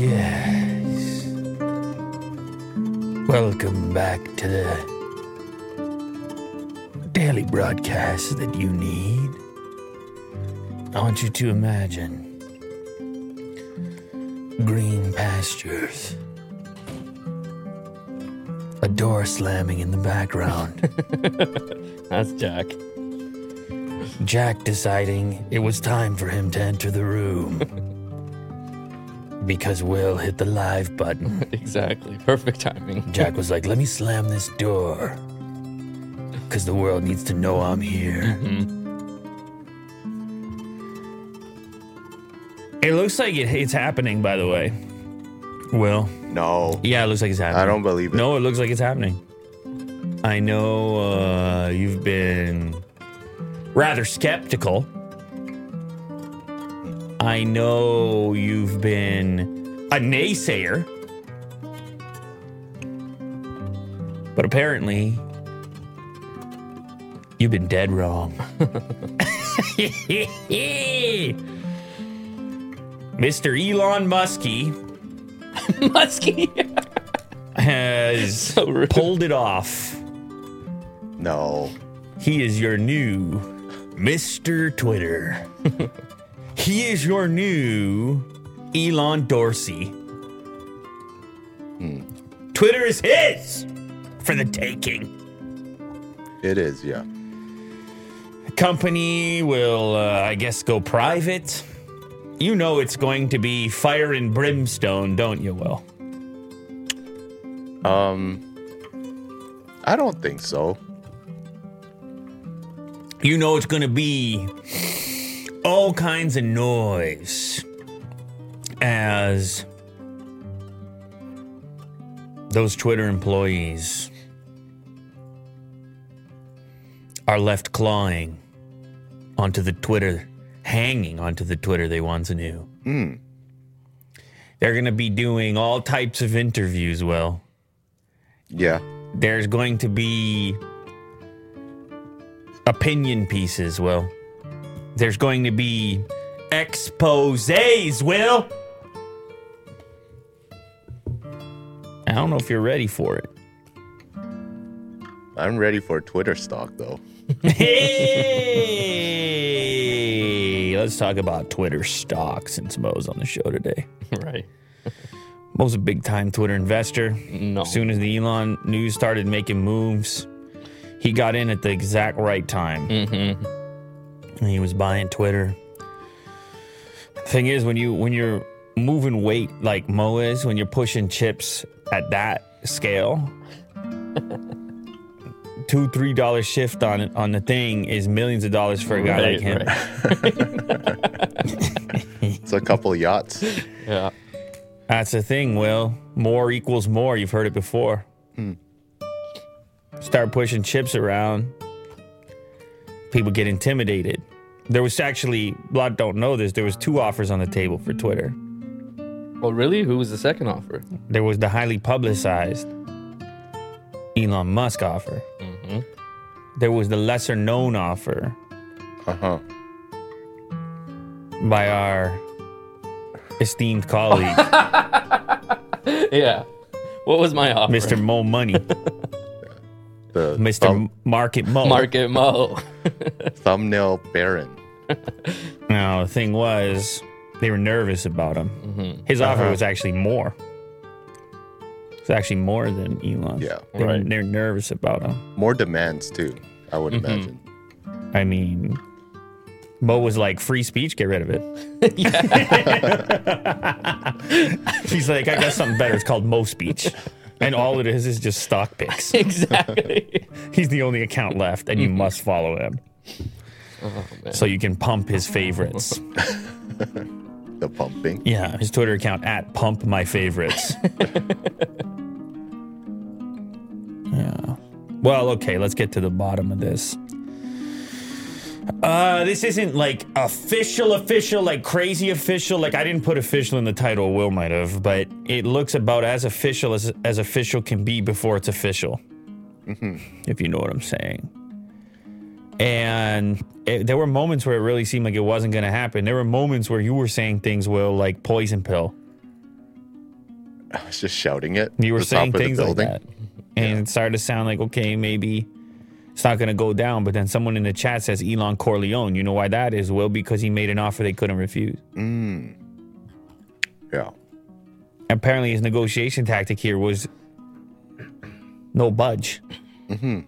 Yes. Welcome back to the daily broadcast that you need. I want you to imagine green pastures, a door slamming in the background, That's Jack. Jack deciding it was time for him to enter the room. Because Will hit the live button. Exactly. Perfect timing. Jack was like, let me slam this door. Because the world needs to know I'm here. It looks like it, it's happening, by the way. Will? No, Yeah, it looks like it's happening. I don't believe it. No, it looks like it's happening. I know uh, you've been rather skeptical. I know you've been a naysayer. But apparently, you've been dead wrong. Mr. Elon Muskie Muskie. has So pulled it off. No. He is your new Mr. Twitter. He is your new Elon Dorsey. Twitter is his for the taking. It is, yeah. Company will, uh, I guess, go private. You know it's going to be fire and brimstone, don't you, Will? Um, I don't think so. You know it's going to be all kinds of noise as those Twitter employees are left clawing onto the Twitter, hanging onto the Twitter they once knew. Hmm. They're going to be doing all types of interviews, Will. Yeah. There's going to be opinion pieces, Will. There's going to be exposes, Will. I don't know if you're ready for it. I'm ready for Twitter stock, though. Hey, let's talk about Twitter stock since Mo's on the show today. right. Mo's a big time Twitter investor. No. As soon as the Elon news started making moves, he got in at the exact right time. Mm-hmm. And he was buying Twitter. Thing is, when you when you're moving weight like Mo is, when you're pushing chips at that scale, two three dollar shift on on the thing is millions of dollars for a guy like him. It's a couple of yachts. Yeah. That's the thing, Will. More equals more. You've heard it before. Hmm. Start pushing chips around. People get intimidated. There was actually, a lot don't know this, there was two offers on the table for Twitter. Oh, really? Who was the second offer? There was the highly publicized Elon Musk offer. There was the lesser known offer Uh huh. by our esteemed colleague, Yeah. What was my offer? Mr. Mo Money, The Mr. thumb- Market Mo. Market Mo. thumbnail Baron. Now, the thing was, they were nervous about him. Mm-hmm. His offer Uh-huh. was actually more. It's actually more than Elon. Yeah. They're, Right. they're nervous about him. More demands, too, I would mm-hmm. imagine. I mean, Mo was like, free speech, get rid of it. He's like, I got something better. It's called Mo Speech. And all it is is just stock picks. exactly. He's the only account left, and you mm-hmm. must follow him. So you can pump his favorites. The pumping. Yeah, his Twitter account at pump my favorites. yeah. Well, okay, let's get to the bottom of this. Uh, this isn't like official, official, like crazy official. Like I didn't put official in the title. Will might have, but it looks about as official as as official can be before it's official. If you know what I'm saying. And it, there were moments where it really seemed like it wasn't going to happen. There were moments where you were saying things, Will, like poison pill. I was just shouting it. You were saying things like that, and it started to sound like okay, maybe it's not going to go down. But then someone in the chat says Elon Corleone. You know why that is? Well, because he made an offer they couldn't refuse. Yeah. Apparently, his negotiation tactic here was no budge. Mm-hmm.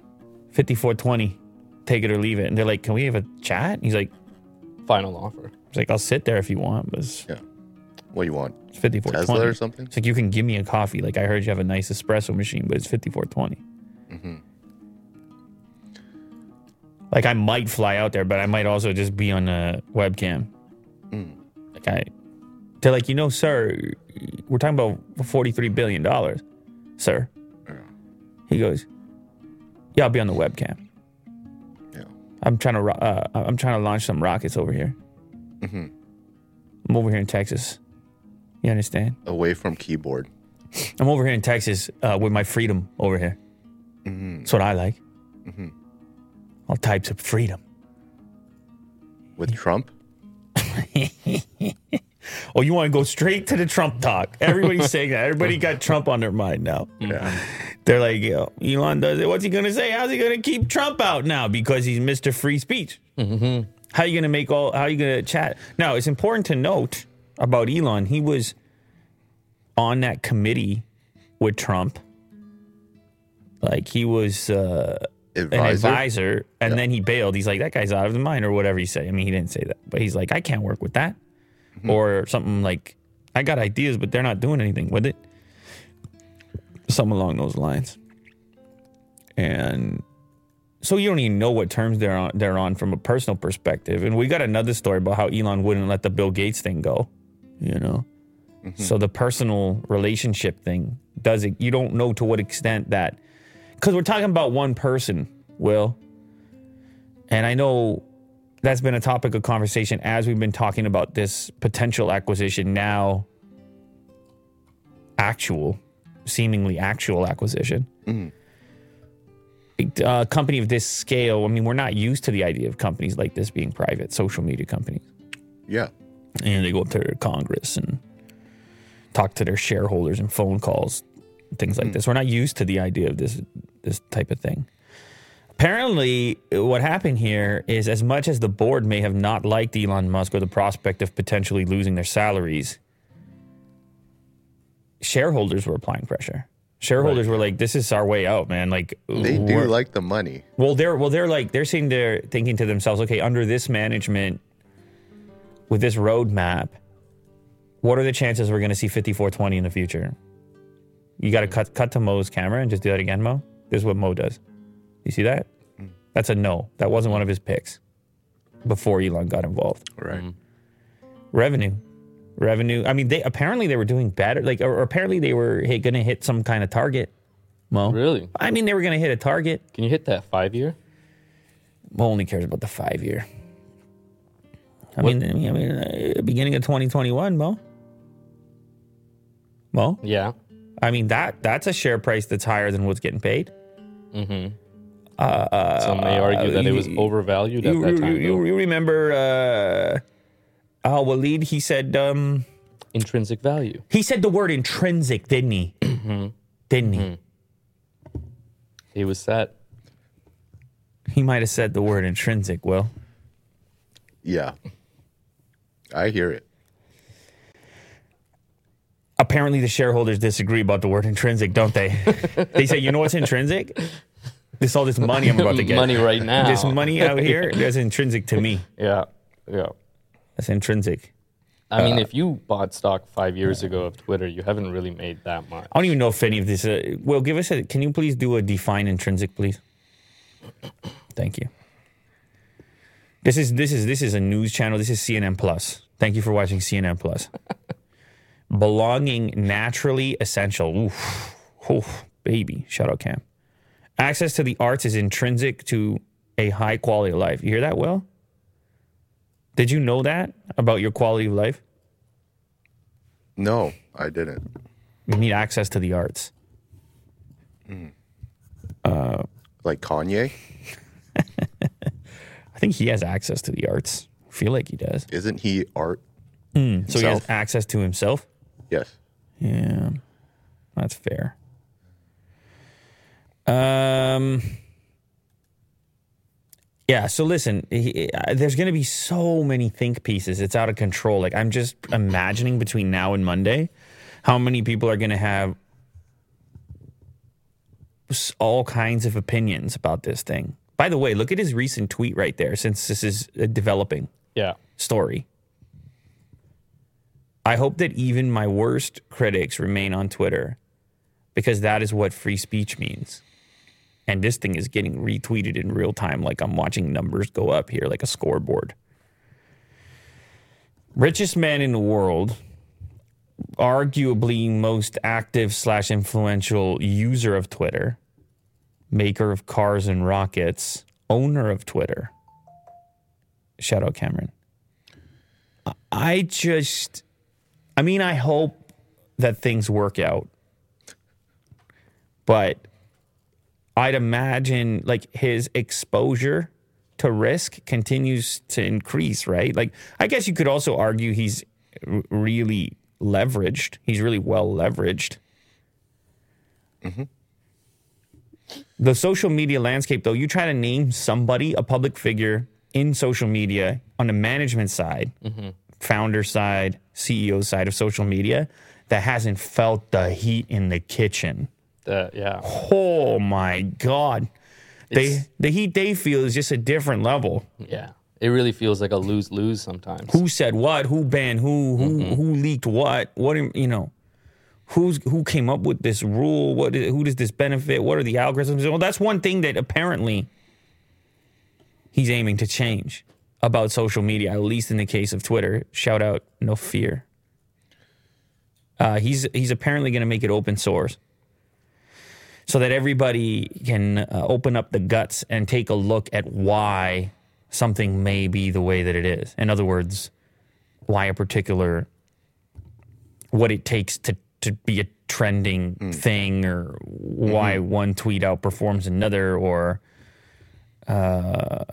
Fifty-four twenty, take it or leave it. And they're like, "Can we have a chat?" He's like, Final offer. "He's like, I'll sit there if you want, but it's Yeah. What do you want? fifty-four Tesla or something? It's like you can give me a coffee. Like I heard you have a nice espresso machine, but it's fifty-four twenty. Mm-hmm. Like I might fly out there, but I might also just be on a webcam. Mm. Like I, they're like, you know, sir, we're talking about forty-three billion dollars, sir. Yeah. He goes, yeah, I'll be on the webcam. I'm trying to, uh, I'm trying to launch some rockets over here. Mhm. I'm over here in Texas. You understand? Away from keyboard. I'm over here in Texas uh, with my freedom over here. Mm-hmm. That's what I like. All types of freedom. With Trump? Oh, you want to go straight to the Trump talk? Everybody's saying that. Everybody got Trump on their mind now. Yeah. They're like, Yo, Elon does it. What's he going to say? How's he going to keep Trump out now because he's Mr. Free Speech? How are you going to make all? How are you going to chat? Now, it's important to note about Elon. He was on that committee with Trump. Like he was uh, an Advisor? advisor, and Yeah. then he bailed. He's like, that guy's out of his mind, or whatever he said. I mean, he didn't say that, but he's like, I can't work with that, Mm-hmm. or something like, I got ideas, but they're not doing anything with it. Something along those lines. And so you don't even know what terms they're on. They're on from a personal perspective. And we got another story about how Elon wouldn't let the Bill Gates thing go. You know, mm-hmm. so the personal relationship thing does it. You don't know to what extent that because we're talking about one person, Will. And I know that's been a topic of conversation as we've been talking about this potential acquisition now, actual, seemingly actual acquisition. Mm-hmm. A company of this scale, I mean, we're not used to the idea of companies like this being private, social media companies. Yeah. And they go up to Congress and talk to their shareholders and phone calls, things like mm. this. We're not used to the idea of this this type of thing. Apparently, what happened here is as much as the board may have not liked Elon Musk or the prospect of potentially losing their salaries, shareholders were applying pressure. Shareholders were like, "This is our way out, man." Like They do like the money. well, they're well, they're like they're saying they're thinking to themselves, okay, under this management, with this roadmap, what are the chances we're going to see fifty four twenty in the future? You got to cut cut to Mo's camera and just do that again, Mo. This is what Mo does. You see that? That's a no. That wasn't one of his picks before Elon got involved. Right. Revenue, revenue. I mean, they apparently they were doing better. Like, or, or apparently they were hey, going to hit some kind of target. Mo, Really? I mean, they were going to hit a target. Can you hit that five year? Mo only cares about the five year. I mean, I mean, I mean uh, beginning of 2021, Mo. Mo, Yeah. I mean that that's a share price that's higher than what's getting paid. Some may argue that it was you- overvalued at You, that time. you, you remember uh, Al Walid? He said um, Intrinsic value. he said the word intrinsic, didn't he? Didn't he? He was set. He might have said the word intrinsic. Well, Yeah. I hear it. apparently the shareholders disagree about the word intrinsic, don't they? they say, you know what's intrinsic? This all this money I'm about to get. Money right now. This money out here, that's intrinsic to me. Yeah. Yeah. That's intrinsic. I mean, if you bought stock five years ago of Twitter, you haven't really made that much. I don't even know if any of this. Uh, well, give us a. Can you please do a define intrinsic, please? Thank you. This is this is this is a news channel. This is CNN Plus. Thank you for watching CNN Plus. Belonging naturally essential. Oof, oof, baby. Shout out Cam. Access to the arts is intrinsic to a high quality of life. You hear that, Will? Did you know that about your quality of life? No, I didn't. You need access to the arts. Hmm. Uh, like Kanye? I think he has access to the arts. I feel like he does. Isn't he art? Hmm, so he has access to himself. Yes. Yeah. That's fair. Um. Yeah. So listen, he, uh, there's going to be so many think pieces. It's out of control. Like I'm just imagining between now and Monday, how many people are going to have all kinds of opinions about this thing. By the way, look at his recent tweet right there. Since this is a developing Yeah. story. I hope that even my worst critics remain on Twitter because that is what free speech means. And this thing is getting retweeted in real time, like I'm watching numbers go up here, like a scoreboard. Richest man in the world, arguably most active slash influential user of Twitter, maker of cars and rockets, owner of Twitter. Shadow Cameron. I just, I mean, I hope that things work out. But I'd imagine like his exposure to risk continues to increase, right? Like, I guess you could also argue he's r- really leveraged. He's really well leveraged. Mm-hmm. The social media landscape, though, you try to name somebody, a public figure in social media on the management side, mm-hmm. founder side, CEO side of social media that hasn't felt the heat in the kitchen. Yeah. Oh my God. They, the heat they feel is just a different level. Yeah. It really feels like a lose lose sometimes. Who said what? Who banned who? Who Mm-hmm. who leaked what? What you know? Who's who came up with this rule? What who does this benefit? What are the algorithms? Well, that's one thing that apparently he's aiming to change about social media, at least in the case of Twitter. Shout out, no fear. Uh, he's he's apparently going to make it open source so that everybody can uh, open up the guts and take a look at why something may be the way that it is. In other words, why a particular what it takes to to be a trending thing or why one tweet outperforms another or uh,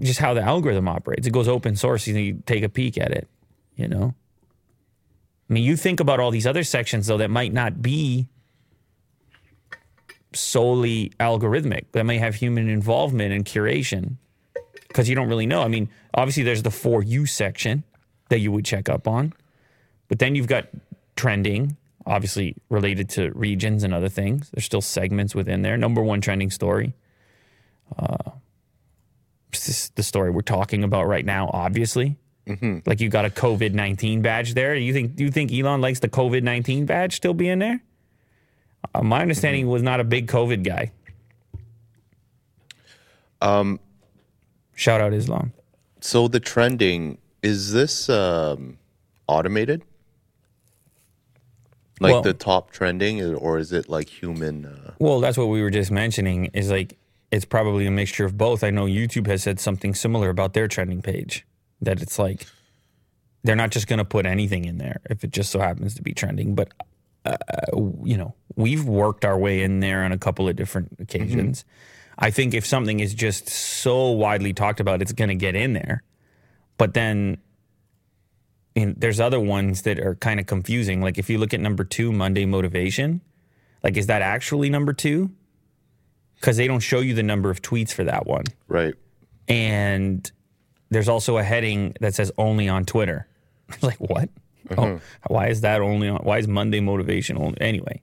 just how the algorithm operates. It goes open source and you take a peek at it, you know? I mean, you think about all these other sections though that might not be solely algorithmic. That may have human involvement and curation because you don't really know. I mean, obviously there's the for you section that you would check up on, but then you've got trending, obviously related to regions and other things. There's still segments within there. Number one trending story. Uh, this is the story we're talking about right now. Obviously, like you got a COVID nineteen badge there. You think do you think Elon likes the COVID nineteen badge still being there? Uh, my understanding was not a big COVID guy. Um, Shout out Islam. so the trending is this um, automated? Like Well- the top trending, or is it like human? Uh, Well, that's what we were just mentioning. Is like it's probably a mixture of both. I know YouTube has said something similar about their trending page. That it's like they're not just going to put anything in there if it just so happens to be trending. But uh, you know, we've worked our way in there on a couple of different occasions. I think if something is just so widely talked about, it's going to get in there. But then and there's other ones that are kind of confusing. Like if you look at number two, Monday motivation, like is that actually number two? Because they don't show you the number of tweets for that one. right. And there's also a heading that says only on Twitter. like what? Oh, why is that only on? Why is Monday motivational? Anyway,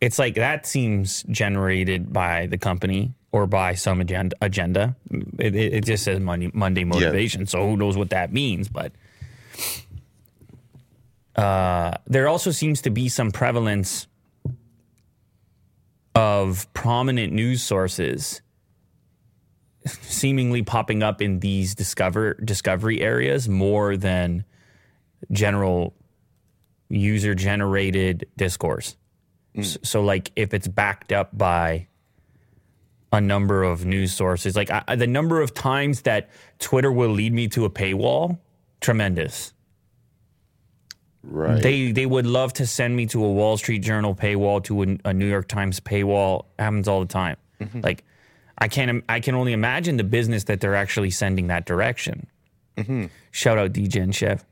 it's like that seems generated by the company or by some agenda. agenda. It, it, it just says Monday, Monday motivation, so who knows what that means? But uh, there also seems to be some prevalence of prominent news sources seemingly popping up in these discover discovery areas more than general user generated discourse. Mm. S- So, like, if it's backed up by a number of news sources, like I, the number of times that Twitter will lead me to a paywall, tremendous. Right. They they would love to send me to a Wall Street Journal paywall, to a, a New York Times paywall. Happens all the time. Mm-hmm. Like, I can't. I can only imagine the business that they're actually sending that direction. Mm-hmm. Shout out DJ and Chef,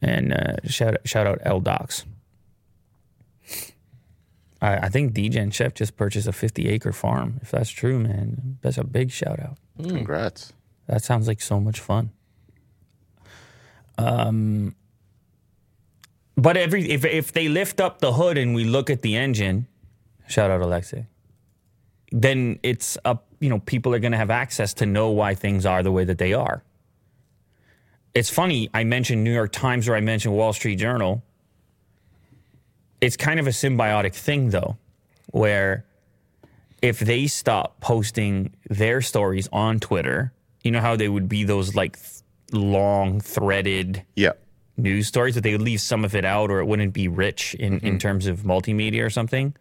and uh, shout shout out L Docs. I, I think DJ and Chef just purchased a 50 acre farm. If that's true, man, that's a big shout out. Congrats. That sounds like so much fun. Um, but every if if they lift up the hood and we look at the engine, shout out Alexei, then it's up. You know, people are going to have access to know why things are the way that they are. It's funny. I mentioned New York Times or I mentioned Wall Street Journal. It's kind of a symbiotic thing, though, where if they stop posting their stories on Twitter, you know how they would be those like th- long threaded Yeah. news stories, that they would leave some of it out or it wouldn't be rich in, in mm-hmm. terms of multimedia or something.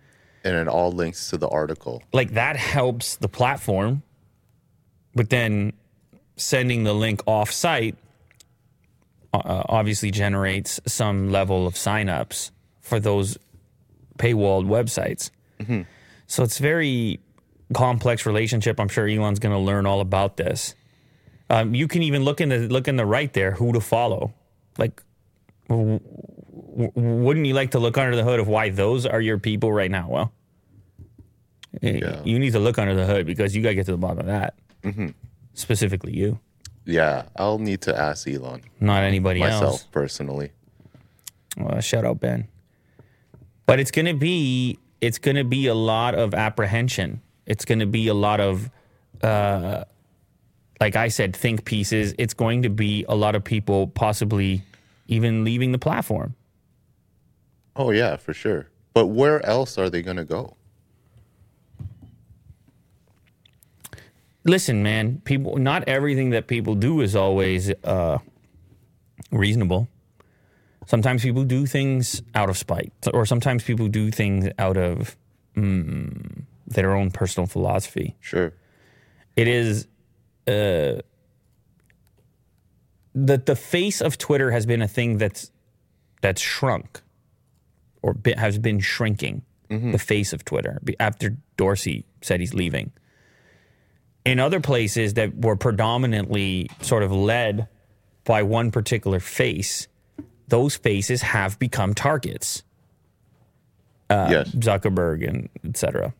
And it all links to the article. Like that helps the platform, but then sending the link off site uh, obviously generates some level of signups for those paywalled websites. So it's very complex relationship. I'm sure Elon's going to learn all about this. Um, you can even look in the look in the right there who to follow. Like, w- w- wouldn't you like to look under the hood of why those are your people right now? Well, eh, Yeah. you need to look under the hood because you got to get to the bottom of that. Specifically, you, Yeah, I'll need to ask Elon not anybody myself else. personally. Well, shout out Ben. But it's gonna be it's gonna be a lot of apprehension. It's gonna be a lot of uh like I said, think pieces. It's going to be a lot of people possibly even leaving the platform. Oh yeah, for sure. But where else are they gonna go? Listen, man, people not everything that people do is always uh reasonable. Sometimes people do things out of spite, or sometimes people do things out of mm, their own personal philosophy. Sure. it is uh the the face of Twitter has been a thing that's that's shrunk or be, has been shrinking. The face of Twitter after Dorsey said he's leaving. In other places that were predominantly sort of led by one particular face, those faces have become targets. yes. Zuckerberg and etc.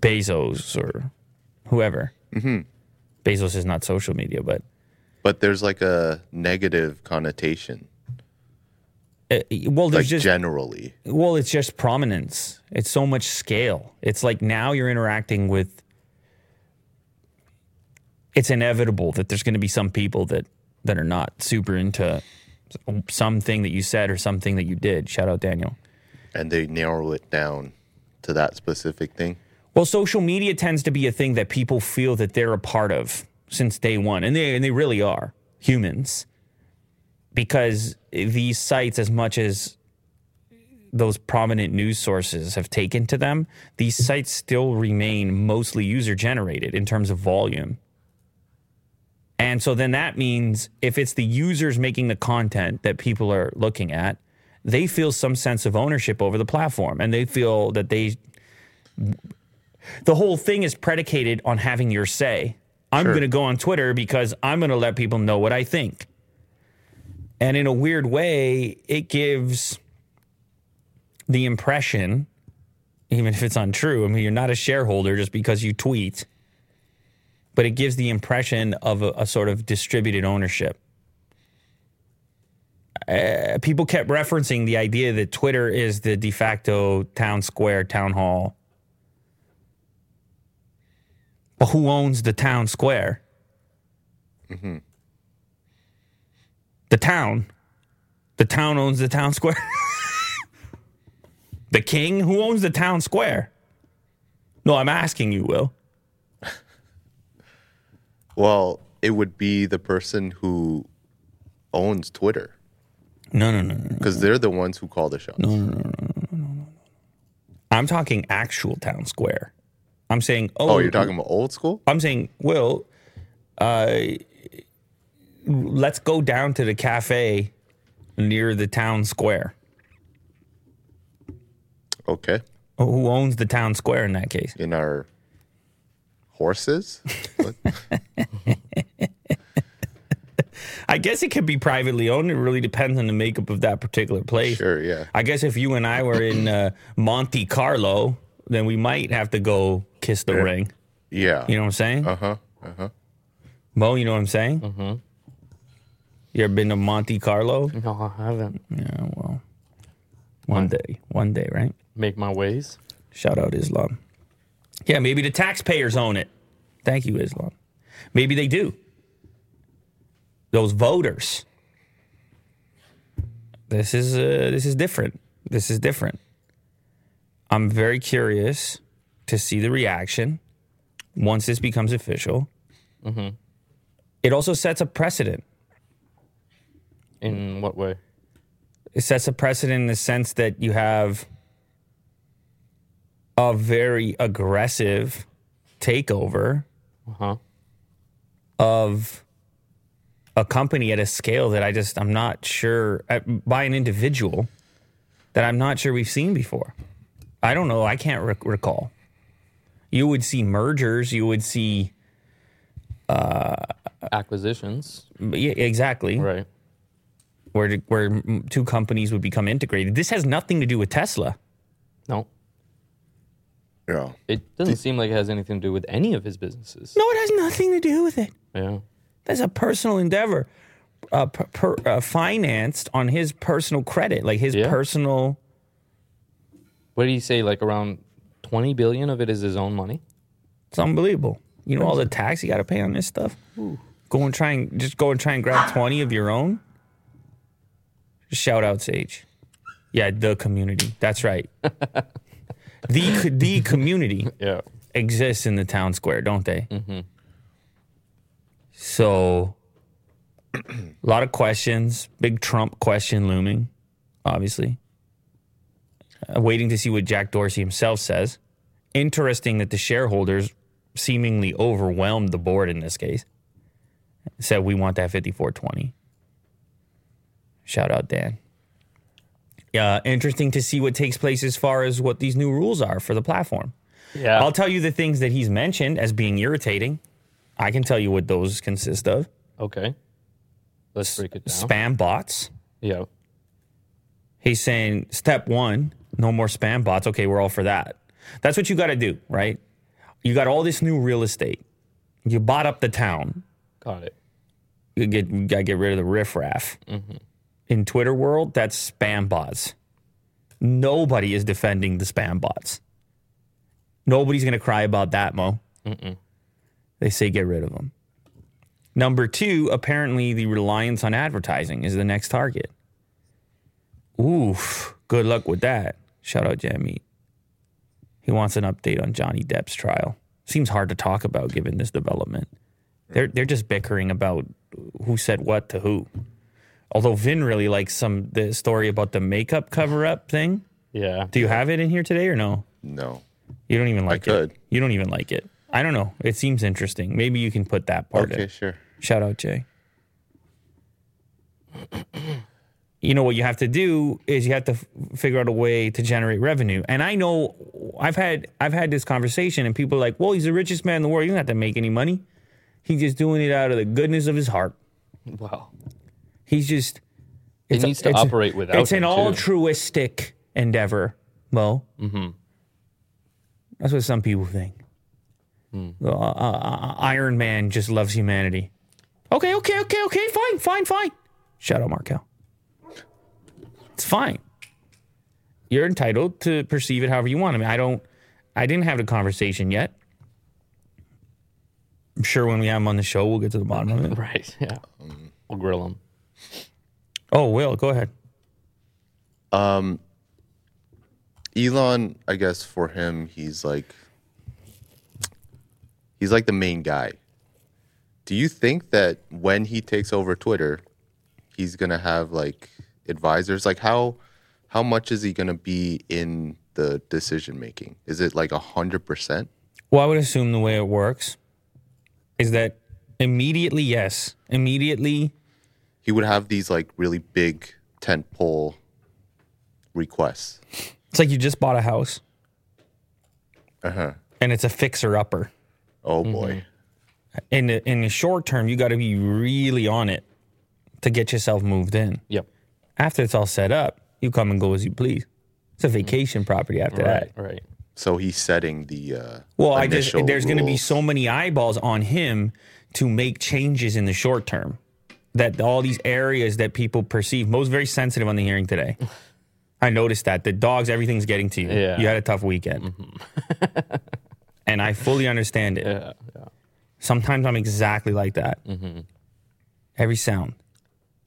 Bezos or whoever. Mm-hmm. Bezos is not social media, but But there's like a negative connotation. uh, well, Like there's just generally. well, it's just prominence. It's so much scale. It's like now you're interacting with. It's inevitable that there's going to be some people that that are not super into something that you said or something that you did. Shout out Daniel. And they narrow it down to that specific thing. Well, social media tends to be a thing that people feel that they're a part of since day one, and they and they really are humans, because these sites, as much as those prominent news sources have taken to them, these sites still remain mostly user generated in terms of volume. And so then that means if it's the users making the content that people are looking at, they feel some sense of ownership over the platform and they feel that they the whole thing is predicated on having your say. I'm Sure. going to go on Twitter because I'm going to let people know what I think. And in a weird way, it gives the impression, even if it's untrue, I mean, you're not a shareholder just because you tweet, but it gives the impression of a, a sort of distributed ownership. Uh, people kept referencing the idea that Twitter is the de facto town square, town hall. But who owns the town square? The town. The town owns the town square. the king? Who owns the town square? No, I'm asking you, Will. Well, it would be the person who owns Twitter No, no, no, no. because they're the ones who call the shots. I'm talking actual town square. I'm saying, oh, Oh, you're talking about old school? I'm saying, Will, uh, let's go down to the cafe near the town square. Okay. Who owns the town square in that case? In our horses? I guess it could be privately owned. It really depends on the makeup of that particular place. Sure, yeah. I guess if you and I were in uh, Monte Carlo, then we might have to go kiss the ring. Yeah. You know what I'm saying? Uh huh. Uh huh. Mo, you know what I'm saying? Mm-hmm. You ever been to Monte Carlo? No, I haven't. Yeah, well, one day, one day, right? Make my ways. Shout out Islam. Yeah, maybe the taxpayers own it. Thank you, Islam. Maybe they do. Those voters. This is uh, this is different. This is different. I'm very curious to see the reaction once this becomes official. It also sets a precedent. In what way? it sets a precedent in the sense that you have a very aggressive takeover Uh huh. of a company at a scale that I just I'm not sure uh, by an individual that I'm not sure we've seen before. I don't know. I can't rec- recall. You would see mergers. You would see Acquisitions. yeah, exactly Right. where where two companies would become integrated. This has nothing to do with Tesla. No. Yeah. It doesn't seem like it has anything to do with any of his businesses. No, it has nothing to do with it. Yeah. That's a personal endeavor, uh, per, per, uh, financed on his personal credit, like his Yeah. personal. What did he say? Like around 20 billion of it is his own money? It's unbelievable. You know all the tax you got to pay on this stuff. Go and try and just go and try and grab twenty of your own. Shout out Sage. Yeah, the community. That's right. the the community Yeah. exists in the town square, don't they? So, a lot of questions. Big Trump question looming, obviously. Uh, waiting to see what Jack Dorsey himself says. Interesting that the shareholders seemingly overwhelmed the board in this case. Said we want that 5420. Shout out Dan. Yeah, interesting to see what takes place as far as what these new rules are for the platform. Yeah. I'll tell you the things that he's mentioned as being irritating. I can tell you what those consist of. okay. Let's break it down. Spam bots. Yeah. He's saying step one, no more spam bots. Okay, we're all for that. That's what you got to do, right? You got all this new real estate. You bought up the town. Got it. You get you got to get rid of the riffraff. Mm-hmm. In Twitter world, that's spam bots. Nobody is defending the spam bots. Nobody's gonna cry about that, Mo. They say get rid of them. Number two, apparently the reliance on advertising is the next target. Oof, good luck with that. Shout out Jamie. He wants an update on Johnny Depp's trial. Seems hard to talk about given this development. They're they're just bickering about who said what to who. Although Vin really likes some the story about the makeup cover up thing. Yeah. Do you have it in here today or no? No. You don't even like could. it. You don't even like it. I don't know. It seems interesting. Maybe you can put that part Okay, in. sure. Shout out Jay. you know what you have to do is you have to f- figure out a way to generate revenue. And I know I've had I've had this conversation and people are like, "Well, he's the richest man in the world. He doesn't have to make any money. He's just doing it out of the goodness of his heart. Wow. He's just It needs to operate without It's an him, too. altruistic endeavor, Mo. Mm-hmm. That's what some people think. Hmm. Uh, uh, uh, Iron Man just loves humanity. Okay, okay, okay, okay, fine, fine, fine. Shout out Markel. It's fine. You're entitled to perceive it however you want. I mean, I don't. I didn't have the conversation yet. I'm sure when we have him on the show, we'll get to the bottom of it. Right. Yeah. We'll grill him. Oh, Will, go ahead. Um, Elon, I guess for him, he's like he's like the main guy. Do you think that when he takes over Twitter, he's gonna have like advisors? Like how how much is he gonna be in the decision making? Is it like a hundred percent? Well, I would assume the way it works is that immediately, yes, immediately, He would have these like really big tent pole requests. it's like you just bought a house Uh huh. and it's a fixer upper. Oh boy. In the in the short term, you got to be really on it to get yourself moved in. Yep. After it's all set up, you come and go as you please. It's a vacation property after that. Right. Right. So he's setting the. Uh, Well, I just there's going to be so many eyeballs on him to make changes in the short term that all these areas that people perceive most very sensitive on the hearing today. I noticed that the dogs, everything's getting to you. Yeah. You had a tough weekend, and I fully understand it. Yeah. Yeah. Sometimes I'm exactly like that. Every sound.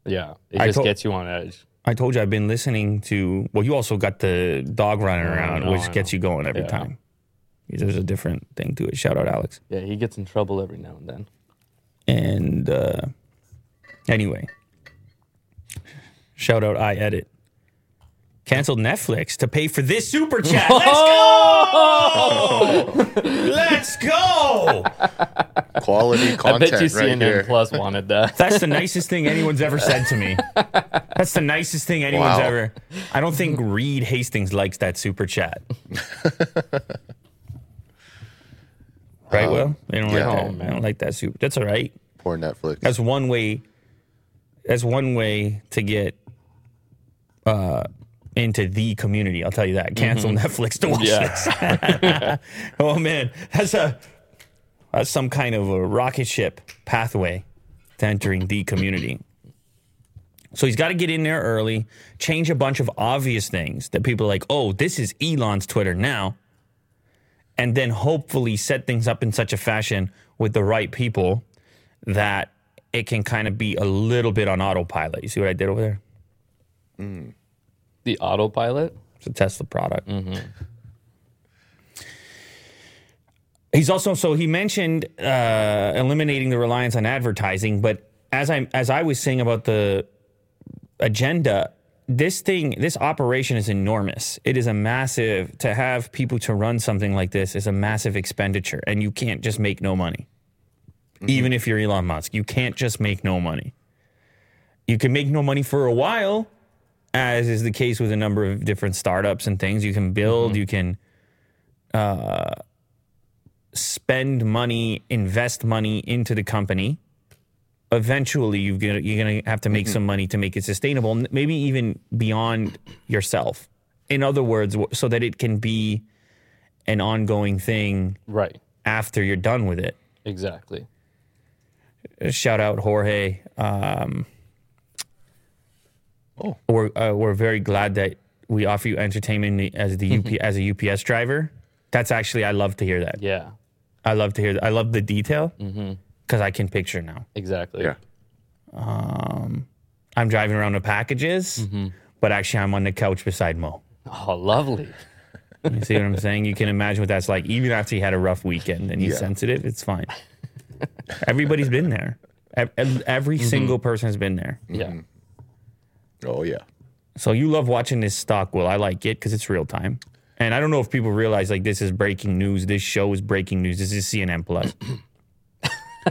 Yeah. It I just told- gets you on edge. I told you I've been listening to. Well, you also got the dog running around, know, which gets you going every Yeah. time. There's a different thing to it. Shout out, Alex. Yeah. He gets in trouble every now and then. And uh, anyway, shout out I edit. Canceled Netflix to pay for this super chat. Let's go! Let's go! quality I content bet you right CNN here. Plus wanted that. That's the nicest thing anyone's ever said to me. That's the nicest thing anyone's Wow. ever. I don't think Reed Hastings likes that super chat. right, um, Will? They don't yeah. like Oh, that. man. They don't like that super. That's all right. Poor Netflix. That's one way. That's one way to get uh, into the community. I'll tell you that. Cancel Netflix to watch Yeah. this. oh man, that's a that's some kind of a rocket ship pathway to entering the community. So he's got to get in there early, change a bunch of obvious things that people are like, oh, this is Elon's Twitter now. And then hopefully set things up in such a fashion with the right people that it can kind of be a little bit on autopilot. You see what I did over there? The autopilot. It's a Tesla product. He's also so he mentioned uh, eliminating the reliance on advertising, but as I as I was saying about the agenda, this thing, this operation is enormous. It is a massive to have people to run something like this is a massive expenditure, and you can't just make no money. Mm-hmm. Even if you're Elon Musk, you can't just make no money. You can make no money for a while, as is the case with a number of different startups and things. You can build, mm-hmm. you can uh, spend money, invest money into the company. Eventually, you're gonna you're gonna have to make mm-hmm. some money to make it sustainable, maybe even beyond yourself. In other words, so that it can be an ongoing thing Right. after you're done with it. Exactly. Shout out Jorge. Um, Oh. we're uh, we're very glad that we offer you entertainment as the UP, as a UPS driver. That's actually I love to hear that. Yeah. I love to hear that. I love the detail because I can picture now. Exactly. Yeah. Um, I'm driving around the packages, but actually I'm on the couch beside Mo. Oh, lovely. You see what I'm saying? You can imagine what that's like. Even after he had a rough weekend and he's Yeah. sensitive, it's fine. Everybody's been there. Ev- ev- Every single person has been there. Yeah. Oh yeah. So you love watching this stock, Will. I like it because it's real time. And I don't know if people realize like this is breaking news. This show is breaking news. This is CNN Plus.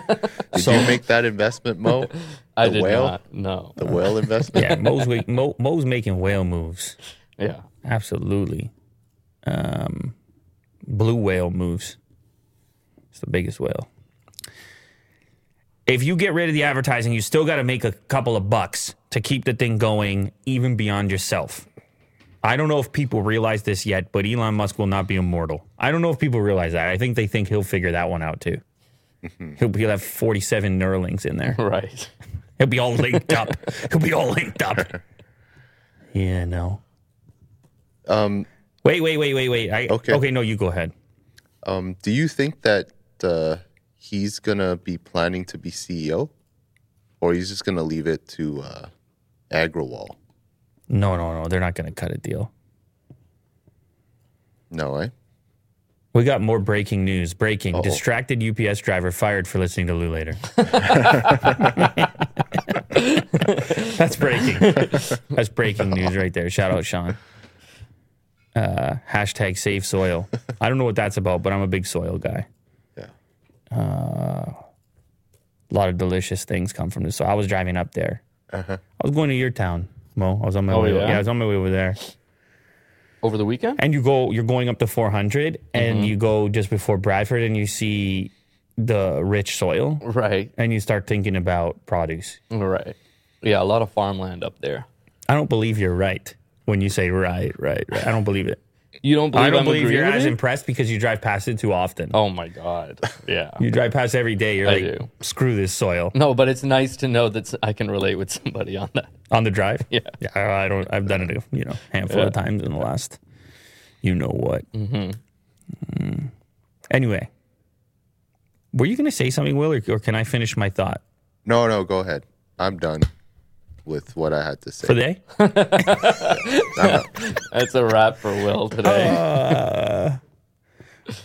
Did So- you make that investment, Mo? I The did whale? not. No. The whale investment? yeah, Mo's, wa- Mo, Mo's making whale moves. Yeah. Absolutely. Um, blue whale moves. It's the biggest whale. If you get rid of the advertising, you still got to make a couple of bucks to keep the thing going, even beyond yourself. I don't know if people realize this yet, but Elon Musk will not be immortal. I don't know if people realize that. I think they think he'll figure that one out too. He'll, he'll have 47 Neuralinks in there. Right. He'll be all linked up. He'll be all linked up. Yeah, no. Um, Wait, wait, wait, wait, wait. I, Okay. Okay, no, you go ahead. um, do you think that uh, he's gonna be planning to be CEO, or he's just gonna leave it to uh, Agrawal? No, no, no. They're not going to cut a deal. No, eh? We got more breaking news. Breaking. Uh-oh. Distracted UPS driver fired for listening to Lew Later. That's breaking. That's breaking news right there. Shout out Sean. Uh, hashtag save soil. I don't know what that's about, but I'm a big soil guy. Yeah. A lot of delicious things come from this. So I was driving up there. Uh-huh. I was going to your town, Mo. I was on my Oh, way. yeah? yeah, I was on my way over there. Over the weekend? and you go you're going up to 400 and Mm-hmm. you go just before bradford and you see the rich soil Right. and you start thinking about produce Right. Yeah, a lot of farmland up there. I don't believe you're right when you say right, right, right. I don't believe it. You don't believe I don't I'm believe agreeing you're as impressed because you drive past it too often. Oh my god. Yeah. You drive past every day. You're I like, do. screw this soil no, but it's nice to know that I can relate with somebody on that. on the drive. Yeah. yeah. I I don't. I've done it a you know handful Yeah. of times in the last. You know what? Mm-hmm. Anyway, were you going to say something, Will, or, or can I finish my thought No, no, go ahead. I'm done with what I had to say. Today? That's a wrap for Will today.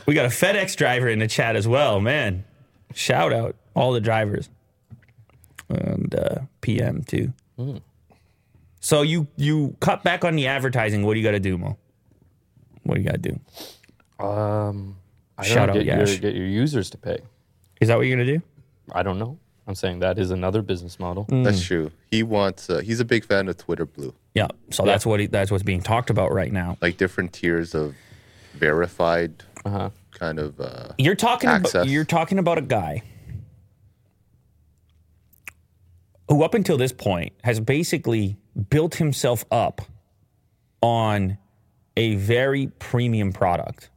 We got a FedEx driver in the chat as well, man. Shout out all the drivers and uh, PM too. So you you cut back on the advertising. What do you got to do, Mo? What do you got to do? um, I don't Shout know, out get your, get your users to pay. Is that what you're gonna do? I don't know. I'm saying that is another business model. That's true. He wants. Uh, he's a big fan of Twitter Blue, Yeah. So that's what he, that's what's being talked about right now. like different tiers of verified Uh-huh. kind of. Uh, You're talking about you're talking about a guy who up until this point has basically built himself up on a very premium product.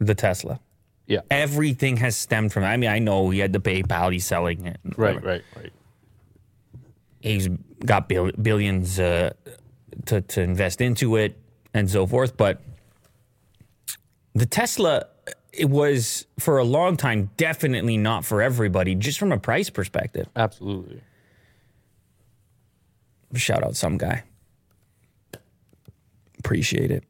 The Tesla. Yeah. Everything has stemmed from I mean, I know he had the PayPal, he's selling it. Right, right, right. He's got bill- billions uh, to, to invest into it and so forth. But the Tesla, it was for a long time definitely not for everybody, just from a price perspective. Absolutely. Shout out some guy. Appreciate it.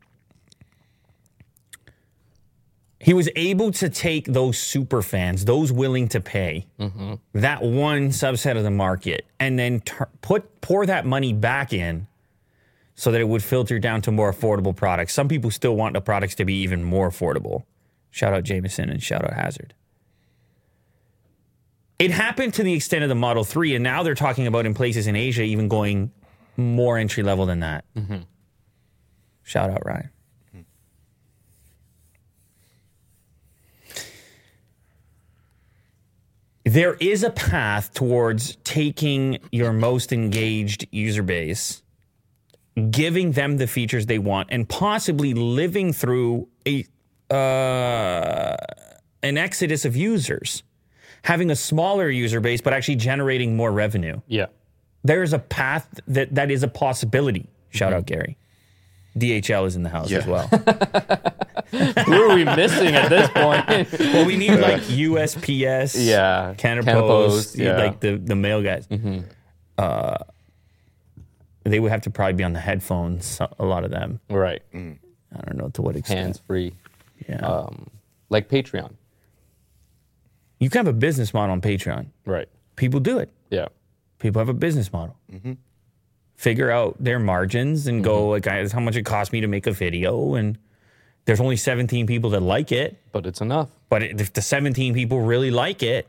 He was able to take those super fans, those willing to pay, mm-hmm. that one subset of the market, and then put pour that money back in, so that it would filter down to more affordable products. Some people still want the products to be even more affordable. Shout out Jameson and shout out Hazard. It happened to the extent of the Model 3, and now they're talking about in places in Asia even going more entry level than that. Mm-hmm. Shout out Ryan. There is a path towards taking your most engaged user base, giving them the features they want, and possibly living through a uh, an exodus of users, having a smaller user base, but actually generating more revenue Yeah. there's a path that that is a possibility. Shout out Gary. DHL is in the house as well. Who are we missing at this point? well, we need like USPS, Yeah, Canada, Canada Post, Post, yeah. like the the mail guys. Uh, they would have to probably be on the headphones. A lot of them. right. I don't know to what extent. Hands free. Yeah. Um, like Patreon. you can have a business model on Patreon. Right. People do it. Yeah. People have a business model. Figure out their margins and go mm-hmm. like, "Guys, how much it cost me to make a video, and there's only 17 people that like it. But it's enough. But if the 17 people really like it,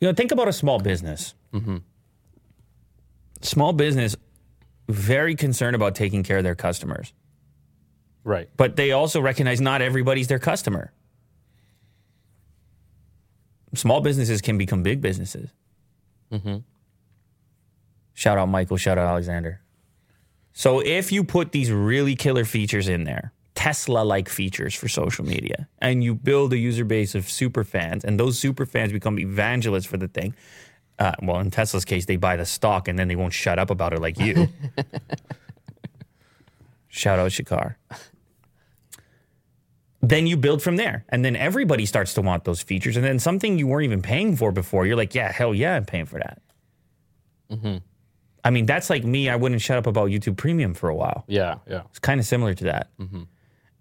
you know, think about a small business. Mm-hmm. Small business, very concerned about taking care of their customers, Right. but they also recognize not everybody's their customer. Small businesses can become big businesses. Mm-hmm. Shout out Michael, shout out Alexander. So if you put these really killer features in there, Tesla like features for social media, and you build a user base of super fans, and those super fans become evangelists for the thing. Uh, well, in Tesla's case, they buy the stock and then they won't shut up about it like you. Shout out Shakar. Then you build from there, and then everybody starts to want those features, and then something you weren't even paying for before, you're like, yeah, hell yeah, I'm paying for that. I mean, that's like me. I wouldn't shut up about YouTube Premium for a while. Yeah. Yeah. It's kind of similar to that.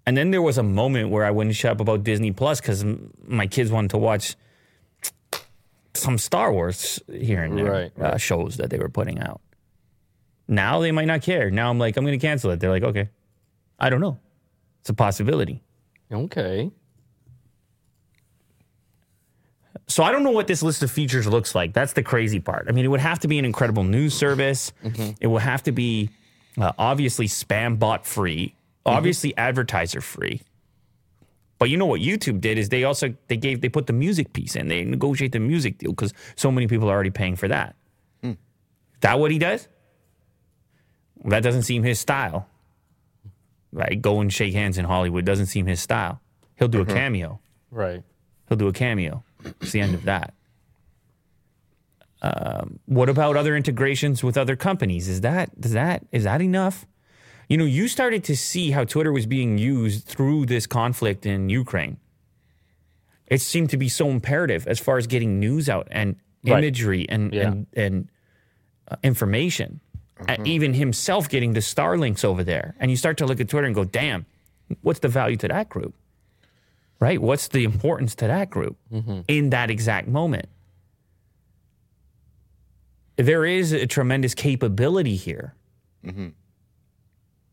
And then there was a moment where I wouldn't shut up about Disney Plus because my kids wanted to watch some Star Wars here and there Right, Uh, shows that they were putting out. Now they might not care. Now I'm like, I'm going to cancel it. They're like, okay, I don't know. It's a possibility. Okay. So I don't know what this list of features looks like. That's the crazy part. I mean, it would have to be an incredible news service. Mm-hmm. It would have to be uh, obviously spam bot free, mm-hmm. obviously advertiser free. But you know what YouTube did is they also they gave they put the music piece in. They negotiate the music deal because so many people are already paying for that. Mm. That what he does? That doesn't seem his style. Right? Go and shake hands in Hollywood doesn't seem his style. He'll do a mm-hmm. cameo. Right. He'll do a cameo. It's the end of that. Um, what about other integrations with other companies? Is that does that is that enough? You know, you started to see how Twitter was being used through this conflict in Ukraine. It seemed to be so imperative as far as getting news out and Right. imagery and Yeah. and, and uh, information. And even himself getting the Starlinks over there, and you start to look at Twitter and go, "Damn, what's the value to that group?" Right? What's the importance to that group in that exact moment? There is a tremendous capability here.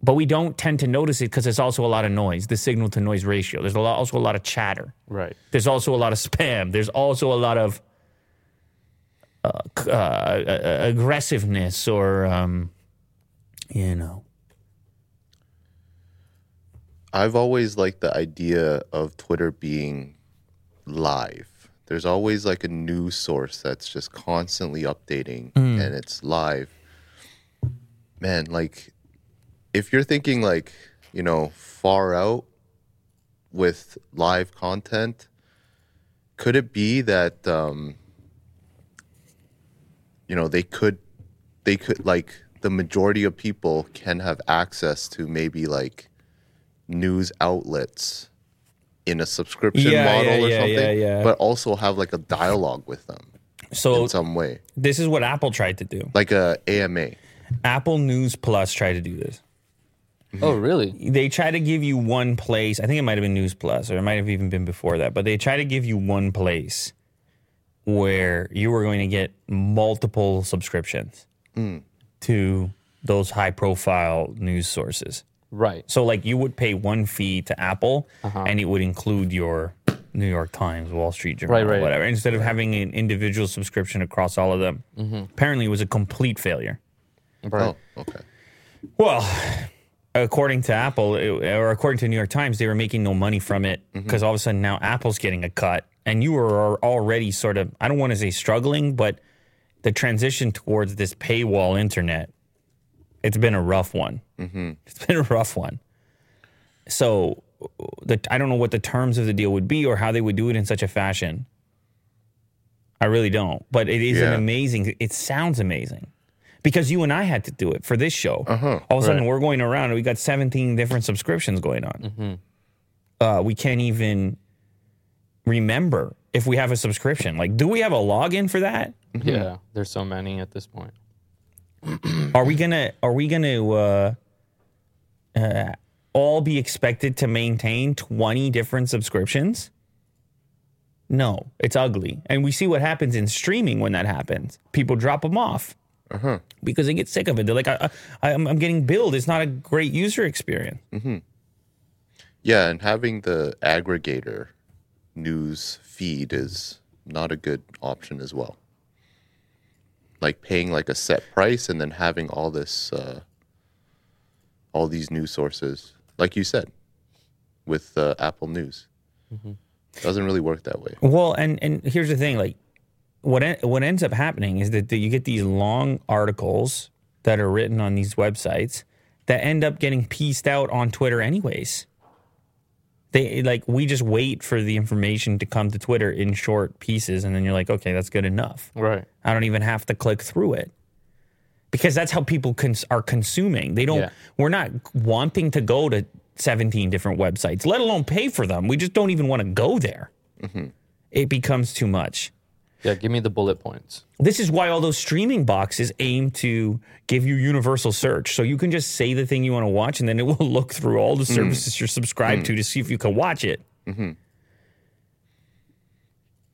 But we don't tend to notice it because there's also a lot of noise, the signal to noise ratio. There's a lot, also a lot of chatter. Right. There's also a lot of spam. There's also a lot of uh, uh, aggressiveness or, um, you know, I've always liked the idea of Twitter being live. There's always like a news source that's just constantly updating and it's live. Man, like if you're thinking like, you know, far out with live content, could it be that um you know, they could they could like the majority of people can have access to maybe like news outlets in a subscription Yeah, model yeah, or yeah, something, yeah, yeah. but also have like a dialogue with them so in some way, this is what Apple tried to do. like a AMA. Apple News Plus tried to do this. Mm-hmm. Oh, really? they try to give you one place. I think it might have been News Plus, or it might have even been before that. But they try to give you one place where you were going to get multiple subscriptions mm. to those high-profile news sources. Right. So, like, you would pay one fee to Apple, uh-huh. and it would include your New York Times, Wall Street Journal, Right, right. whatever. Instead of having an individual subscription across all of them, mm-hmm. apparently it was a complete failure. Right. Oh, okay. Well, according to Apple, it- or according to the New York Times, they were making no money from it mm-hmm. because all of a sudden now Apple's getting a cut, and you were already sort of I don't want to say struggling, but the transition towards this paywall internet, it's been a rough one. Mm-hmm. It's been a rough one. So, the I don't know what the terms of the deal would be or how they would do it in such a fashion. I really don't, but it is an amazing. It sounds amazing because you and I had to do it for this show. Uh-huh, All of a sudden, Right. we're going around and we got 17 different subscriptions going on. Mm-hmm. Uh, we can't even remember if we have a subscription. Like, do we have a login for that? Yeah. There's so many at this point. Are we gonna? Are we gonna? Uh, uh, all be expected to maintain 20 different subscriptions? No, it's ugly. And we see what happens in streaming when that happens. People drop them off because they get sick of it. They're like, I, I'm getting billed. It's not a great user experience. Yeah, and having the aggregator news feed is not a good option as well. Like paying like a set price and then having all this, uh, all these news sources, like you said, with uh, Apple News, doesn't really work that way. Well, and and here's the thing, like what en- what ends up happening is that you get these long articles that are written on these websites that end up getting pieced out on Twitter anyways. They like we just wait for the information to come to Twitter in short pieces and then you're like, "Okay, that's good enough." Right. I don't even have to click through it. Because that's how people cons- are consuming. They don't Yeah. we're not wanting to go to 17 different websites, let alone pay for them. We just don't even want to go there. Mm-hmm. It becomes too much. Yeah. Give me the bullet points. This is why all those streaming boxes aim to give you universal search. So you can just say the thing you want to watch and then it will look through all the hmm. services you're subscribed to hmm. to see if you can watch it. Mm-hmm.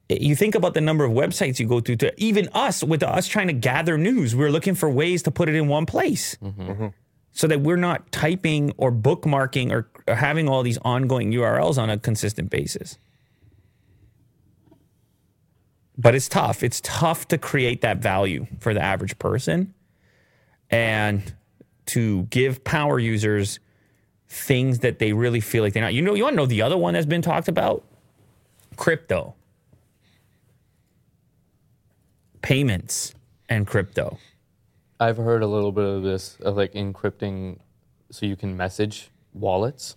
You think about the number of websites you go to, to even us, with us trying to gather news, we're looking for ways to put it in one place mm-hmm. Mm-hmm. so that we're not typing or bookmarking or, or having all these ongoing URLs on a consistent basis. But it's tough. It's tough to create that value for the average person and to give power users things that they really feel like they're not. You know, you want to know the other one that's been talked about? Crypto. Payments and crypto. I've heard a little bit of this of like encrypting so you can message wallets.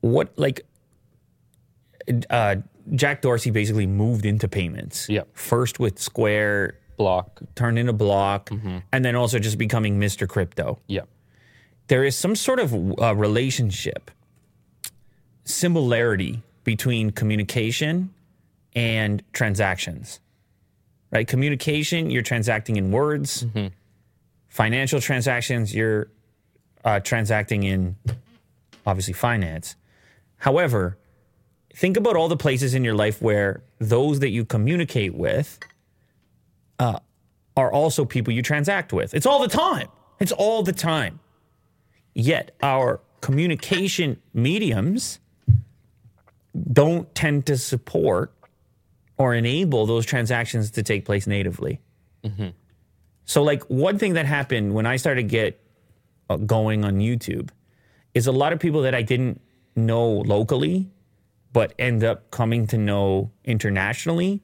What like uh, Jack Dorsey basically moved into payments. Yep. First with Square, Block. turned into Block, and then also just becoming Mr. Crypto. Yeah. there is some sort of uh, relationship, similarity between communication and transactions. Right? Communication, you're transacting in words. Financial transactions, you're uh, transacting in obviously finance. However, think about all the places in your life where those that you communicate with uh, are also people you transact with. It's all the time. It's all the time. Yet our communication mediums don't tend to support or enable those transactions to take place natively. So, like one thing that happened when I started get uh, going on YouTube is a lot of people that I didn't know locally, but end up coming to know internationally.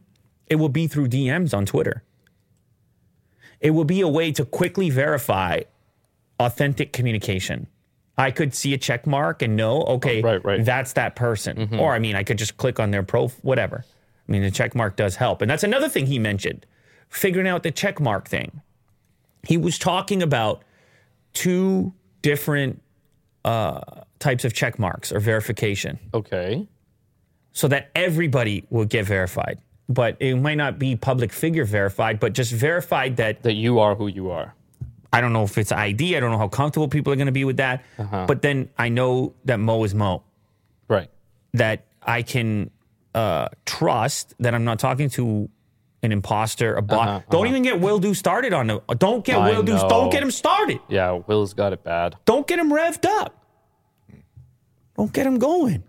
It will be through DMs on Twitter. It will be a way to quickly verify authentic communication. I could see a check mark and know, okay, Right, right. that's that person. Or I mean, I could just click on their profile, whatever. I mean, the check mark does help. And that's another thing he mentioned, figuring out the check mark thing. He was talking about two different uh, types of check marks or verification Okay. So that everybody will get verified. But it might not be public figure verified, but just verified that That you are who you are. I don't know if it's ID. I don't know how comfortable people are going to be with that. Uh-huh. But then I know that Mo is Mo. Right. That I can uh, trust that I'm not talking to an imposter, a bot. Uh-huh, don't uh-huh. even get Will Do started on the. Don't get I Will Do. Don't get him started. Yeah, Will's got it bad. Don't get him revved up. Don't get him going.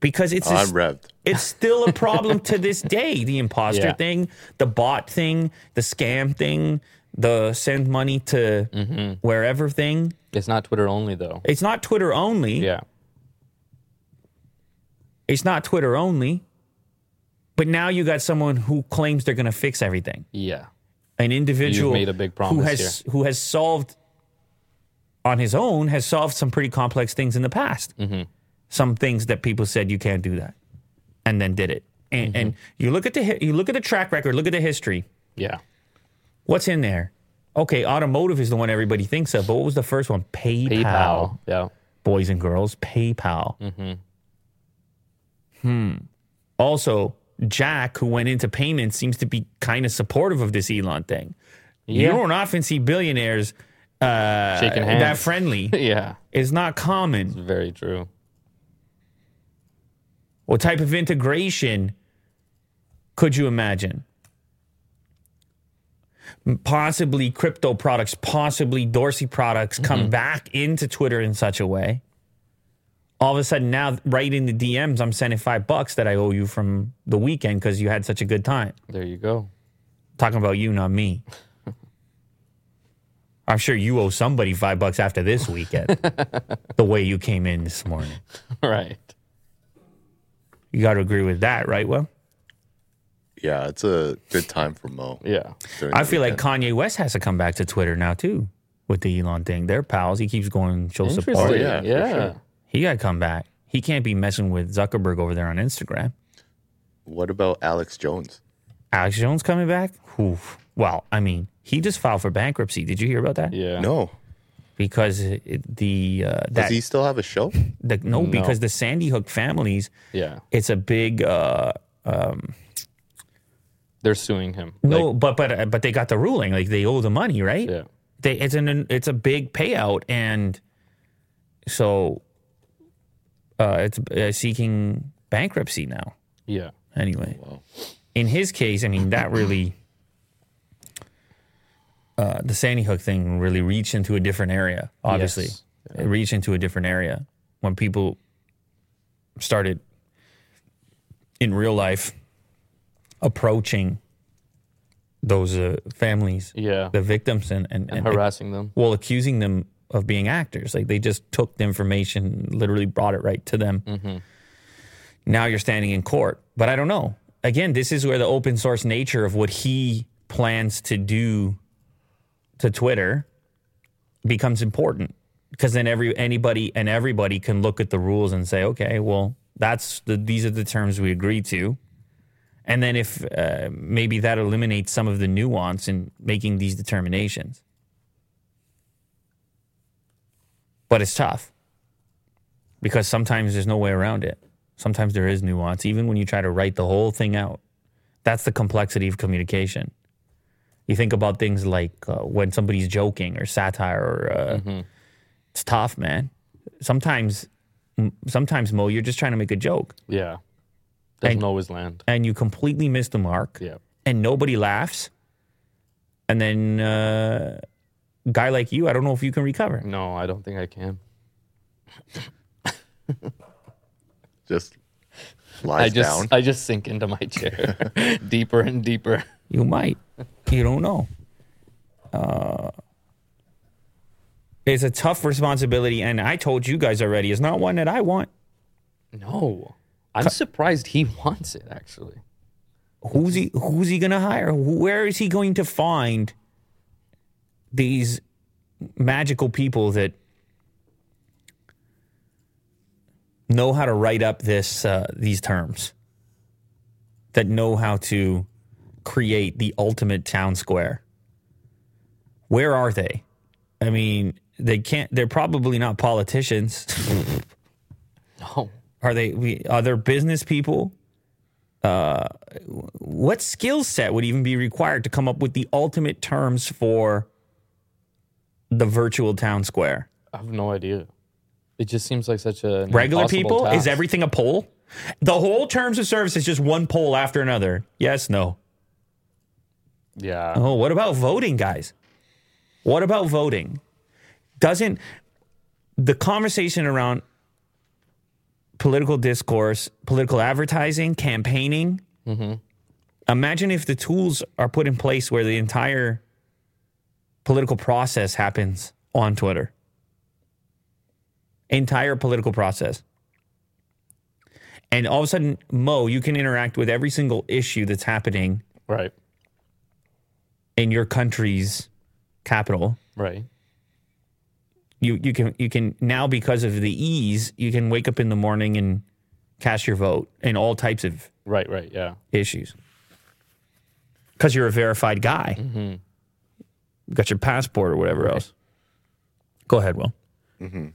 Because it's a- I'm revved. it's still a problem to this day. The imposter Yeah. thing, the bot thing, the scam thing, the send money to Mm-hmm. wherever thing. It's not Twitter only though. It's not Twitter only. Yeah. It's not Twitter only. But now you got someone who claims they're going to fix everything. Yeah. An individual made a big promise who has who has solved on his own has solved some pretty complex things in the past. Mm-hmm. Some things that people said you can't do that, and then did it. And, Mm-hmm. and you look at the you look at the track record, look at the history. Yeah. What's in there? Okay, automotive is the one everybody thinks of, but what was the first one? PayPal. PayPal. Yeah. Boys and girls, PayPal. Hmm. Mm-hmm. Also, Jack, who went into payments, seems to be kind of supportive of this Elon thing. You don't often see billionaires uh, Shaking hands. that friendly. yeah. It's not common. Very true. What type of integration could you imagine? Possibly crypto products, possibly Dorsey products come mm-hmm. back into Twitter in such a way. All of a sudden, now right in the DMs, I'm sending five bucks that I owe you from the weekend because you had such a good time. There you go. Talking about you, not me. I'm sure you owe somebody five bucks after this weekend, the way you came in this morning. right. You got to agree with that, right, Well, Yeah, it's a good time for Mo. Yeah. I feel like. Kanye West has to come back to Twitter now too with the Elon thing. They're pals. He keeps going show support. Oh, yeah, for yeah. sure. He got to come back. He can't be messing with Zuckerberg over there on Instagram. What about Alex Jones? Alex Jones coming back? Oof. Well, I mean, he just filed for bankruptcy. Did you hear about that? Yeah. No. Because it, the uh, Does he still have a show? the, no, because the Sandy Hook families, Yeah. it's a big uh, They're suing him. no, Like, but but but they got the ruling like they owe the money, right? yeah. they it's an it's a big payout and so uh it's uh, seeking bankruptcy now Yeah. anyway in his case i mean that really uh the sandy hook thing really reached into a different area obviously Yes. it reached into a different area when people started in real life approaching those uh, families Yeah. the victims and, and, and Harassing them. well accusing them of being actors like they just took the information literally brought it right to them now you're standing in court but i don't know again this is where the open source nature of what he plans to do to Twitter becomes important because then every anybody and everybody can look at the rules and say, okay, well, that's the these are the terms we agreed to. And then if uh, maybe that eliminates some of the nuance in making these determinations. But it's tough because sometimes there's no way around it. Sometimes there is nuance, even when you try to write the whole thing out. That's the complexity of communication. You think about things like uh, when somebody's joking or satire, or uh, it's tough, man. Sometimes, m- sometimes Mo, you're just trying to make a joke Yeah. Doesn't And- always land. and you completely miss the mark, Yeah. and nobody laughs, and then uh, guy like you, I don't know if you can recover. No, I don't think I can. Just lies I just down. I just sink into my chair deeper and deeper. You might. You don't know. Uh, it's a tough responsibility, and I told you guys already. It's not one that I want. No. I'm surprised he wants it actually. Who's he? Who's he gonna hire? Where is he going to find these magical people that know how to write up this uh, these terms? That know how to create the ultimate town square. Where are they? I mean, they can't. They're probably not politicians. No. Are they? We, are there business people? Uh, what skill set would even be required to come up with the ultimate terms for the virtual town square? I have no idea. It just seems like such a Regular people? Is everything a poll? The whole terms of service is just one poll after another. Yes, no. Yeah. Oh, what about voting, guys? What about voting? Doesn't the conversation around political discourse, political advertising, campaigning? Mm-hmm. Imagine if the tools are put in place where the entire political process happens on Twitter. Entire political process. And all of a sudden, Mo, you can interact with every single issue that's happening Right. In your country's capital. Right. You you can you can now because of the ease, you can wake up in the morning and cast your vote in all types of Right. Right. Yeah. issues. Because you're a verified guy. You got your passport or whatever else. Go ahead, Will. Mm-hmm.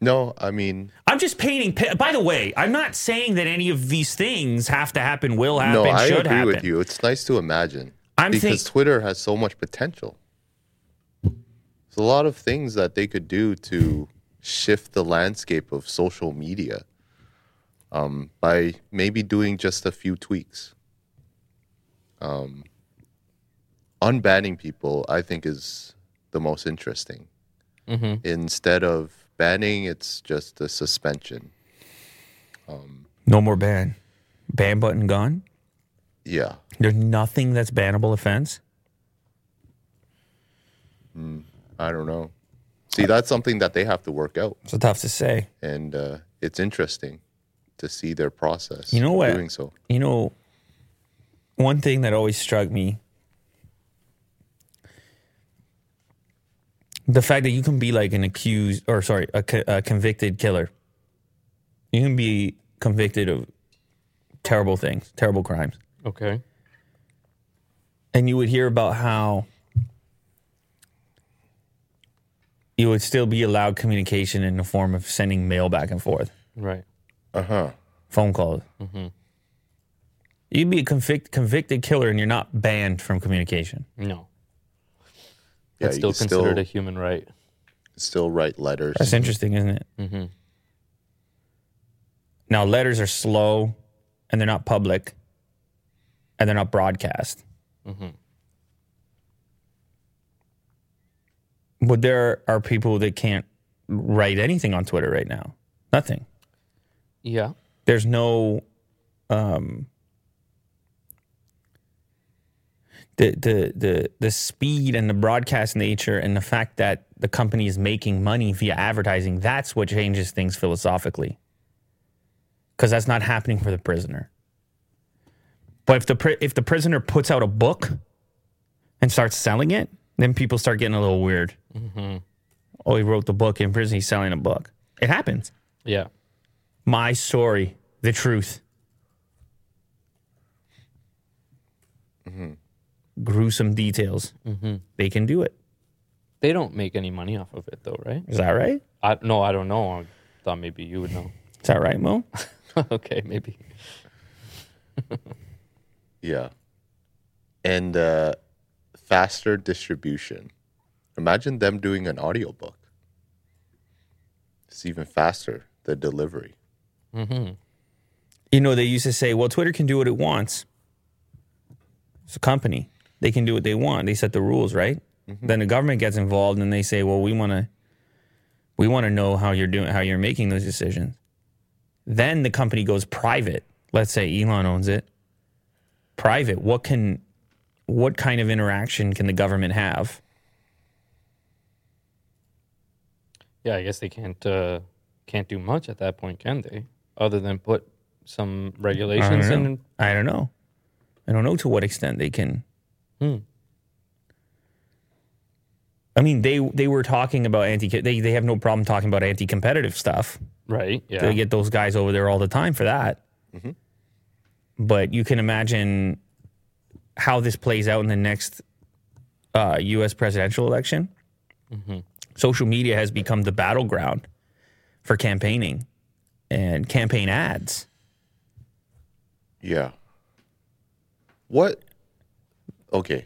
no, I mean, I'm just painting. By the way, I'm not saying that any of these things have to happen, will happen, no, I should agree happen. with you. It's nice to imagine I'm because think- Twitter has so much potential. There's a lot of things that they could do to shift the landscape of social media um, by maybe doing just a few tweaks. Um, unbanning people, I think, is the most interesting. Instead of banning, it's just a suspension. No more ban. Ban button gone. Yeah. There's nothing that's bannable offense. I don't know. See, that's something that they have to work out, So tough to say. and uh, it's interesting to see their process. You know what? Doing so. You know, one thing that always struck me the fact that you can be like an accused or sorry, a, co- a convicted killer. You can be convicted of terrible things, terrible crimes. Okay. And you would hear about how you would still be allowed communication in the form of sending mail back and forth. Right. Uh huh. phone calls. You'd be a convict, convicted killer and you're not banned from communication. No. Yeah, That's you still can considered still, a human right. still write letters. That's interesting, isn't it? Mm-hmm. Now, letters are slow and they're not public and they're not broadcast. But there are people that can't write anything on Twitter right now. Nothing. Yeah. there's no um the the the the speed and the broadcast nature and the fact that the company is making money via advertising that's what changes things philosophically because that's not happening for the prisoner but if the pri- if the prisoner puts out a book and starts selling it Then people start getting a little weird. Mm-hmm. Oh, he wrote the book in prison. He's selling a book. It happens. Yeah. My story, the truth. Mm-hmm. Gruesome details. Mm-hmm. They can do it. They don't make any money off of it, though, right? Is that right? I no, I don't know. I thought maybe you would know. Is that right, Mo? okay, maybe. Yeah. And uh, faster distribution. Imagine them doing an audiobook. It's even faster, the delivery. You know, they used to say, well, Twitter can do what it wants. It's a company. They can do what they want. They set the rules, right? Then the government gets involved and they say, well, we want to we want to know how you're doing how you're making those decisions. Then the company goes private. Let's say Elon owns it. Private. What can what kind of interaction can the government have? Yeah, I guess they can't uh, can't do much at that point, can they? Other than put some regulations don't in. I don't know. I don't know to what extent they can. Hmm. I mean, they they were talking about anti. They they have no problem talking about anti competitive stuff. Right. Yeah. They get those guys over there all the time for that. But you can imagine how this plays out in the next uh, U.S. presidential election. Social media has become the battleground for campaigning and campaign ads. Yeah. What? Okay.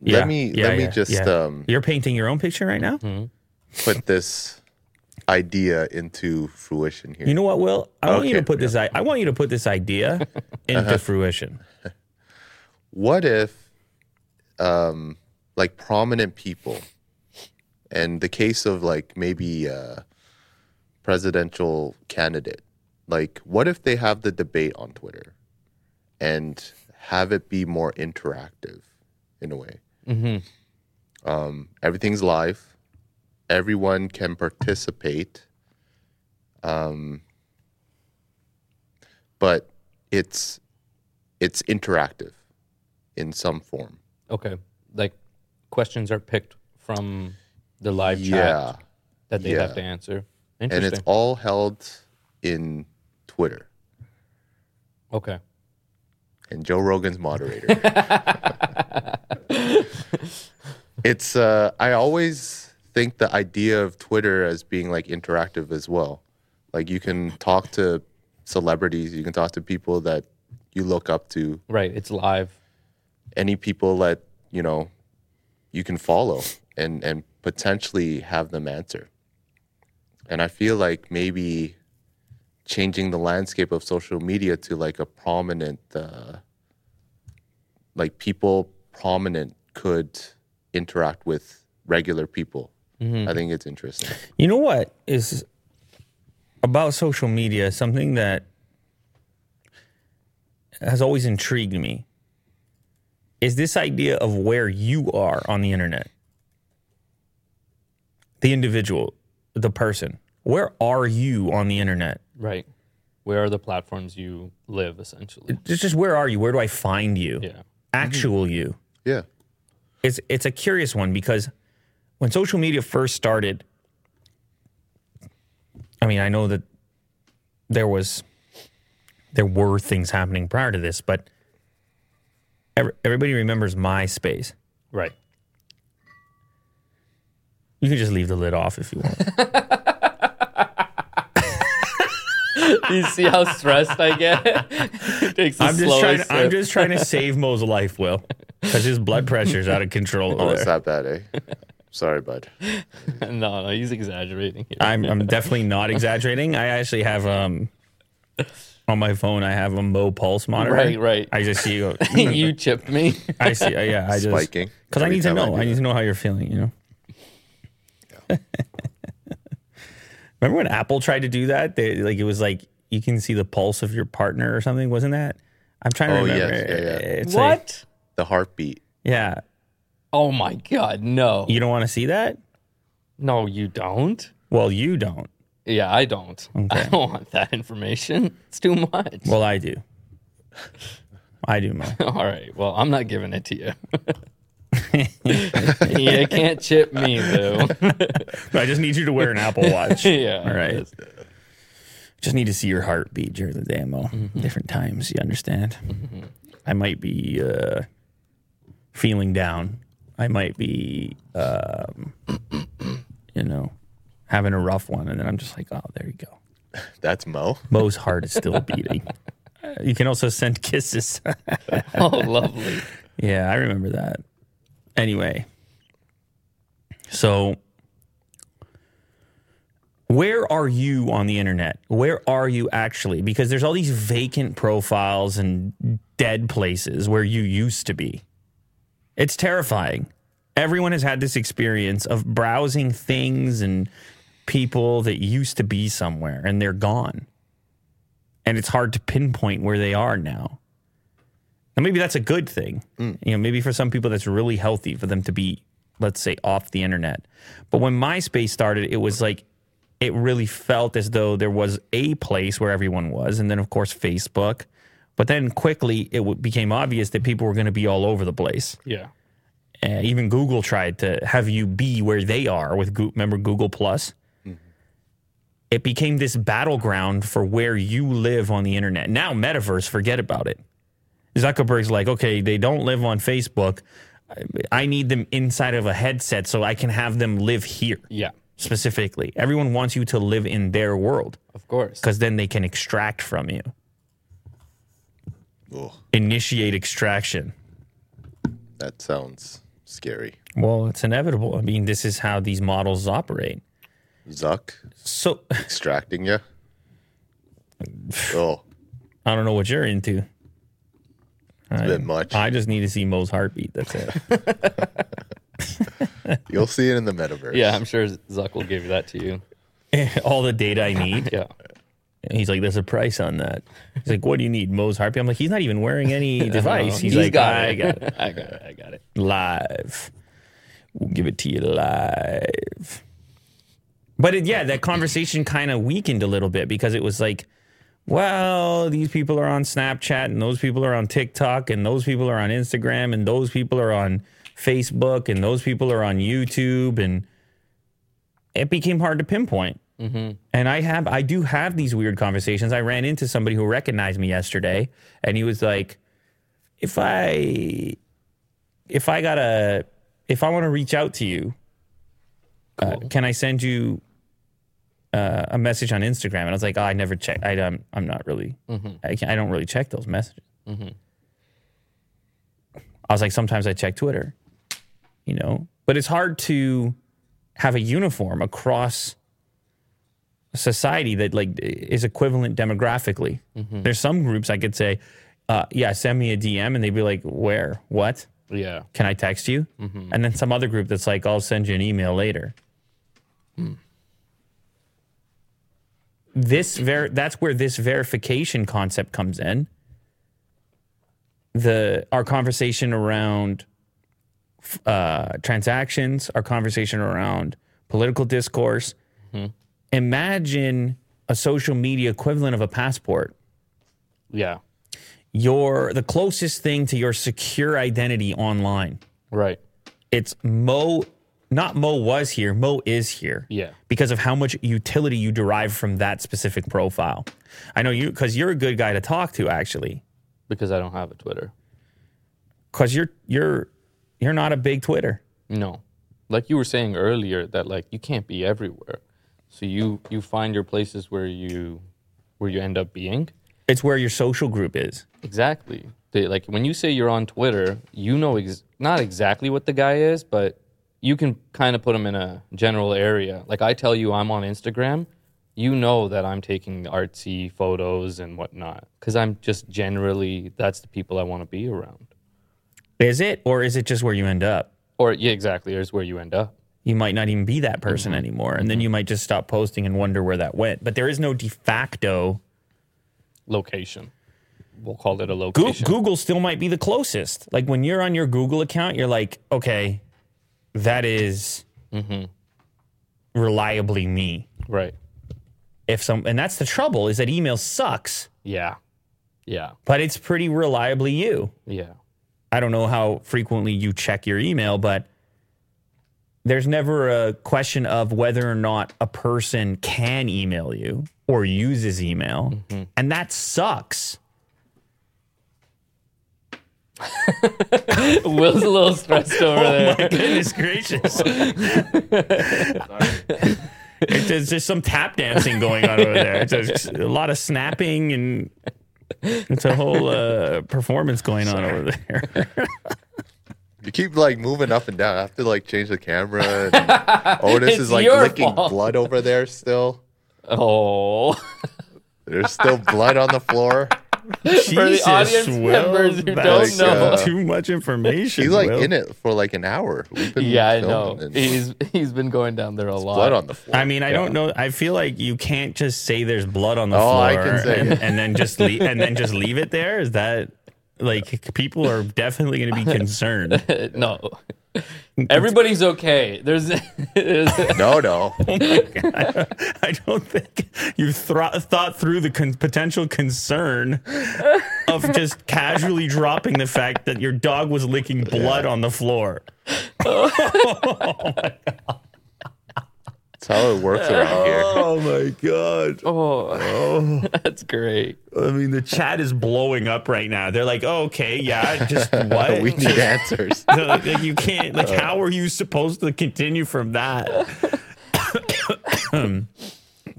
Yeah, let me yeah, let me yeah, just yeah. um, You're painting your own picture right now. put this idea into fruition here. You know what, Will? I want you to put this. I, I want you to put this idea into fruition. what if um like prominent people and the case of like maybe a presidential candidate like what if they have the debate on twitter and have it be more interactive in a way um, everything's live everyone can participate um, but it's it's interactive in some form. Okay. Like questions are picked from the live Yeah. chat that they yeah. have to answer. And Interesting. it's all held in Twitter. okay. And Joe Rogan's moderator. it's uh I always think the idea of Twitter as being like interactive as well. Like you can talk to celebrities, you can talk to people that you look up to, Right. It's live. any people that, you know, you can follow and and potentially have them answer. And I feel like maybe changing the landscape of social media to like a prominent uh like people prominent could interact with regular people. Mm-hmm. I think it's interesting. You know what is about social media? Something that has always intrigued me is this idea of where you are on the internet. The individual, the person. Where are you on the internet? Right. Where are the platforms you live, essentially? Just, just where are you? Where do I find you? Yeah. Actual mm-hmm. you. Yeah. it's it's a curious one because when social media first started, I mean, I know that there was there were things happening prior to this, but every, everybody remembers MySpace. Right. You can just leave the lid off if you want. you see how stressed I get? it takes I'm just slowest trying. I'm just trying to save Mo's life, Will, because his blood pressure's out of control Oh, it's not that bad, eh? Sorry, bud. no, no, he's exaggerating here. I'm I'm definitely not exaggerating. I actually have um on my phone. I have a Mo pulse monitor. Right, right. I just see you. you chipped me. I see. uh, Yeah, I just Spiking. because I need to time I know. I, need that. to know how you're feeling. You know. Remember when Apple tried to do that? They, like it was like you can see the pulse of your partner or something. Wasn't that? I'm trying to Oh, remember. yes. Yeah, yeah. It's like- what? The heartbeat. yeah. Oh my god, no. You don't want to see that? no, you don't. Well, you don't. Yeah, I don't. I don't want that information. It's too much. Well, I do. I do, Mo. All right. Well, I'm not giving it to you. you can't chip me though. I just need you to wear an Apple Watch. yeah. All right. Just need to see your heartbeat during the demo. Different times, you understand? I might be uh, feeling down. I might be, um, you know, having a rough one. And then I'm just like, oh, there you go. That's Mo. Mo's heart is still beating. Uh, you can also send kisses. Oh, lovely. Yeah, I remember that. Anyway, so where are you on the internet? Where are you actually? Because there's all these vacant profiles and dead places where you used to be. It's terrifying. Everyone has had this experience of browsing things and people that used to be somewhere and they're gone. And it's hard to pinpoint where they are now. And maybe that's a good thing. Mm. You know, maybe for some people that's really healthy for them to be, let's say, off the internet. But when MySpace started, it was like it really felt as though there was a place where everyone was, and then of course Facebook. But then quickly it w- became obvious that people were going to be all over the place. Yeah. Uh, even Google tried to have you be where they are with Goo- remember Google Plus. It became this battleground for where you live on the internet. Now metaverse, forget about it. Zuckerberg's like, okay, they don't live on Facebook. I need them inside of a headset so I can have them live here Yeah. specifically. Everyone wants you to live in their world Of course. because then they can extract from you. Ugh, Initiate extraction. that sounds scary. Well, it's inevitable. I mean, this is how these models operate. Zuck So extracting you. Oh, I don't know what you're into. it's a bit much. I just need to see Mo's heartbeat. That's it. You'll see it in the metaverse. Yeah, I'm sure Zuck will give that to you. All the data I need. Yeah. And he's like, "There's a price on that." He's like, "What do you need, Mo's heartbeat?" I'm like, "He's not even wearing any device." He's, like, "I it. got it, I got it. I got it. live. We'll give it to you live." But it, yeah, that conversation kind of weakened a little bit because it was like, well, these people are on Snapchat and those people are on TikTok and those people are on Instagram and those people are on Facebook and those people are on YouTube and it became hard to pinpoint. And I have, I do have these weird conversations. I ran into somebody who recognized me yesterday, and he was like, "If I, if I gotta, if I want to reach out to you, uh, can I send you uh, a message on Instagram?" And I was like, oh, "I never check. I, I'm, I'm not really. I, can't, I don't really check those messages." I was like, "Sometimes I check Twitter, you know, but it's hard to have a uniform across." Society that like is equivalent demographically. There's some groups I could say, uh, yeah, send me a DM, and they'd be like, where, what? Yeah. Can I text you? And then some other group that's like, I'll send you an email later. This ver- that's where this verification concept comes in. The our conversation around uh, transactions, our conversation around political discourse. Imagine a social media equivalent of a passport. Yeah. Your the closest thing to your secure identity online. Right. It's Mo, not Mo was here. Mo is here. Yeah. Because of how much utility you derive from that specific profile. I know you because you're a good guy to talk to actually. Because I don't have a Twitter. Because you're you're you're not a big Twitter. No. Like you were saying earlier that like you can't be everywhere. So you you find your places where you where you end up being. It's where your social group is. Exactly. They, like when you say you're on Twitter, you know ex- not exactly what the guy is, but you can kind of put him in a general area. Like I tell you I'm on Instagram, you know that I'm taking artsy photos and whatnot because I'm just generally that's the people I want to be around. Is it? Or is it just where you end up? Or yeah, exactly. is where you end up. You might not even be that person mm-hmm. anymore. And then mm-hmm. you might just stop posting and wonder where that went. But there is no de facto Location. We'll call it a location. Google still might be the closest. Like when you're on your Google account, you're like, okay, that is mm-hmm. reliably me. Right. If some, and that's the trouble is that email sucks, Yeah. Yeah. but it's pretty reliably you. Yeah. I don't know how frequently you check your email, but there's never a question of whether or not a person can email you or uses email. And that sucks. Will's a little stressed over Oh there. my goodness gracious. it's, it's just some tap dancing going on over there. It's a, a lot of snapping and it's a whole uh, performance going on over there. You keep like moving up and down. I have to like change the camera. And Otis is like licking fault. blood over there still. Oh, There's still blood on the floor. Jesus, audience Will, members who that's don't know. Uh, too much information. He's like Will. in it for like an hour. We've been yeah, I know. He's he's been going down there a lot. blood on the floor. I mean, I don't know. I feel like you can't just say there's blood on the Oh, floor I can say and, and then just leave, and then just leave it there. Is that like people are definitely going to be concerned? no, everybody's okay. There's, there's no, no. Oh I don't think you thro- thought through the con- potential concern of just casually dropping the fact that your dog was licking blood on the floor. Oh That's how it works around here. Oh my god! oh, oh. that's great. I mean, the chat is blowing up right now. They're like, oh, "Okay, yeah, just what?" We need answers. Like, like, you can't. Like, uh. how are you supposed to continue from that?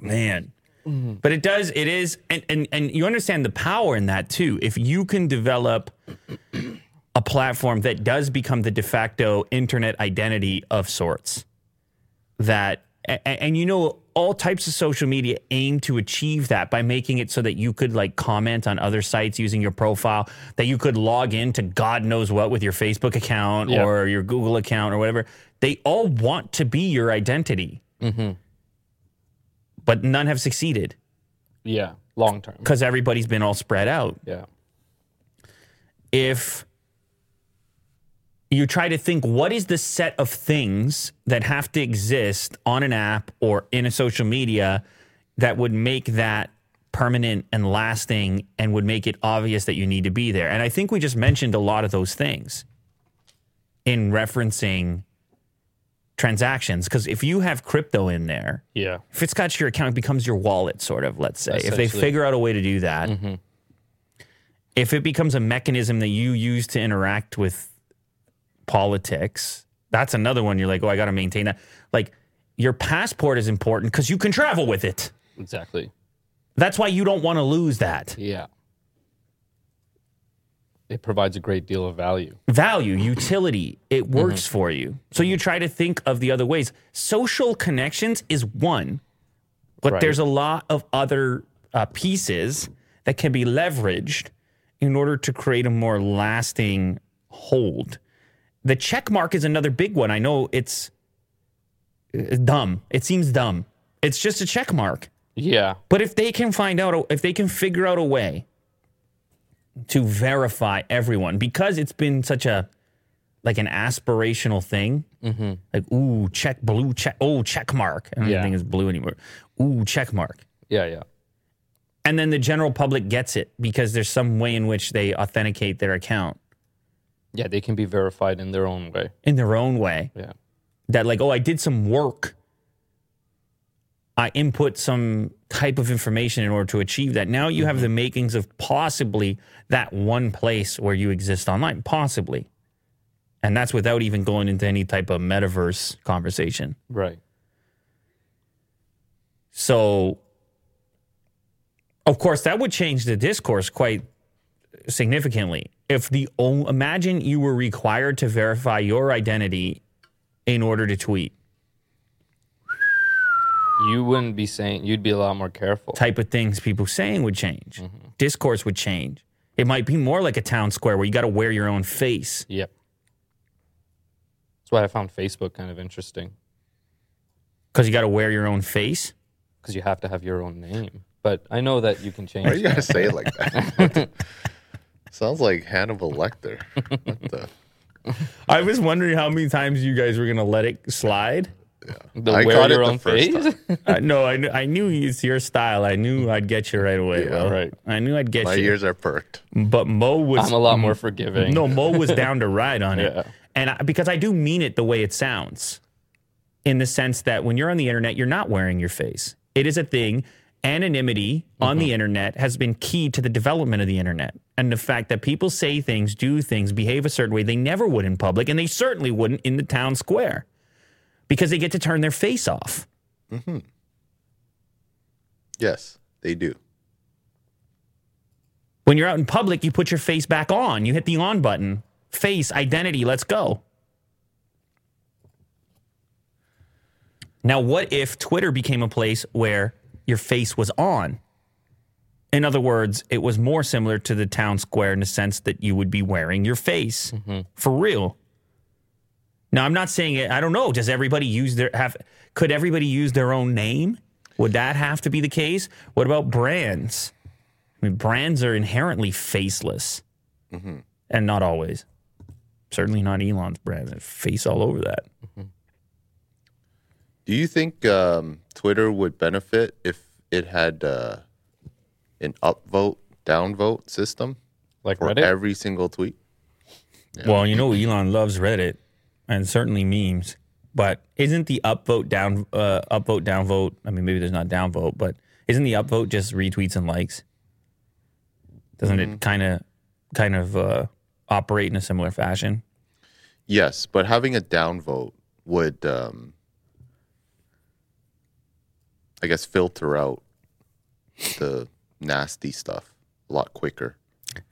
Man. Mm-hmm. But it does, it is, and, and, and you understand the power in that too. If you can develop a platform that does become the de facto internet identity of sorts, that, a- a- and you know, all types of social media aim to achieve that by making it so that you could like comment on other sites using your profile, that you could log in to God knows what with your Facebook account Yeah. or your Google account or whatever. They all want to be your identity. Mm-hmm. But none have succeeded Yeah, long term. because everybody's been all spread out. Yeah, if you try to think what is the set of things that have to exist on an app or in a social media that would make that permanent and lasting and would make it obvious that you need to be there. And I think we just mentioned a lot of those things in referencing transactions because if you have crypto in there, yeah, if it's got your account, it becomes your wallet, sort of, let's say. If they Mm-hmm. figure out a way to do that, if it becomes a mechanism that you use to interact with politics, that's another one you're like, oh, I got to maintain that. Like, your passport is important because you can travel with it. exactly. That's why you don't want to lose that Yeah, it provides a great deal of value. value, utility. It works for you. So you try to think of the other ways. Social connections is one, but Right. there's a lot of other uh, pieces that can be leveraged in order to create a more lasting hold. The check mark is another big one. I know it's uh, dumb. It seems dumb. It's just a check mark. Yeah, But if they can find out, if they can figure out a way to verify everyone, because it's been such a like an aspirational thing, like ooh, check blue check, oh check mark. I don't Yeah. think it's blue anymore. Ooh, check mark. yeah, yeah. And then the general public gets it because there's some way in which they authenticate their account Yeah, they can be verified in their own way. in their own way. Yeah, that like oh i did some work. I input some type of information in order to achieve that. Now you have mm-hmm. the makings of possibly that one place where you exist online. Possibly. And that's without even going into any type of metaverse conversation. Right. so of course that would change the discourse quite significantly if the o- imagine you were required to verify your identity in order to tweet You wouldn't be saying. You'd be a lot more careful. type of things people saying would change. Mm-hmm. Discourse would change. It might be more like a town square where you got to wear your own face. Yep. That's why I found Facebook kind of interesting Because you got to wear your own face. because you have to have your own name. But I know that you can change. Why you gotta say it like that? Sounds like Hannibal Lecter. What the? I was wondering how many times you guys were going to let it slide. The I wear got it your the own first face. Uh, no, I, kn- I knew it's your style. I knew I'd get you right away. Yeah, Will. right. I knew I'd get you. My you. ears are perked. But Mo was. I'm a lot more forgiving. No, Mo was down to ride on it. Yeah. And I, because I do mean it the way it sounds, in the sense that when you're on the internet, you're not wearing your face. It is a thing. Anonymity on the mm-hmm. internet has been key to the development of the internet. And the fact that people say things, do things, behave a certain way they never would in public, and they certainly wouldn't in the town square because they get to turn their face off. Mm-hmm. Yes, they do. When you're out in public, you put your face back on. You hit the on button. Face, identity, let's go. Now, what if Twitter became a place where your face was on? In other words, it was more similar to the town square in the sense that you would be wearing your face mm-hmm. for real. Now, I'm not saying it. I don't know. Does everybody use their have? Could everybody use their own name? Would that have to be the case? What about brands? I mean, brands are inherently faceless, mm-hmm. and not always. Certainly not Elon's brand. There's face all over that. Mm-hmm. Do you think um, Twitter would benefit if it had uh, an upvote, downvote system like for Reddit. every single tweet? Well, you know, Elon loves Reddit and certainly memes, but isn't the upvote down uh, upvote downvote? I mean, maybe there's not downvote, but isn't the upvote just retweets and likes? Doesn't it kind of kind of uh, operate in a similar fashion? Yes, but having a downvote would, um, I guess, filter out the nasty stuff a lot quicker.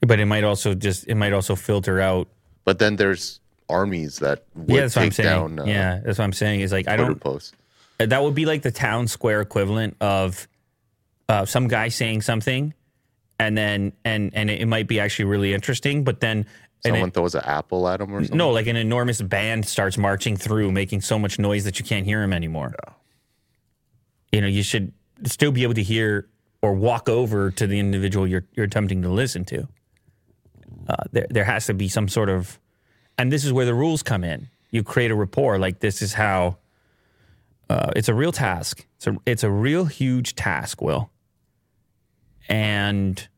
But it might also just it might also filter out. But then there's armies that would yeah, that's what I'm saying. down uh, yeah, that's what I'm saying. Is like I don't posts. that would be like the town square equivalent of uh, some guy saying something, and then and and it might be actually really interesting, but then Someone it, throws an apple at them or something. no, like an enormous band starts marching through, making so much noise that you can't hear him anymore. You know, you should still be able to hear or walk over to the individual you're you're attempting to listen to. Uh, there there has to be some sort of, and this is where the rules come in. You create a rapport. Like this is how. Uh, it's a real task. It's a it's a real huge task, Will. And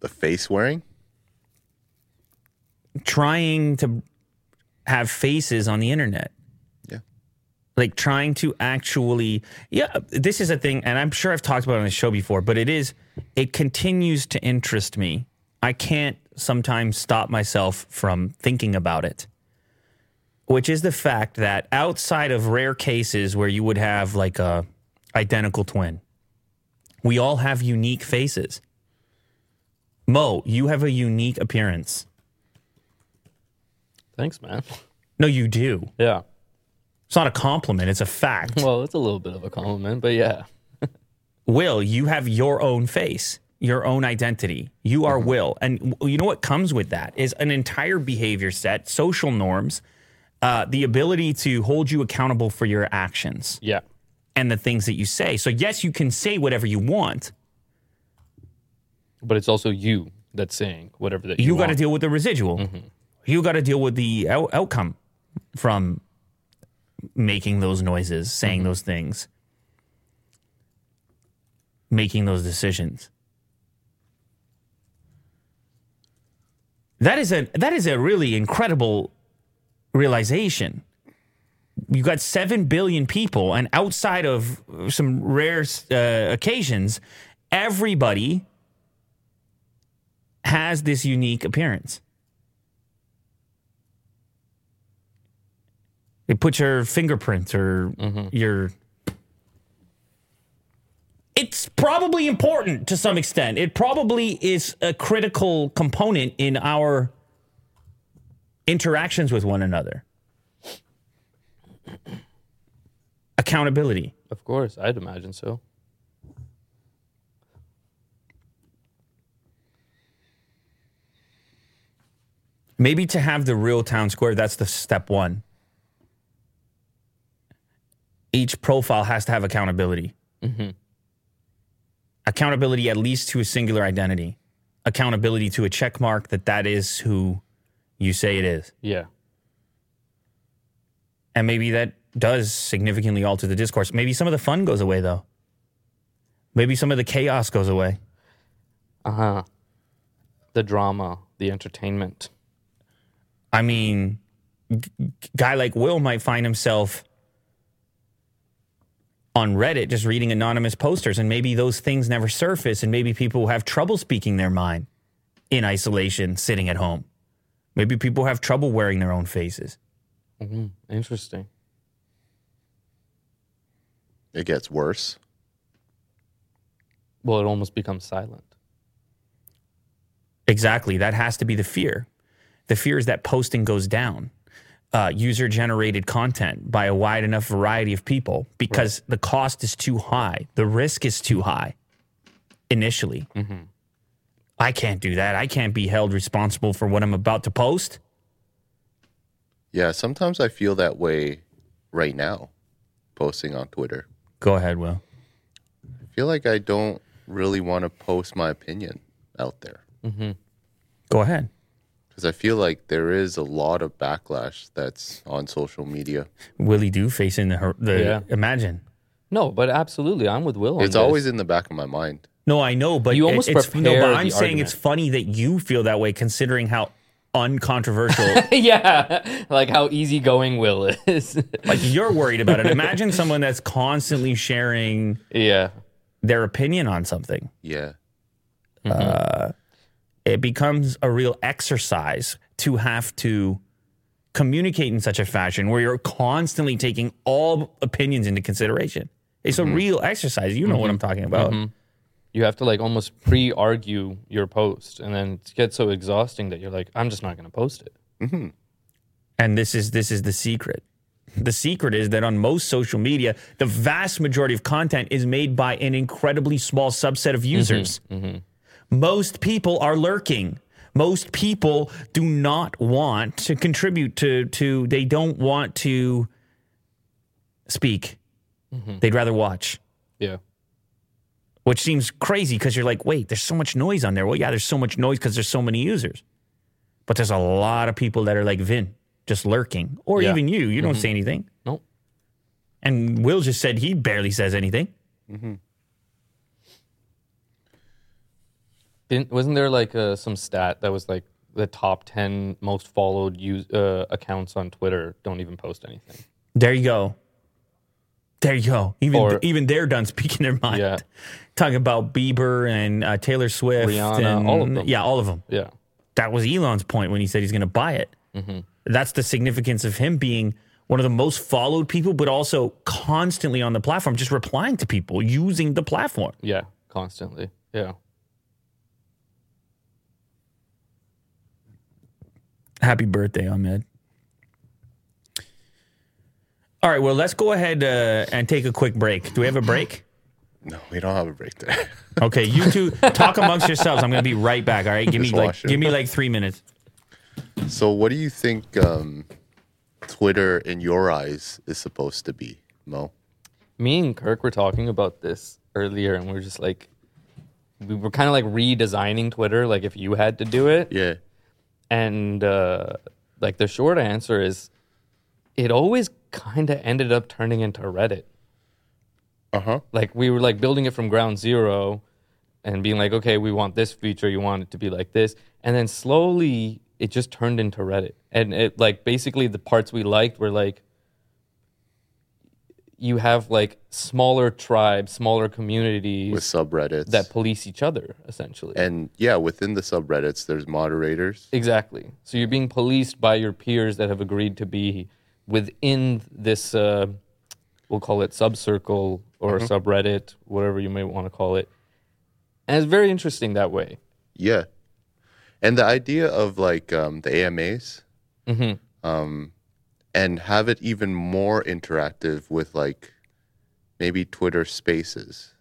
The face wearing? trying to have faces on the internet. Like trying to actually, yeah, this is a thing, and I'm sure I've talked about it on the show before, but it is, it continues to interest me. I can't sometimes stop myself from thinking about it, which is the fact that outside of rare cases where you would have like a identical twin, we all have unique faces. Mo, you have a unique appearance. Thanks, man. No, you do. Yeah. It's not a compliment, it's a fact. Well, it's a little bit of a compliment, but yeah. Will, you have your own face, your own identity. You are Will. And you know what comes with that is an entire behavior set, social norms, uh, the ability to hold you accountable for your actions Yeah. and the things that you say. So, yes, you can say whatever you want. But it's also you that's saying whatever that you, You got to deal with the residual. You got to deal with the out- outcome from making those noises, saying those things, making those decisions. That is a that is a really incredible realization. You got seven billion people, and outside of some rare uh, occasions, everybody has this unique appearance. They put your fingerprint or mm-hmm. your. It's probably important to some extent. It probably is a critical component in our interactions with one another. Accountability. Of course, I'd imagine so. Maybe to have the real town square, that's the step one. Each profile has to have accountability. Accountability, at least to a singular identity. Accountability to a check mark that that is who you say it is. Yeah. And maybe that does significantly alter the discourse. Maybe some of the fun goes away though. Maybe some of the chaos goes away. Uh huh. The drama, the entertainment. I mean, g- guy like Will might find himself on Reddit just reading anonymous posters, and maybe those things never surface, and maybe people have trouble speaking their mind in isolation, sitting at home. Maybe people have trouble wearing their own faces. Mm-hmm. Interesting. It gets worse. Well, it almost becomes silent. Exactly. That has to be the fear. The fear is that posting goes down, uh, user generated content by a wide enough variety of people because the cost is too high, the risk is too high initially. I can't do that. I can't be held responsible for what I'm about to post. Yeah, sometimes I feel that way right now, posting on Twitter. Go ahead, Will. I feel like I don't really want to post my opinion out there Go ahead. Because I feel like there is a lot of backlash that's on social media. Willie do facing the, the Yeah. imagine. No, but absolutely, I'm with Will. on It's this. always in the back of my mind. No, I know, but You it- almost it's, no, but I'm saying it's funny that you feel that way considering how uncontroversial yeah, like how easygoing Will is. like you're worried about it. Imagine someone that's constantly sharing yeah, their opinion on something. Yeah. Uh, It becomes a real exercise to have to communicate in such a fashion where you're constantly taking all opinions into consideration. It's a mm-hmm. real exercise. You know what I'm mm-hmm. talking about. Mm-hmm. you have to like almost pre-argue your post, and then it gets so exhausting that you're like, I'm just not going to post it. And this is this is the secret. The secret is that on most social media, the vast majority of content is made by an incredibly small subset of users. Most people are lurking. Most people do not want to contribute to to they don't want to speak. Mm-hmm. They'd rather watch. Yeah, Which seems crazy because you're like, wait, there's so much noise on there. Well, yeah, there's so much noise because there's so many users. But there's a lot of people that are like Vin, just lurking. Or Yeah. even you. You don't mm-hmm. say anything. nope. And Will just said he barely says anything. Mm-hmm. Didn't, wasn't there like uh, some stat that was like the top ten most followed use, uh, accounts on Twitter don't even post anything? There you go. There you go. Even Or- even they're done speaking their mind. Yeah. Talking about Bieber and uh, Taylor Swift, Rihanna, and, all of them. Yeah, all of them. Yeah, That was Elon's point when he said he's going to buy it. Mm-hmm. That's the significance of him being one of the most followed people, but also constantly on the platform, just replying to people using the platform. yeah, constantly. Yeah, Happy birthday, Ahmed. All right, well, let's go ahead uh, and take a quick break. Do we have a break? No, we don't have a break there. Okay, you two talk amongst yourselves. I'm going to be right back. All right, give me like it. give me like three minutes. so, what do you think um, Twitter, in your eyes, is supposed to be, Mo? me and Kirk were talking about this earlier, and we are just like, we were kind of like redesigning Twitter, like if you had to do it. Yeah. And uh, like the short answer is, it always kind of ended up turning into Reddit. Uh huh. Like we were like building it from ground zero, and being like, okay, we want this feature, you want it to be like this, and then slowly it just turned into Reddit. And it like basically the parts we liked were like, you have like smaller tribes, smaller communities With subreddits. that police each other essentially. and yeah, within the subreddits, there's moderators. Exactly. So you're being policed by your peers that have agreed to be within this, uh, we'll call it subcircle or subreddit, whatever you may want to call it. And it's very interesting that way. Yeah. And the idea of like um, the AMAs Mm-hmm. um, and have it even more interactive with like maybe Twitter spaces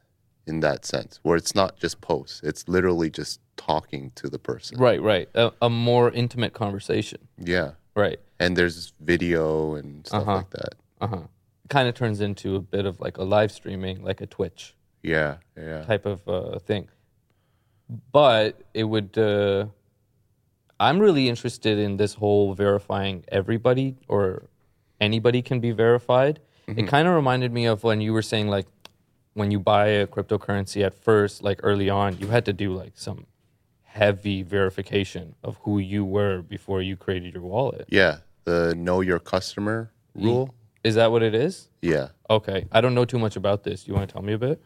in that sense, where it's not just posts, it's literally just talking to the person. Right, right. A, a more intimate conversation. Yeah. Right. And there's video and stuff Uh-huh. like that. Uh huh. Kind of turns into a bit of like a live streaming, like a Twitch. Yeah. Yeah. type of uh, thing. But it would. Uh, I'm really interested in this whole verifying everybody or anybody can be verified. Mm-hmm. It kind of reminded me of when you were saying like when you buy a cryptocurrency at first, like early on, you had to do like some heavy verification of who you were before you created your wallet. Yeah, the know your customer rule. Is that what it is? Yeah, Okay, I don't know too much about this. You want to tell me a bit?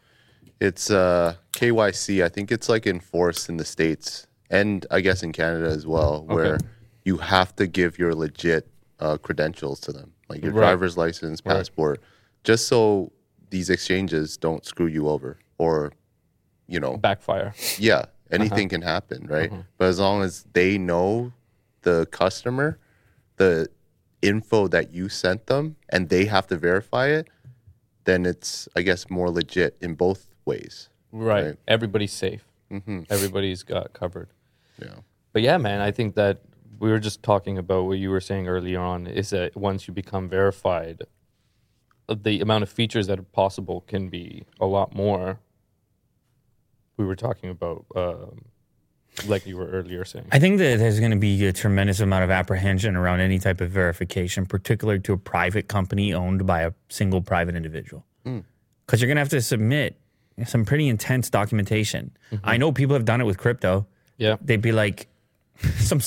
it's uh, KYC. I think it's like enforced in the states and I guess in Canada as well, where you have to give your legit uh, credentials to them, like your Right. driver's license, passport, just so these exchanges don't screw you over or, you know, Backfire. yeah, anything can happen, right? But as long as they know the customer, the info that you sent them, and they have to verify it, then it's, I guess, more legit in both ways. Right. Right. Everybody's safe. Everybody's got covered. Yeah. But yeah, man, I think that we were just talking about what you were saying earlier on is that once you become verified, uh, the amount of features that are possible can be a lot more. We were talking about, um, like you were earlier saying. I think that there's going to be a tremendous amount of apprehension around any type of verification, particularly to a private company owned by a single private individual. Because you're going to have to submit some pretty intense documentation. I know people have done it with crypto. yeah. They'd be like, some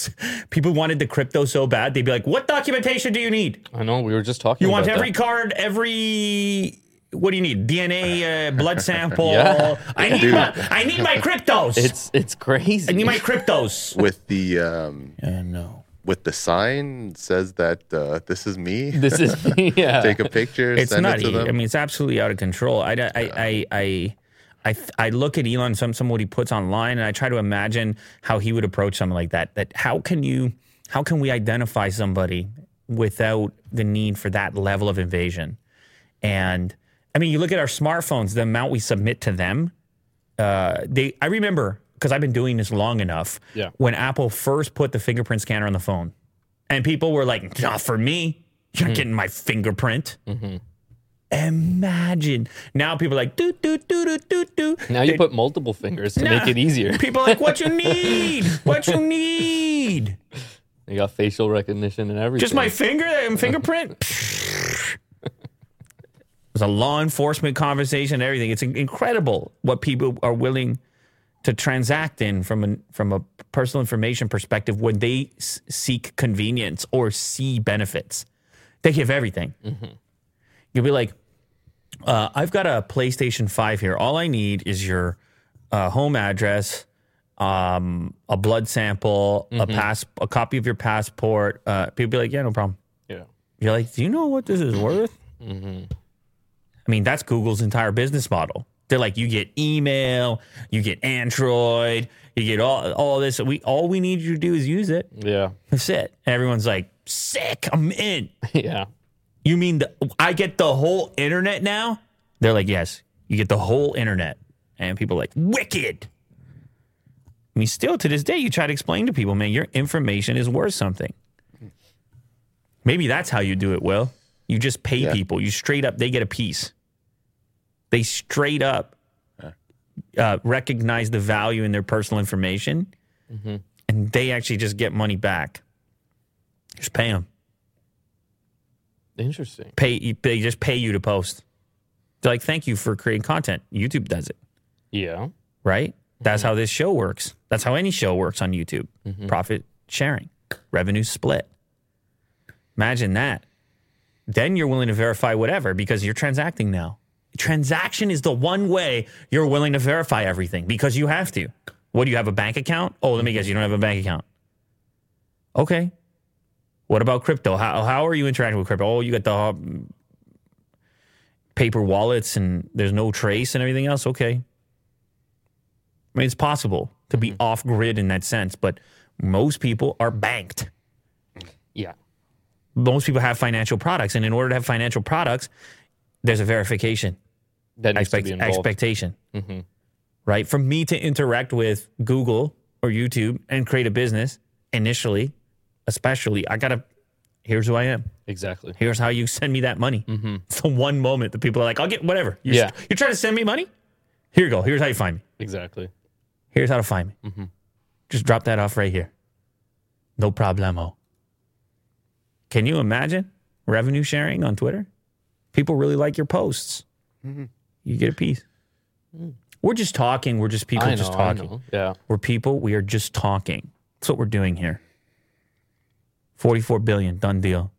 people wanted the crypto so bad. They'd be like, "What documentation do you need? I know. We were just talking You about want every that. card, every what do you need? DNA, uh, blood sample. Yeah. I need my I need my cryptos. It's it's crazy. I need my cryptos. With the um, Uh, no. With the sign says that uh, this is me. this is me. yeah. Take a picture, It's send it to them. I mean, it's absolutely out of control. I, I, I, I, I, I look at Elon, some, some what he puts online, and I try to imagine how he would approach something like that. That how can you, how can we identify somebody without the need for that level of invasion? And I mean, you look at our smartphones, the amount we submit to them. Uh, they, I remember because I've been doing this long enough. Yeah. When Apple first put the fingerprint scanner on the phone, and people were like, "Not for me. You're not getting my fingerprint." Mm-hmm. Imagine now people are like do do do do do do. now you put multiple fingers to make it easier. People are like, "What you need? What you need? You got facial recognition and everything. Just my finger and fingerprint." it was a law enforcement conversation. and Everything. It's incredible what people are willing to transact in from a from a personal information perspective when they s- seek convenience or see benefits. They give everything. You'll be like, uh, I've got a PlayStation 5 here. All I need is your uh, home address, um, a blood sample, a pass, a copy of your passport. Uh, people be like, yeah, no problem. yeah. You're like, do you know what this is worth? I mean, that's Google's entire business model. They're like, you get email, you get Android, you get all all this. We all we need you to do is use it. Yeah. That's it. And everyone's like, sick. I'm in. Yeah. You mean the, I get the whole internet now? They're like, yes, you get the whole internet. And people are like, wicked. I mean, still to this day, you try to explain to people, man, your information is worth something. Maybe that's how you do it, Will. You just pay Yeah. people. You straight up, they get a piece. They straight up uh, recognize the value in their personal information, mm-hmm. and they actually just get money back. Just pay them Interesting. pay they just pay you to post. They're like, thank you for creating content. YouTube does it, Yeah. right? That's mm-hmm. how this show works. That's how any show works on YouTube. Mm-hmm. Profit sharing, revenue split. Imagine that. Then you're willing to verify whatever because you're transacting now. Transaction is the one way you're willing to verify everything because you have to. What do you have a bank account? Oh, let me guess, you don't have a bank account. Okay. What about crypto? How how are you interacting with crypto? Oh, you got the um, paper wallets and there's no trace and everything else. Okay. I mean, it's possible to be off grid in that sense, but most people are banked. Yeah. Most people have financial products, and in order to have financial products, there's a verification That needs expect, to be involved. expectation. Mm-hmm. Right? For me to interact with Google or YouTube and create a business initially, especially, I gotta. Here's who I am. exactly. Here's how you send me that money. Mm-hmm. It's the one moment that people are like, I'll get whatever. You're, Yeah. You're trying to send me money? Here you go. Here's how you find me. Exactly. Here's how to find me. Mm-hmm. Just drop that off right here. No problemo. Can you imagine? revenue sharing on Twitter. People really like your posts. You get a piece. We're just talking. We're just people I know, just I talking. know. Yeah. We're people. We are just talking. That's what we're doing here. 44 billion, done deal.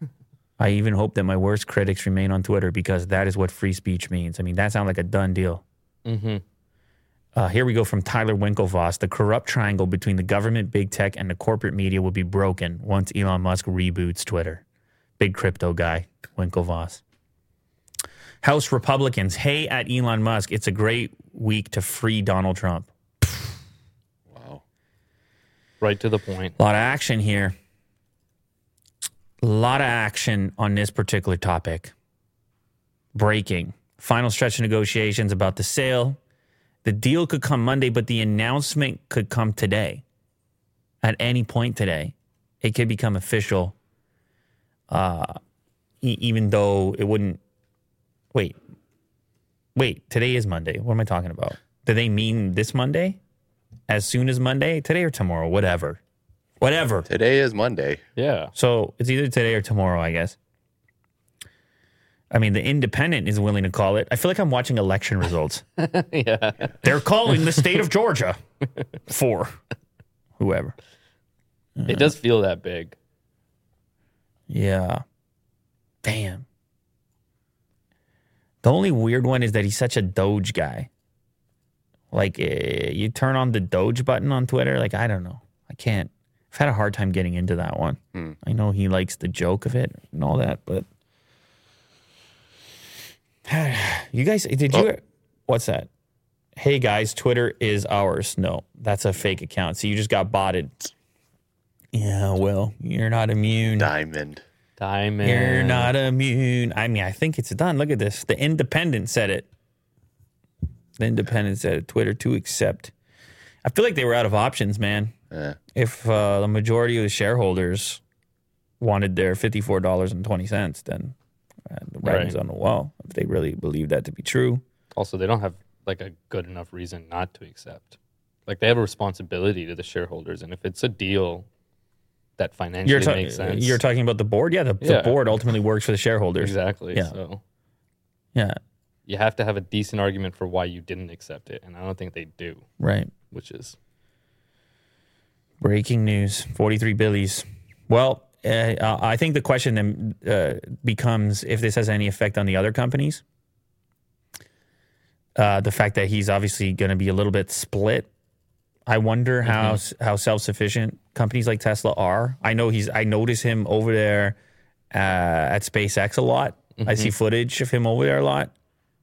I even hope that my worst critics remain on Twitter because that is what free speech means. I mean, that sounds like a done deal. Mm-hmm. Uh, here we go from Tyler Winklevoss. The corrupt triangle between the government, big tech, and the corporate media will be broken once Elon Musk reboots Twitter. Big crypto guy, Winklevoss. House Republicans, hey at Elon Musk, it's a great week to free Donald Trump. Wow. Right to the point. A lot of action here. A lot of action on this particular topic. Breaking. Final stretch of negotiations about the sale. The deal could come Monday, but the announcement could come today. At any point today, it could become official. Uh, e- even though it wouldn't. Wait. Wait. Today is Monday. What am I talking about? Do they mean this Monday? As soon as Monday? Today or tomorrow? Whatever. Whatever. Today is Monday. Yeah. So it's either today or tomorrow, I guess. I mean, the Independent is willing to call it. I feel like I'm watching election results. yeah. They're calling the state of Georgia for whoever. It does feel that big. Yeah. Damn. The only weird one is that he's such a Doge guy. Like, eh, you turn on the Doge button on Twitter. Like, I don't know. I can't. I've had a hard time getting into that one. I know he likes the joke of it and all that, but. you guys, did you. What's that? Hey guys, Twitter is ours. No, that's a fake account. So you just got botted. Yeah, well, you're not immune. Diamond. Diamond. You're not immune. I mean, I think it's done. Look at this. The Independent said it. The Independent said it. Twitter to accept. I feel like they were out of options, man. Yeah. If uh, the majority of the shareholders wanted their fifty-four dollars and twenty cents, then uh, the writing's Right. on the wall. If they really believe that to be true, Also, they don't have like a good enough reason not to accept. Like they have a responsibility to the shareholders, and if it's a deal that financially you're, ta- makes sense, you're talking about the board. Yeah, the, the Yeah. board ultimately works for the shareholders. exactly. Yeah. So Yeah, you have to have a decent argument for why you didn't accept it, and I don't think they do, right. which is Breaking news: forty-three billies. Well, uh, I think the question then uh, becomes if this has any effect on the other companies. Uh, the fact that he's obviously going to be a little bit split. I wonder how how self sufficient companies like Tesla are. I know he's. I notice him over there uh, at SpaceX a lot. I see footage of him over there a lot.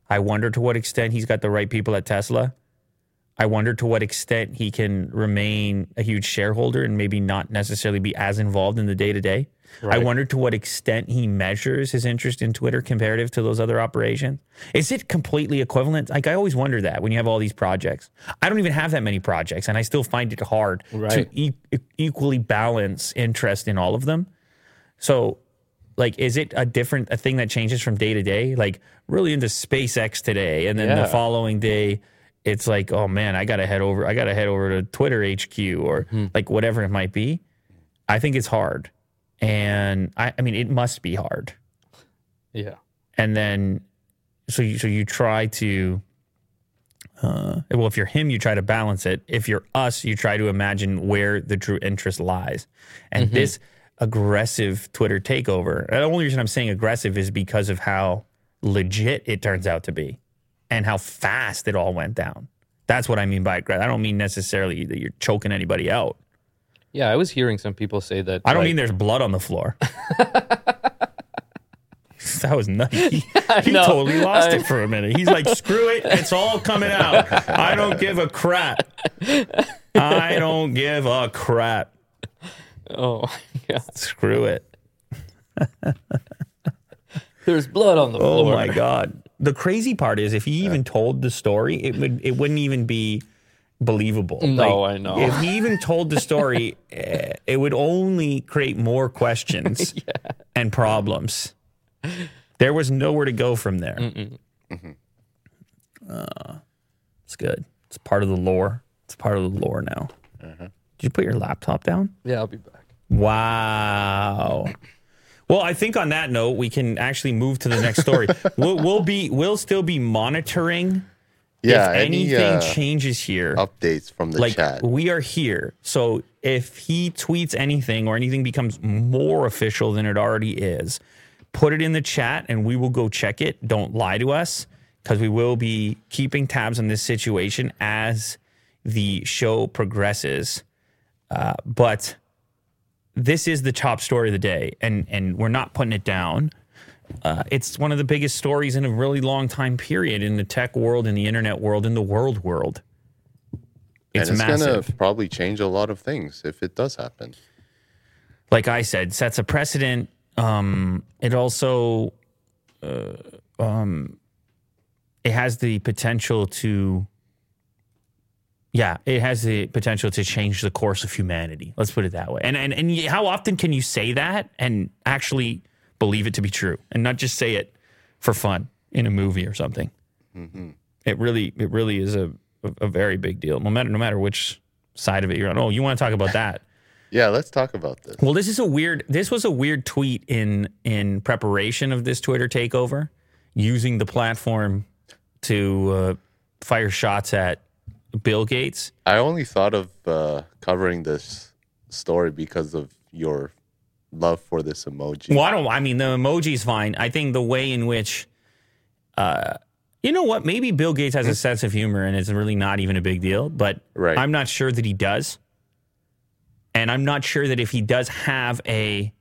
I wonder to what extent he's got the right people at Tesla. I wonder to what extent he can remain a huge shareholder and maybe not necessarily be as involved in the day to day. I wonder to what extent he measures his interest in Twitter comparative to those other operations. Is it completely equivalent? Like I always wonder that when you have all these projects. I don't even have that many projects, and I still find it hard to e- equally balance interest in all of them. So, like, is it a different a thing that changes from day to day? Like, really into SpaceX today, and then the following day, it's like, oh man, I gotta head over. I gotta head over to Twitter HQ or like whatever it might be. I think it's hard, and I, I mean, it must be hard. yeah, And then, so you so you try to. Uh, well, if you're him, you try to balance it. If you're us, you try to imagine where the true interest lies. And this aggressive Twitter takeover, the only reason I'm saying aggressive is because of how legit it turns out to be and how fast it all went down. That's what I mean by aggressive. I don't mean necessarily that you're choking anybody out. yeah. I was hearing some people say that. I don't like, mean there's blood on the floor. that was nutty. He, he know. totally lost I- it for a minute. He's like, screw it. It's all coming out. I don't give a crap. I don't give a crap. Oh, yeah. Screw it. There's blood on the floor. Oh floor. my god. The crazy part is if he even told the story, it would it wouldn't even be believable. No, I know. If he even told the story, eh, it would only create more questions and problems. There was nowhere to go from there. Uh, it's good. It's part of the lore. It's part of the lore now. Did you put your laptop down? Yeah, I'll be back. Wow. Well, I think on that note, we can actually move to the next story. we'll, we'll be we'll still be monitoring Yeah, if any anything uh, changes here. updates from the like chat? we are here. So if he tweets anything or anything becomes more official than it already is, put it in the chat and we will go check it. Don't lie to us because we will be keeping tabs on this situation as the show progresses. Uh, but this is the top story of the day, and and we're not putting it down. Uh, it's one of the biggest stories in a really long time period in the tech world, in the internet world, in the world world. It's, and it's massive. gonna probably change a lot of things if it does happen. like I said, sets a precedent. Um, it also, uh, um, it has the potential to, yeah, it has the potential to change the course of humanity. Let's put it that way. And and and how often can you say that and actually believe it to be true, and not just say it for fun in a movie or something? It really, it really is a, a a very big deal. No matter no matter which side of it you're on. Oh, you want to talk about that? Yeah, let's talk about this. Well, this is a weird. This was a weird tweet in in preparation of this Twitter takeover, using the platform to uh, fire shots at Bill Gates. I only thought of uh, covering this story because of your love for this emoji. Well, I don't. I mean, the emoji's fine. I think the way in which, uh, you know what? Maybe Bill Gates has a sense of humor, and it's really not even a big deal. But Right. I'm not sure that he does, and I'm not sure that if he does have a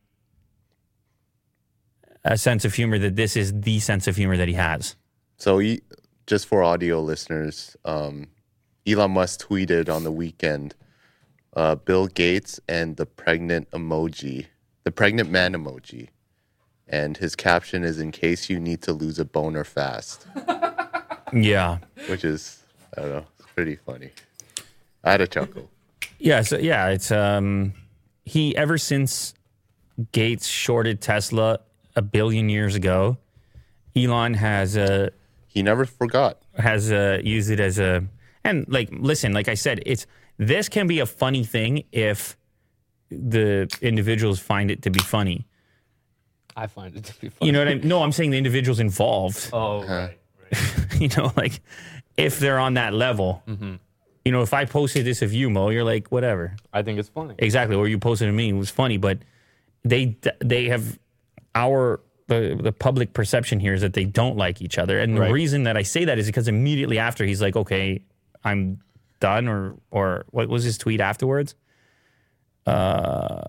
a sense of humor, that this is the sense of humor that he has. So, he, just for audio listeners, um, Elon Musk tweeted on the weekend uh, Bill Gates and the pregnant emoji, the pregnant man emoji. And his caption is in case you need to lose a boner fast, Yeah. which is, I don't know, it's pretty funny. I had a chuckle. Yeah, so yeah, it's um he ever since Gates shorted Tesla a billion years ago, Elon has uh He never forgot. has uh used it as a and like listen, like I said, it's this can be a funny thing if the individuals find it to be funny. I find it to be funny. You know what I mean? No, I'm saying the individuals involved. Oh, right. you know, like if they're on that level. Mm-hmm. You know, if I posted this of you, Mo, you're like, whatever. I think it's funny. exactly or you posted to me it was funny but they they have our the the public perception here is that they don't like each other and the reason that i say that is because immediately after he's like okay i'm done or or what was his tweet afterwards uh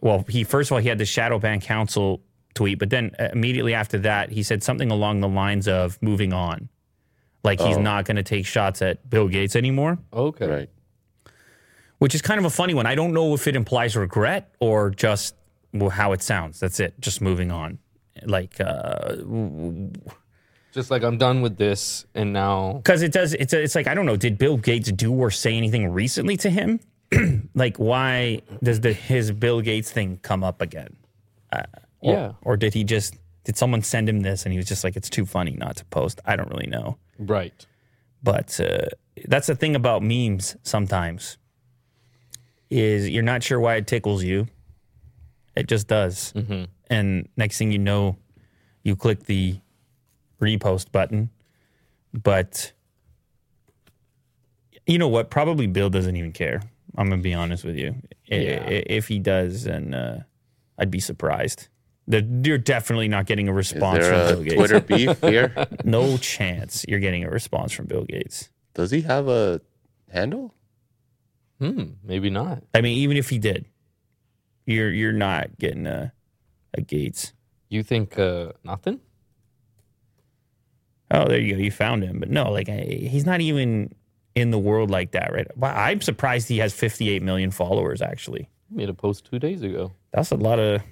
well he first of all he had the shadow ban council tweet but then uh, immediately after that he said something along the lines of moving on like he's Oh. not going to take shots at bill gates anymore Okay. Right. which is kind of a funny one. I don't know if it implies regret or just well, how it sounds. That's it. Just moving on. Like, uh, Just like I'm done with this, and now because it does. It's it's like I don't know. Did Bill Gates do or say anything recently to him? like, why does the his Bill Gates thing come up again? Uh, or, Yeah. Or did he just did someone send him this and he was just like, it's too funny not to post? I don't really know. right. But uh, that's the thing about memes sometimes is you're not sure why it tickles you. It just does. And next thing you know, you click the repost button. But you know what? Probably Bill doesn't even care. I'm gonna be honest with you. I- Yeah. i- If he does, then uh, I'd be surprised. That You're definitely not getting a Is response there from a Bill Gates. Twitter beef here? No chance you're getting a response from Bill Gates. Does he have a handle? Hmm. Maybe not. I mean, even if he did, you're you're not getting a, a Gates. You think uh, nothing? Oh, there you go. You found him, but no, like I, he's not even in the world like that, right? Wow, I'm surprised he has 58 million followers. Actually, He made a post two days ago. that's a lot of.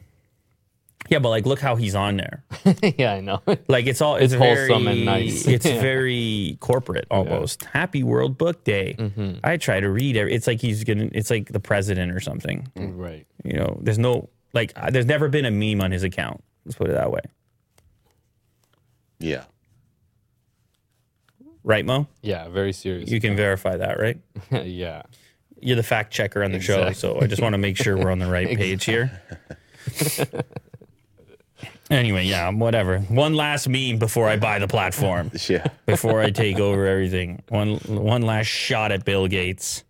Yeah, but like, look how he's on there. yeah, I know. Like, it's all it's, It's wholesome very, and nice. It's Yeah. very corporate almost. Happy World Book Day. Mm-hmm. I try to read it. It's like he's gonna. It's like the president or something. right. You know, there's no like. There's never been a meme on his account. Let's put it that way, Yeah. Right, Mo? Yeah. Very serious. You can verify that, right? yeah. You're the fact checker on the show, so I just want to make sure we're on the right page here. Anyway, yeah, whatever. One last meme before I buy the platform. Yeah. before I take over everything. One one last shot at Bill Gates.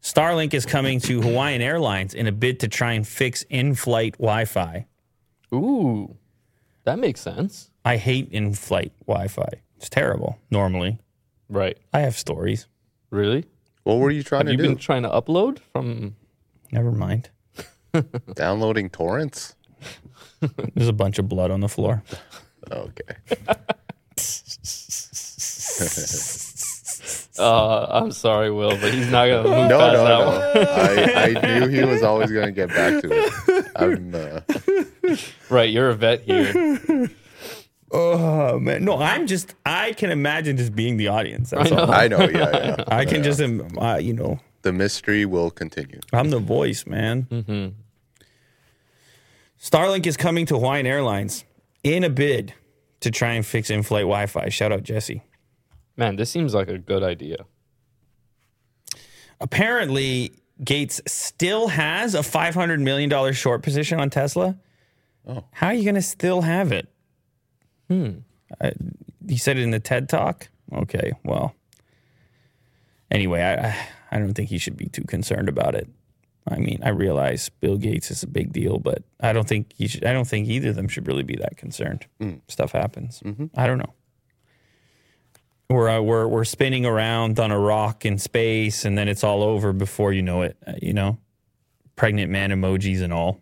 Starlink is coming to Hawaiian Airlines in a bid to try and fix in-flight Wi-Fi. Ooh, that makes sense. I hate in-flight Wi-Fi. It's terrible. Normally, Right. I have stories. Really? What were you trying Have you to do? been trying to upload from? Never mind. Downloading torrents? There's a bunch of blood on the floor. Okay. Uh, I'm sorry, Will, but he's not gonna move No, past no, that one. no. I, I knew he was always going to get back to it. I'm, uh, Right, you're a vet here. Oh man, no, I'm just. I can imagine just being the audience. That's I know. all. I know, yeah, yeah. I can just, um, uh, you know, The mystery will continue. I'm the voice, man. Mm-hmm. Starlink is coming to Hawaiian Airlines in a bid to try and fix in-flight Wi-Fi. Shout out Jesse. Man, this seems like a good idea. Apparently, Gates still has a 500 million dollar short position on Tesla. Oh. How are you going to still have it? Hmm. I, you said it in the TED talk. Okay, well. Anyway, I I- don't think he should be too concerned about it. I mean, I realize Bill Gates is a big deal, but I don't think he should. I don't think either of them should really be that concerned. Stuff happens. I don't know. We're, uh, we're we're spinning around on a rock in space, and then it's all over before you know it. uh, you know, pregnant man emojis and all.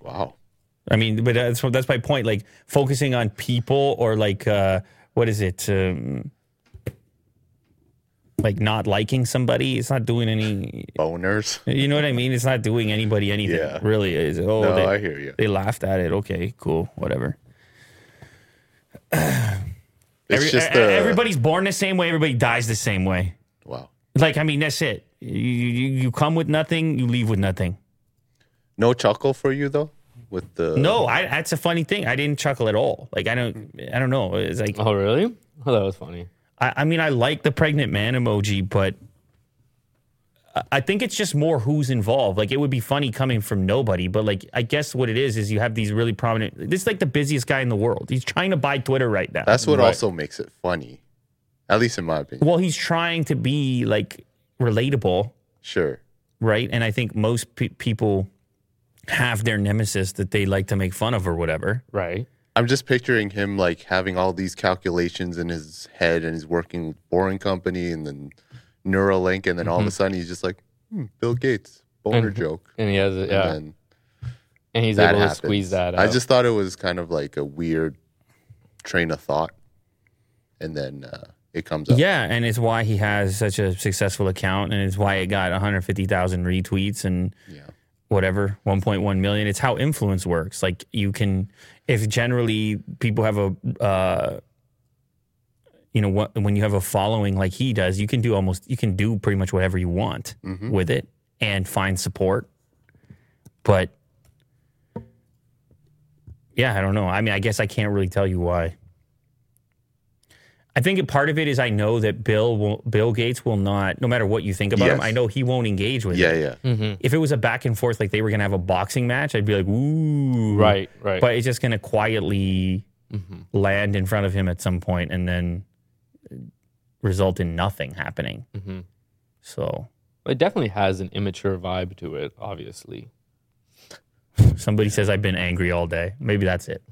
Wow. I mean, but that's that's my point. Like focusing on people or like uh, what is it? Um, like not liking somebody, it's not doing any. Boners. You know what I mean? It's not doing anybody anything. Yeah. Really, is oh No, they, I hear you. They laughed at it. Okay, cool, whatever. It's Every- just the everybody's born the same way. Everybody dies the same way. wow. Like I mean, that's it. You, you you come with nothing, you leave with nothing. No chuckle for you though, with the No, I, that's a funny thing. I didn't chuckle at all. Like I don't, I don't know. It's like Oh, really? Oh, that was funny. I, I mean, I like the pregnant man emoji, but I- I think it's just more who's involved. Like it would be funny coming from nobody, but like I guess what it is is you have these really prominent. This is like the busiest guy in the world. He's trying to buy Twitter right now. That's what Right. also makes it funny, at least in my opinion. well, he's trying to be like relatable, Sure. right? And I think most pe- people have their nemesis that they like to make fun of or whatever. Right. I'm just picturing him like having all these calculations in his head, and he's working with Boring Company and then Neuralink, and then all of a sudden he's just like, hmm, Bill Gates boner And- joke, And he has, it, and yeah, then and he's that able happens. to squeeze that out. I just thought it was kind of like a weird train of thought, and then uh, it comes up. Yeah, and it's why he has such a successful account, and it's why it got 150,000 retweets and Yeah. Whatever 1.1 million. It's how influence works. Like you can, if generally people have a, uh, you know, what when you have a following like he does, you can do almost, you can do pretty much whatever you want with it and find support. But yeah, I don't know. I mean, I guess I can't really tell you why. I think a part of it is I know that Bill will, Bill Gates will not, no matter what you think about him, I know he won't engage with Yeah, it. yeah. Mm-hmm. If it was a back and forth, like they were gonna have a boxing match, I'd be like, ooh, Right, right. But it's just gonna quietly mm-hmm. land in front of him at some point, and then result in nothing happening. Mm-hmm. So it definitely has an immature vibe to it, obviously. somebody says I've been angry all day. Maybe that's it.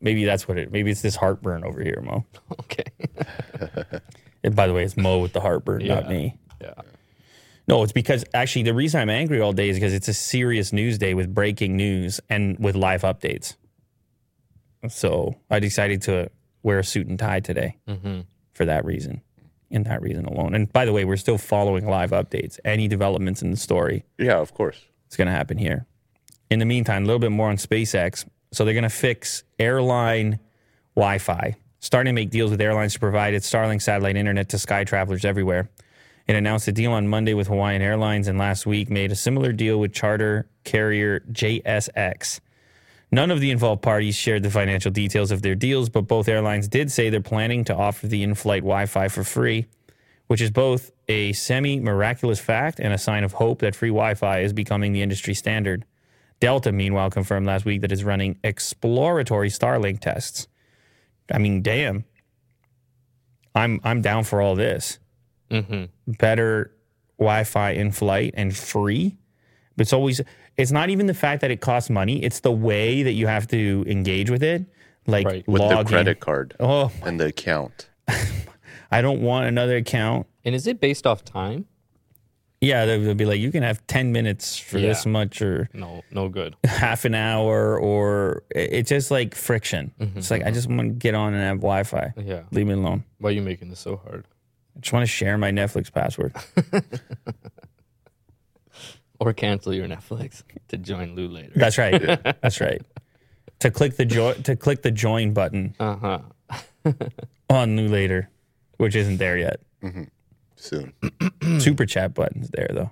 Maybe that's what it. Maybe it's this heartburn over here, Mo. Okay. And by the way, it's Mo with the heartburn, not me. Yeah. No, it's because actually the reason I'm angry all day is because it's a serious news day with breaking news and with live updates. So I decided to wear a suit and tie today mm-hmm. for that reason, and that reason alone. And by the way, we're still following live updates. Any developments in the story, Yeah, of course. it's going to happen here. In the meantime, a little bit more on SpaceX. So they're going to fix airline Wi Fi, starting to make deals with airlines to provide its Starlink satellite internet to sky travelers everywhere. It announced a deal on Monday with Hawaiian Airlines and last week made a similar deal with charter carrier JSX. None of the involved parties shared the financial details of their deals, but both airlines did say they're planning to offer the in flight Wi Fi for free, which is both a semi miraculous fact and a sign of hope that free Wi Fi is becoming the industry standard. Delta, meanwhile, confirmed last week that it's running exploratory Starlink tests. I mean, damn. I'm I'm down for all this. Mm-hmm. Better Wi-Fi in flight and free. But it's always it's not even the fact that it costs money. It's the way that you have to engage with it. Like Right. with log the in. credit card Oh, and the account. I don't want another account. And is it based off time? Yeah, they'll they'll be like, you can have 10 minutes for this much or No, no good. half an hour or it's just like friction. Mm-hmm, it's like, I mm-hmm. just want to get on and have Wi Fi. Yeah. Leave me alone. Why are you making this so hard? I just want to share my Netflix password. Or cancel your Netflix to join Lew Later. That's right. That's right. To click the jo- to click the join button Uh huh. on Lew Later, which isn't there yet. Mm-hmm. Soon. Super chat button's there though.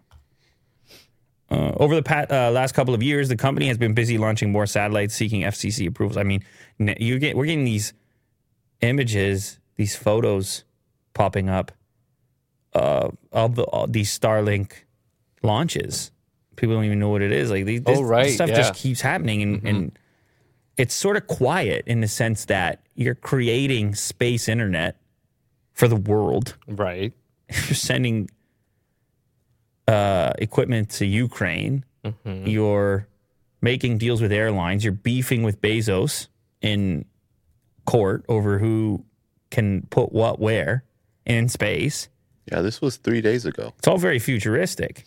Uh, over the pat, uh, last couple of years, the company has been busy launching more satellites, seeking FCC approvals. I mean, you get we're getting these images, these photos popping up uh, of the, all these Starlink launches. People don't even know what it is. Like these, this, Oh, right, this stuff yeah. just keeps happening, and, and it's sort of quiet in the sense that you're creating space internet for the world Right. You're sending uh, equipment to Ukraine. You're making deals with airlines. You're beefing with Bezos in court over who can put what where in space. Yeah, this was three days ago. It's all very futuristic.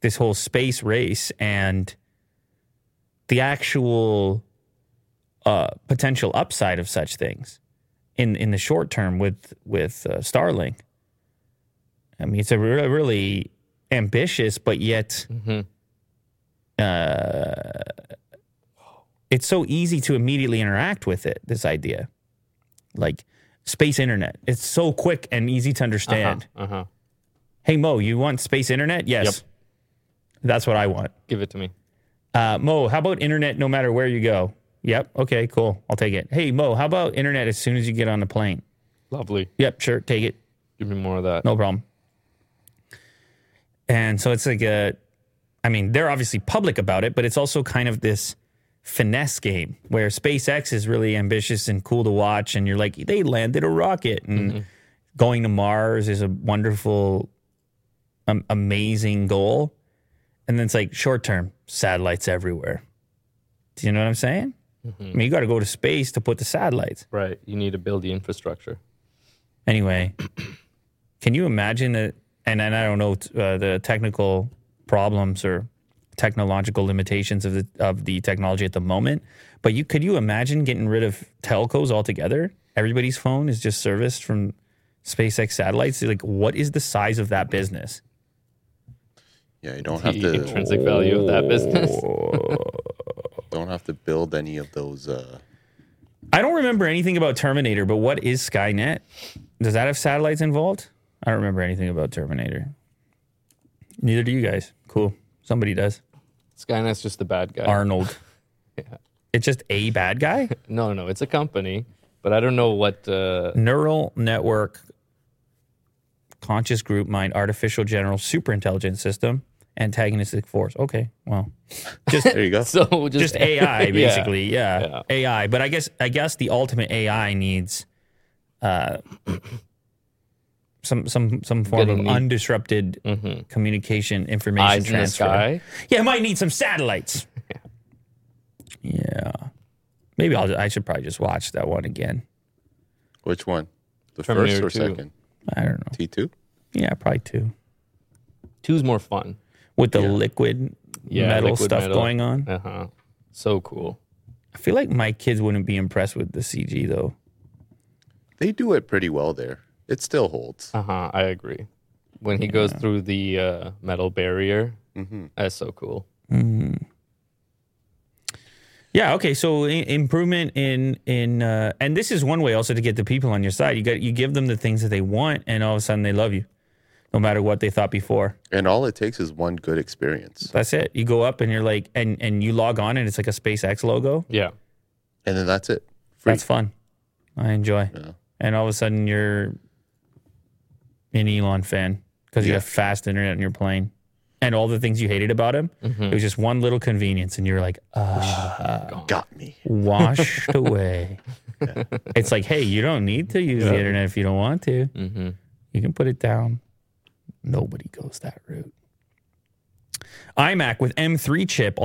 This whole space race and the actual uh, potential upside of such things in in the short term with with uh, Starlink. I mean, it's a really, really ambitious, but yet uh, it's so easy to immediately interact with it. This idea, like space internet, it's so quick and easy to understand. Uh huh. Hey Mo, you want space internet? Yes. Yep. That's what I want. Give it to me. Uh, Mo, how about internet no matter where you go? Yep. Okay, cool. I'll take it. Hey Mo, how about internet as soon as you get on the plane? Lovely. Yep, sure, take it. Give me more of that. No problem. And so it's like a, I mean, they're obviously public about it, but it's also kind of this finesse game where SpaceX is really ambitious and cool to watch. And you're like, they landed a rocket and going to Mars is a wonderful, um, amazing goal. And then it's like short term satellites everywhere. Do you know what I'm saying? I mean, you got to go to space to put the satellites. Right. You need to build the infrastructure. Anyway, can you imagine that? And, and I don't know uh, the technical problems or technological limitations of the of the technology at the moment, but you could you imagine getting rid of telcos altogether? Everybody's phone is just serviced from SpaceX satellites. Like, what is the size of that business? Yeah, you don't have The to intrinsic value of that business. don't have to build any of those. Uh, I don't remember anything about Terminator, but what is Skynet? Does that have satellites involved? I don't remember anything about Terminator. Neither do you guys. Cool. Somebody does. Skynet's just the bad guy. Arnold. yeah. It's just a bad guy? no, no, no. it's a company, but I don't know what. Uh, Neural network, conscious group mind, artificial general superintelligence system, antagonistic force. Okay, well, just there you go. so just, just AI Yeah. basically. Yeah. Yeah. AI. But I guess I guess the ultimate AI needs uh, some some some form of Getting the- undisrupted communication information Eyes in the transfer. sky. Yeah, it might need some satellites. yeah. Maybe I'll I should probably just watch that one again. Which one? The Terminator first or 2. second? I don't know. T two. Yeah, probably two. Two's more fun. With the Yeah. liquid Yeah, metal liquid stuff metal. going on. Uh huh. So cool. I feel like my kids wouldn't be impressed with the CG though. They do it pretty well there. It still holds. Uh huh. I agree. When he goes through the uh, metal barrier, that's so cool. Yeah. Okay. So i- improvement in in uh, and this is one way also to get the people on your side. You got you give them the things that they want, and all of a sudden they love you, no matter what they thought before. And all it takes is one good experience. That's it. You go up and you're like, and and you log on, and it's like a SpaceX logo. Yeah. And then that's it. Free. That's fun. I enjoy. Yeah. And all of a sudden you're an Elon fan because you Yeah. have fast internet in your plane. and all the things you hated about him. Mm-hmm. It was just one little convenience, and you're like, uh, Got me. washed away. It's like, hey, you don't need to use the internet if you don't want to. Mm-hmm. You can put it down. Nobody goes that route. iMac with M3 chip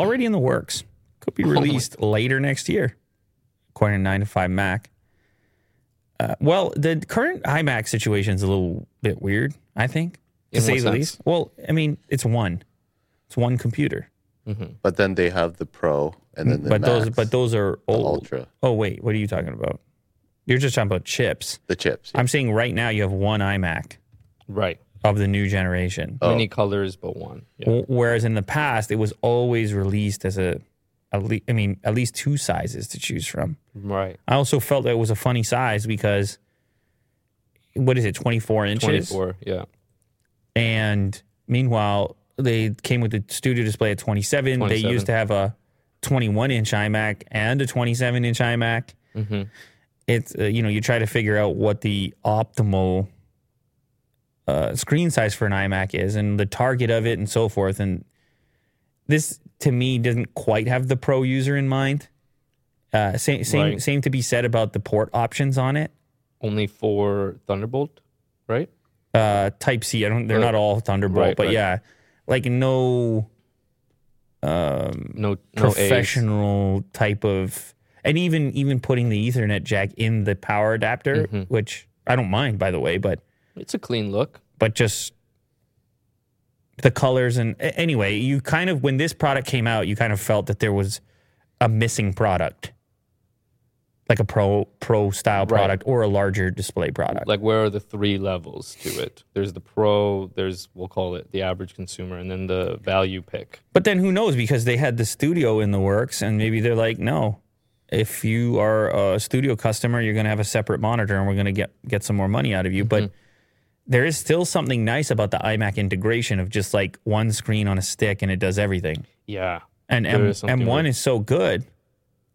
Uh, well, the current iMac situation is a little bit weird, I think, to In say what the sense? least. Well, I mean, it's one. It's one computer. But then they have the Pro and then the but those Max, but those are the old. Ultra, Oh, wait, what are you talking about? You're just talking about chips. the chips. I'm saying right now you have one iMac Right. of the new generation. Oh. Many colors, but one. Yeah. W- Whereas in the past, it was always released as a, at le- I mean, at least two sizes to choose from. Right. I also felt that it was a funny size because, what is it, 24 inches? 24. Yeah. And meanwhile, they came with the studio display at 27. They used to have a 21 inch iMac and a 27 inch iMac. Mm-hmm. It's, uh, you know, you try to figure out what the optimal uh, screen size for an iMac is and the target of it and so forth. And this, to me, doesn't quite have the pro user in mind. Uh, same, same, Right. same to be said about the port options on it. Only for Thunderbolt, right? uh type c i don't they're Uh, not all thunderbolt right, but right. yeah like no No, no A's. professional type of and even even putting the ethernet jack in the power adapter Mm-hmm. which i don't mind by the way but It's a clean look. but just the colors and anyway you kind of when this product came out you kind of felt that there was a missing product like a pro pro style Right. product or a larger display product Like, where are the three levels to it? There's the pro, there's, we'll call it the average consumer, and then the value pick. But then who knows? Because they had the studio in the works, and maybe they're like, no, if you are a studio customer, you're going to have a separate monitor, and we're going to get get some more money out of you. But mm-hmm. There is still something nice about the iMac integration of just like one screen on a stick, and it does everything. Yeah. And M- is M1 like- is so good.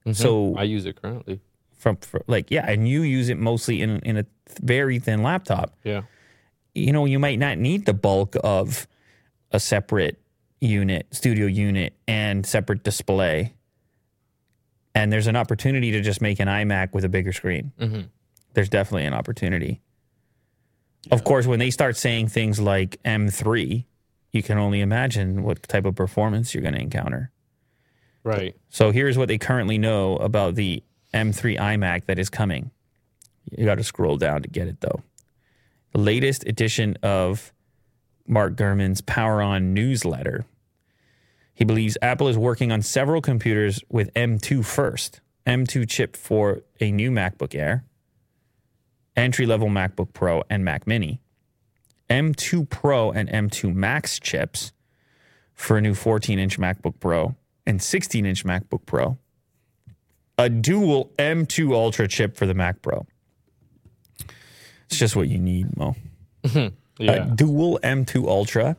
Mm-hmm. So I use it currently. from, from like yeah, and you use it mostly in in a very thin laptop. Yeah. you know, you might not need the bulk of a separate unit, studio unit, and separate display. And there's an opportunity to just make an iMac with a bigger screen. Mm-hmm. There's definitely an opportunity. Of course, when they start saying things like M3, you can only imagine what type of performance you're going to encounter. Right. So here's what they currently know about the M3 iMac that is coming. You got to scroll down to get it though. The latest edition of Mark Gurman's Power On newsletter. He believes Apple is working on several computers with M2 first. M2 chip for a new MacBook Air, entry level MacBook Pro, and Mac Mini. M2 Pro and M2 Max chips for a new 14 inch MacBook Pro and 16 inch MacBook Pro. A dual M2 Ultra chip for the Mac Pro. It's just what you need, Mo. Mm-hmm. A Yeah. dual M2 Ultra,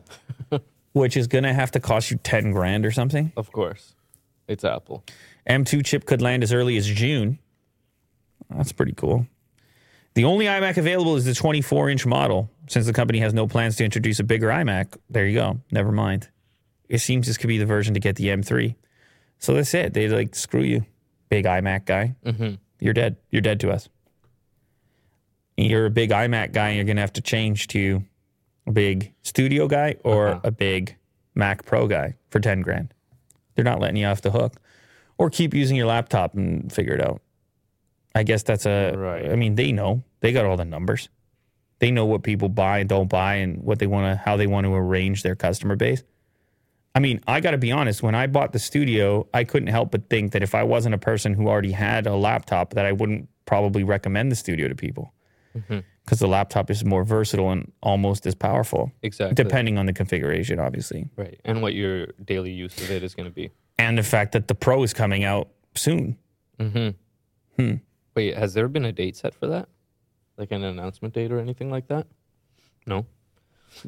which is going to have to cost you 10 grand or something. Of course. It's Apple. M2 chip could land as early as June. That's pretty cool. The only iMac available is the 24 inch model. Since the company has no plans to introduce a bigger iMac, there you go. Never mind. It seems this could be the version to get the M3. So that's it. They like, screw you, big iMac guy. Mm-hmm. You're dead. You're dead to us. You're a big iMac guy, and you're going to have to change to a big studio guy or uh-huh. a big Mac Pro guy for 10 grand. They're not letting you off the hook. Or keep using your laptop and figure it out. I guess that's a. Right. I mean, they know. They got all the numbers. They know what people buy and don't buy and what they want to, how they want to arrange their customer base. I mean, I got to be honest. When I bought the studio, I couldn't help but think that if I wasn't a person who already had a laptop, that I wouldn't probably recommend the studio to people mm-hmm. because the laptop is more versatile and almost as powerful, Exactly. depending on the configuration, obviously, Right. And what your daily use of it is going to be. and the fact that the Pro is coming out soon. Mm-hmm. Hmm. Wait, has there been a date set for that? Like an announcement date or anything like that? No.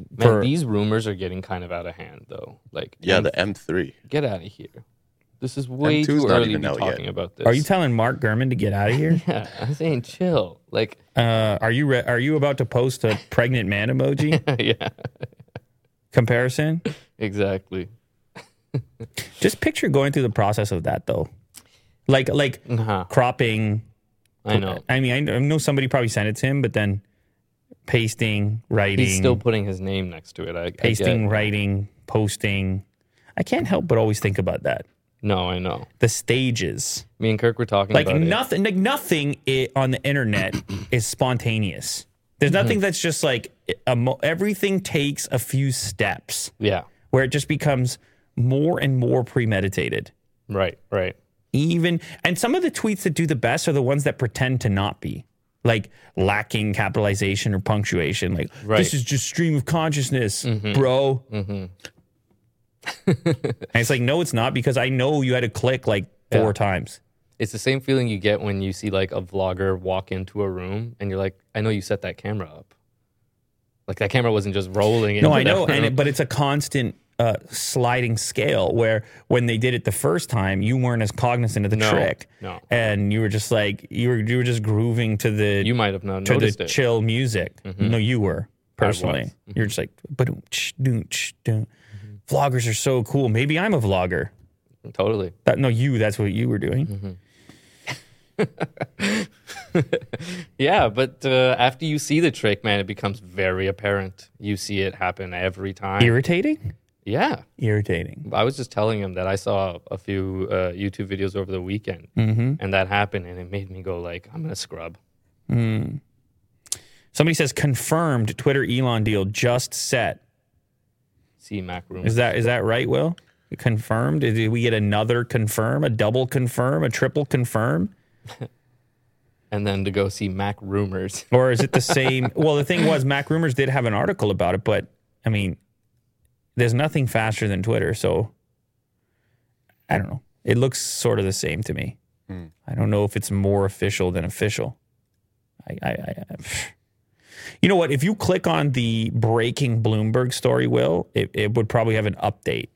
Man, For- these rumors are getting kind of out of hand, though. Like, Yeah, M- the M3. get out of here. This is way M2's too not early to even be out yet. talking about this. Are you telling Mark Gurman to get out of here? yeah, I'm saying chill. Like, Uh, are you re- are you about to post a pregnant man emoji? yeah. comparison. Exactly. Just picture going through the process of that though. Like like Uh-huh. cropping. I know. I mean, I know- somebody probably sent it to him, but then pasting, writing, He's still putting his name next to it. I, I pasting, get- writing, posting. I can't help but always think about that. No, I know. The stages. Me and Kirk were talking Like about it. nothing like nothing i- on the internet is spontaneous. There's nothing Mm-hmm. that's just like a mo- everything takes a few steps Yeah. where it just becomes more and more premeditated. Right. Right. Even and some of the tweets that do the best are the ones that pretend to not be like lacking capitalization or punctuation like Right. this is just stream of consciousness mm-hmm. bro mm-hmm. and it's like no it's not because i know you had to click like four Yeah. times It's the same feeling you get when you see like a vlogger walk into a room and you're like, I know you set that camera up. Like that camera wasn't just rolling. no i know and it, but it's a constant uh, sliding scale where when they did it the first time you weren't as cognizant of the No, trick no. and you were just like you were you were just grooving to the you might have not to noticed the it. Mm-hmm. chill music. No, you were personally. was. You're just like, but Mm-hmm. vloggers are so cool. Maybe I'm a vlogger. Totally. That no, you. That's what you were doing. Mm-hmm. Yeah, but uh, after you see the trick, man, it becomes very apparent. You see it happen every time. Irritating. Yeah. Irritating. I was just telling him that I saw a few uh, YouTube videos over the weekend, Mm-hmm. and that happened, and it made me go like, "I'm gonna scrub." Somebody says confirmed Twitter Elon deal just set. See Mac room. Is that is that right? Will confirmed? Did we get another confirm? A double confirm? A triple confirm? and then to go see Mac rumors. Or is it the same? well, the thing was, Mac Rumors did have an article about it, but I mean, there's nothing faster than Twitter, so I don't know. It looks sort of the same to me. I don't know if it's more official than official. I, I, I, I you know what? If you click on the breaking Bloomberg story, will it, it would probably have an update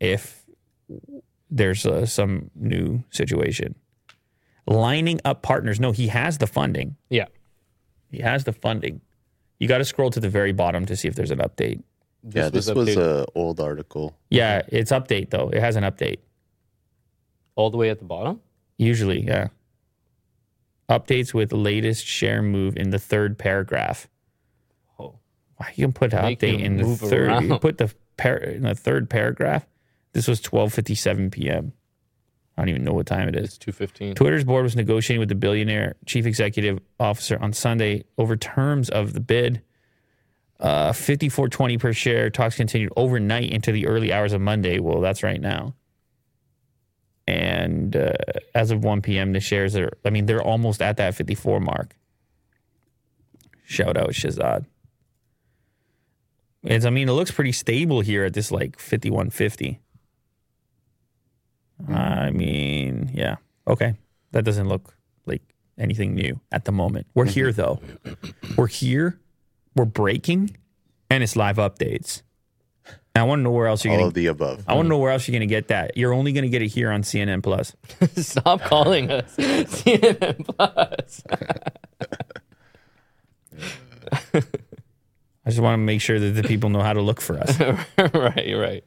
if there's uh, some new situation. Lining up partners. No, he has the funding. yeah, He has the funding. You got to scroll to the very bottom to see if there's an update. Yeah, this was updated a old article. Yeah, it's update though. It has an update. all the way at the bottom. Usually, yeah. Updates with latest share move in the third paragraph. Oh, Why you can put an Make update in the move third? You around. put the par- in the third paragraph. This was 12:57 p.m. I don't even know what time it is. it's two fifteen. Twitter's board was negotiating with the billionaire chief executive officer on Sunday over terms of the bid. Uh, 54.20 per share. Talks continued overnight into the early hours of Monday. Well, that's right now. And uh, as of 1 p.m., the shares are, I mean, they're almost at that 54 mark. Shout out Shazad. It's, I mean, it looks pretty stable here at this like 5150. I mean, yeah. Okay. That doesn't look like anything new at the moment. We're here though. We're here. We're breaking and it's live updates. And I want to know where else you're All going of the above. I want to know where else you're going to get that. You're only going to get it here on CNN Plus. Stop calling us CNN Plus. I just want to make sure that the people know how to look for us. right, right.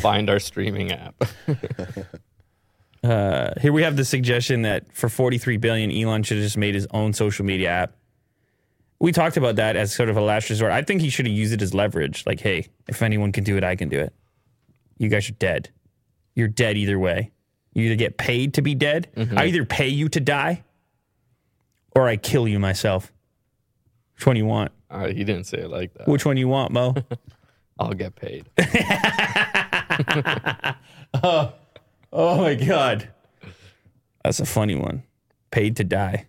Find our streaming app. Uh, here we have the suggestion that for 43 billion, Elon should have just made his own social media app. We talked about that as sort of a last resort. I think he should have used it as leverage. Like, hey, if anyone can do it, I can do it. You guys are dead. You're dead either way. You either get paid to be dead. I either pay you to die, or I kill you myself. Which one you want? Uh, he didn't say it like that. Which one you want, Mo? I'll get paid. Oh my god, that's a funny one. Paid to die.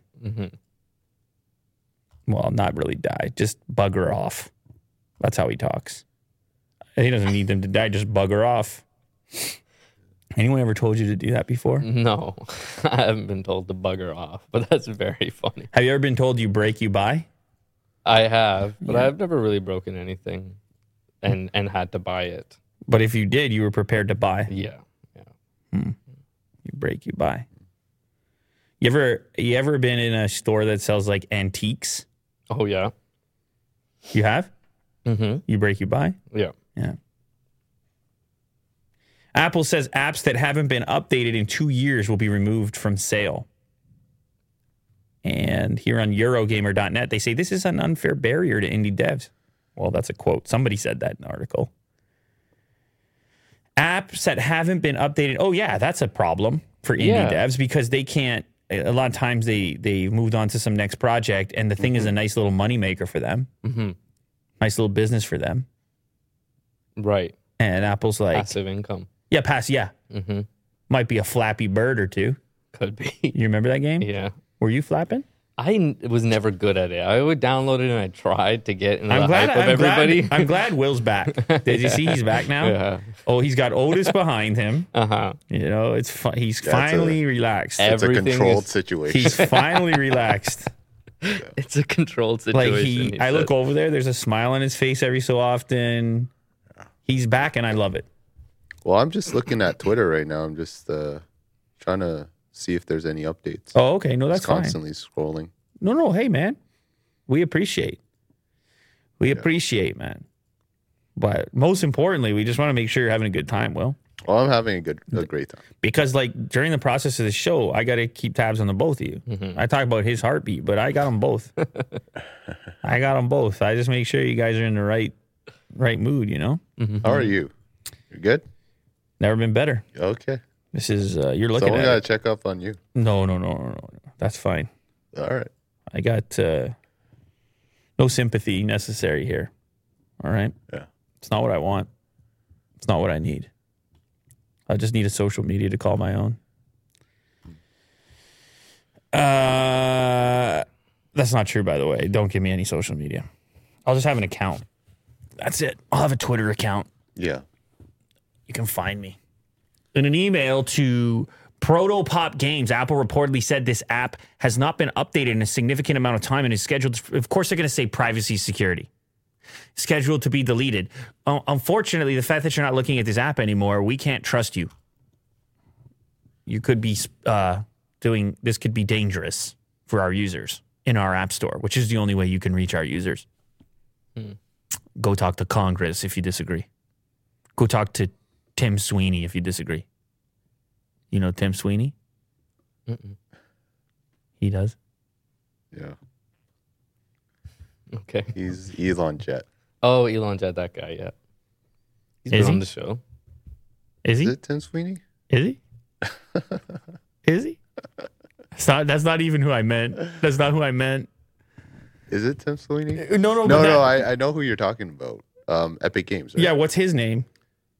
Well, not really die, just bugger off. That's how he talks. He doesn't need them to die, just bugger off. Anyone ever told you to do that before? No, I haven't been told to bugger off, but that's very funny. Have you ever been told you break, you buy? I have, but I've never really broken anything and and had to buy it. But if you did, you were prepared to buy. Yeah. Yeah. Hmm. You break, you buy. You ever you ever been in a store that sells like antiques? Oh yeah. You have? Mm-hmm. You break, you buy. Yeah. Yeah. Apple says apps that haven't been updated in two years will be removed from sale. And here on Eurogamer.net, they say this is an unfair barrier to indie devs. Well, that's a quote. Somebody said that in an article. Apps that haven't been updated. Oh, yeah, that's a problem for indie Yeah. devs because they can't. A lot of times they they moved on to some next project, and the thing is a nice little moneymaker for them. Mm-hmm. Nice little business for them. Right. And Apple's like, Passive income. yeah, pass, yeah. Mm-hmm. Might be a flappy bird or two. Could be. You remember that game? yeah. Were you flapping? I n- was never good at it. I would download it and I tried to get into I'm the glad. hype of I'm everybody. glad. I'm glad Will's back. Did you see he's back now? Yeah. Oh, he's got Otis behind him. Uh huh. You know, it's fu- he's That's finally relaxed. It's a controlled is- situation. He's finally relaxed. It's a controlled situation. Like he, I said. look over there. There's a smile on his face every so often. He's back, and I love it. well, I'm just looking at Twitter right now. I'm just uh, trying to see if there's any updates. Oh, okay. No, that's Just fine. constantly scrolling. No, no. Hey, man, we appreciate. We appreciate, man. But most importantly, we just want to make sure you're having a good time, Will. Well, I'm having a good, a great time. because like during the process of the show, I got to keep tabs on the both of you. Mm-hmm. I talk about his heartbeat, but I got them both. I got them both. I just make sure you guys are in the right right mood. You know, mm-hmm. How are you? You're good. never been better. Okay. This is uh, you're looking Someone at. got to check up on you. No, no, no, no, no, no. That's fine. All right. I got uh, no sympathy necessary here. All right, Yeah. it's not what I want. It's not what I need. I just need a social media to call my own. Uh, that's not true, by the way. Don't give me any social media. I'll just have an account. That's it. I'll have a Twitter account. Yeah. You can find me. In an email to Protopop Games, Apple reportedly said this app has not been updated in a significant amount of time and is scheduled. Of course, they're going to say privacy security. Scheduled to be deleted. Uh, unfortunately, the fact that you're not looking at this app anymore, we can't trust you. You could be uh, doing this. Could be dangerous for our users in our app store, which is the only way you can reach our users. Go talk to Congress if you disagree. Go talk to Tim Sweeney if you disagree. You know Tim Sweeney? Mm-mm. He does. Yeah. Okay. He's Elon Jet. Oh, Elon Jet, that guy. Yeah. He's Is been on the show. Is he? Is it Tim Sweeney? Is he? Is he? That's not, that's not even who I meant. That's not who I meant. Is it Tim Sweeney? No, no, No, but that- no, I, I know who you're talking about. Um, Epic Games. Right? Yeah, what's his name?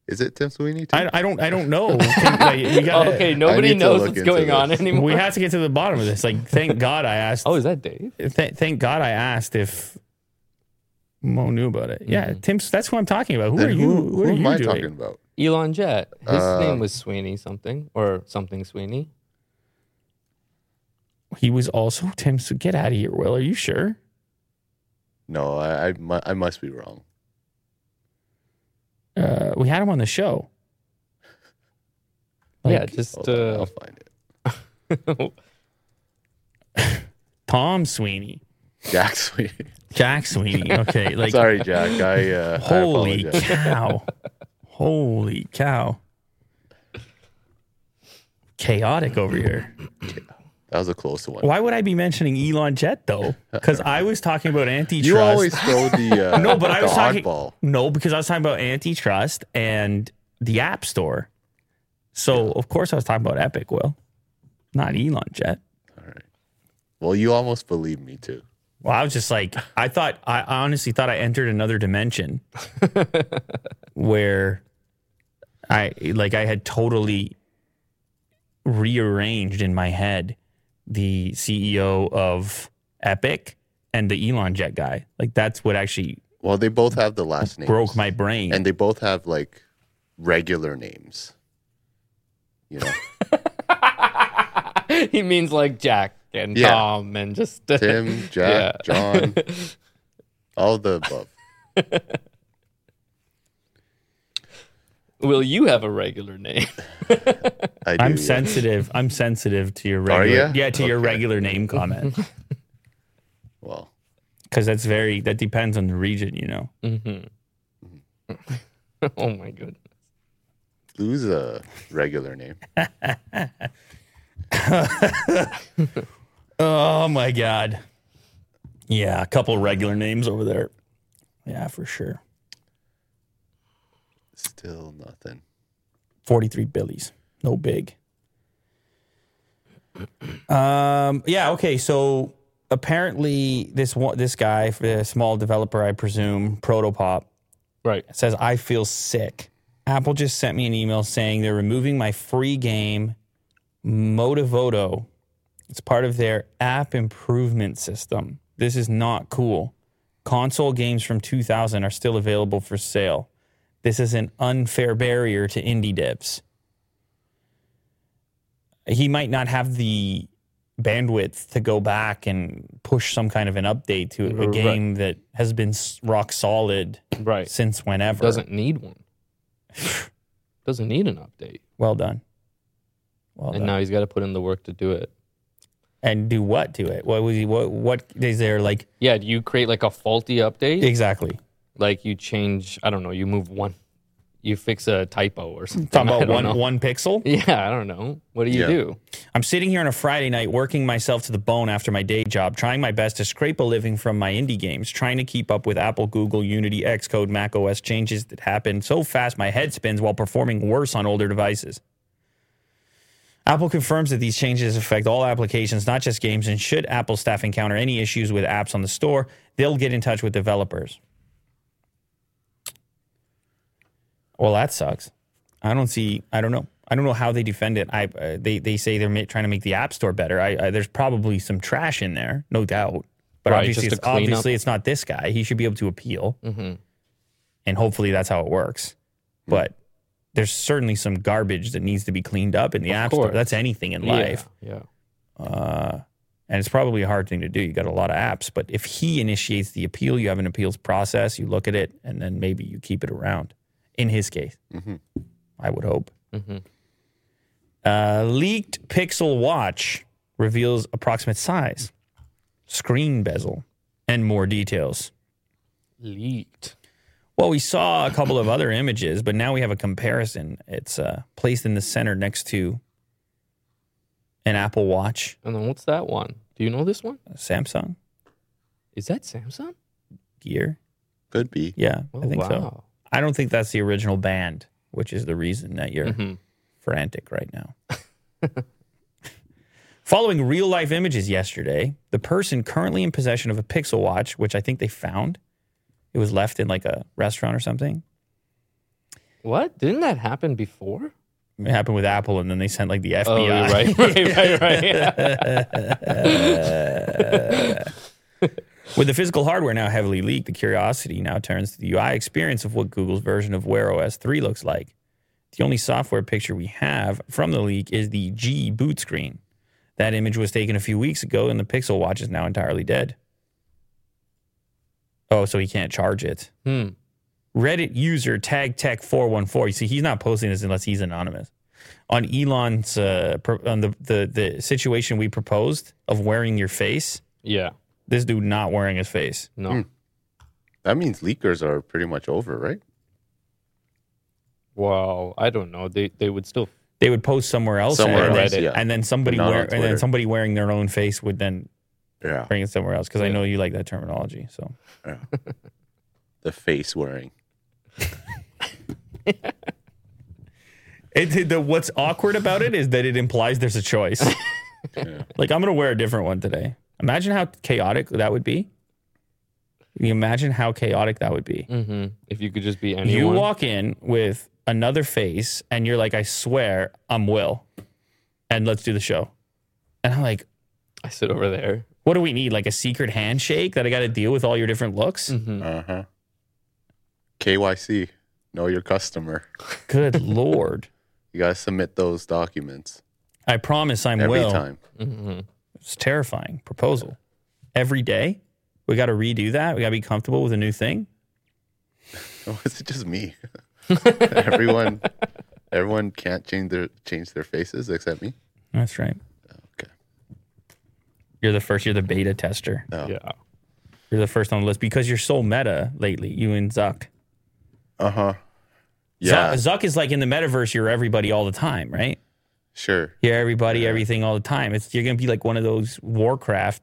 Is it Tim Sweeney? Too? I, I don't I don't know. Can- like, gotta- okay, nobody knows what's going this. on anymore. we have to get to the bottom of this. Like, thank God I asked. oh, is that Dave? th- thank God I asked if Mo knew about it. Yeah, Tim. That's who I'm talking about. Who Then are you? who, what who are am you I doing? talking about? Elon Jet. His Uh, name was Sweeney something or something Sweeney. He was also Tim. So get out of here, Will. Are you sure? No, I I, I must be wrong. Uh, we had him on the show. yeah, just Hold on, I'll uh, find it. Tom Sweeney, Jack Sweeney. Jack Sweeney. Okay, like Sorry, Jack. I uh, holy apologize. cow, holy cow, chaotic over here. That was a close one. Why would I be mentioning Elon Jet though? Because I was talking about antitrust. You always throw the uh, no, but I was talking. oddball. No, because I was talking about antitrust and the App Store. So of course I was talking about Epic. Will, not Elon Jet. All right. Well, you almost believed me too. Well, I was just like, I thought, I honestly thought I entered another dimension where I, like, I had totally rearranged in my head the CEO of Epic and the Elon Jet guy. Like, that's what actually Well, they both have the last name. broke my brain. and they both have like regular names. You know, he means like Jack and Yeah. Tom and just Tim, Jack, John, all of the above. Will you have a regular name? I do. I'm yeah. sensitive. I'm sensitive to your Are regular, yeah, to your regular name comment. Well, because that's very that depends on the region, you know. Mm-hmm. oh my goodness. Lew's a regular name. Oh my god. Yeah, a couple regular names over there. Yeah, for sure. Still nothing. 43 billies. No big. Um yeah, okay, so apparently this one this guy, the small developer I presume, Protopop, Right. says I feel sick. Apple just sent me an email saying they're removing my free game Motivoto. It's part of their app improvement system. This is not cool. Console games from 2000 are still available for sale. This is an unfair barrier to indie devs. He might not have the bandwidth to go back and push some kind of an update to a Right. game that has been rock solid Right. since whenever. Doesn't need one. Doesn't need an update. well done. Well And done. now he's got to put in the work to do it. and do what to it? What was he? What? What is there like Yeah, do you create like a faulty update? exactly? Like you change, I don't know, you move one, you fix a typo or something. Talking about one know. one pixel. Yeah, I don't know. What do you Yeah. do? I'm sitting here on a Friday night working myself to the bone after my day job, trying my best to scrape a living from my indie games, trying to keep up with Apple, Google, Unity, Xcode, Mac OS changes that happen so fast my head spins while performing worse on older devices. Apple confirms that these changes affect all applications, not just games, and should Apple staff encounter any issues with apps on the store, they'll get in touch with developers. Well, that sucks. I don't see. I don't know. I don't know how they defend it. I uh, they they say they're ma- trying to make the App Store better. I, I there's probably some trash in there, no doubt. But Right, obviously, it's, obviously it's not this guy. He should be able to appeal, Mm-hmm. and hopefully that's how it works. But there's certainly some garbage that needs to be cleaned up in the App Store. That's anything in Yeah, life, yeah. uh, and it's probably a hard thing to do. You got a lot of apps, but if he initiates the appeal, you have an appeals process. You look at it, and then maybe you keep it around. In his case, I would hope. Mhm. Uh, leaked Pixel Watch reveals approximate size, screen bezel, and more details. Leaked. Well, we saw a couple of other images, but now we have a comparison. It's uh, placed in the center next to an Apple Watch, And then what's that one? Do you know this one? a Samsung Is that Samsung? Gear. Could be. Yeah, Oh, I think so. I don't think that's the original band, which is the reason that you're Mhm. frantic right now. Following real life images yesterday, the person currently in possession of a Pixel Watch, which I think they found, it was left in like a restaurant or something. What? Didn't that happen before? It happened with Apple, and then they sent like the FBI. Oh, right, right, right, right. With the physical hardware now heavily leaked, the curiosity now turns to the UI experience of what Google's version of Wear OS 3 looks like. The only software picture we have from the leak is the G boot screen. That image was taken a few weeks ago, and the Pixel Watch is now entirely dead. Oh, so he can't charge it. hmm. Reddit user tag tech 414. You see, he's not posting this unless he's anonymous. On Elon's uh, pro- on the, the the situation we proposed of wearing your face, Yeah. This dude not wearing his face. No. Hmm. That means leakers are pretty much over, right? Well, I don't know. They they would still. They would post somewhere else, Somewhere and, else, then, yeah. and then somebody wear, and then somebody wearing their own face would then Yeah. bring it somewhere else because I know you like that terminology. So The face wearing. it, it- the, what's awkward about it is that it implies there's a choice. Yeah. like I'm gonna wear a different one today. Imagine how chaotic that would be. Can you imagine how chaotic that would be? hmm If you could just be anyone. You walk in with another face and you're like, I swear I'm Will. And let's do the show. And I'm like, I sit over there. what do we need? Like a secret handshake that I got to deal with all your different looks? hmm Uh huh. KYC. Know your customer. Good Lord. You gotta submit those documents I promise I'm every Will. time. hmm It's terrifying proposal. Every day, we got to redo that. We got to be comfortable with a new thing. Oh, is it just me? everyone, everyone can't change their change their faces except me. That's right. Okay. You're the first. You're the beta tester. No. Yeah. You're the first on the list because you're so meta lately. You and Zuck. Uh huh. Yeah, Zuck, Zuck is like in the metaverse. You're everybody all the time, right? Sure. You're everybody, everything all the time. It's you're gonna be like one of those Warcraft.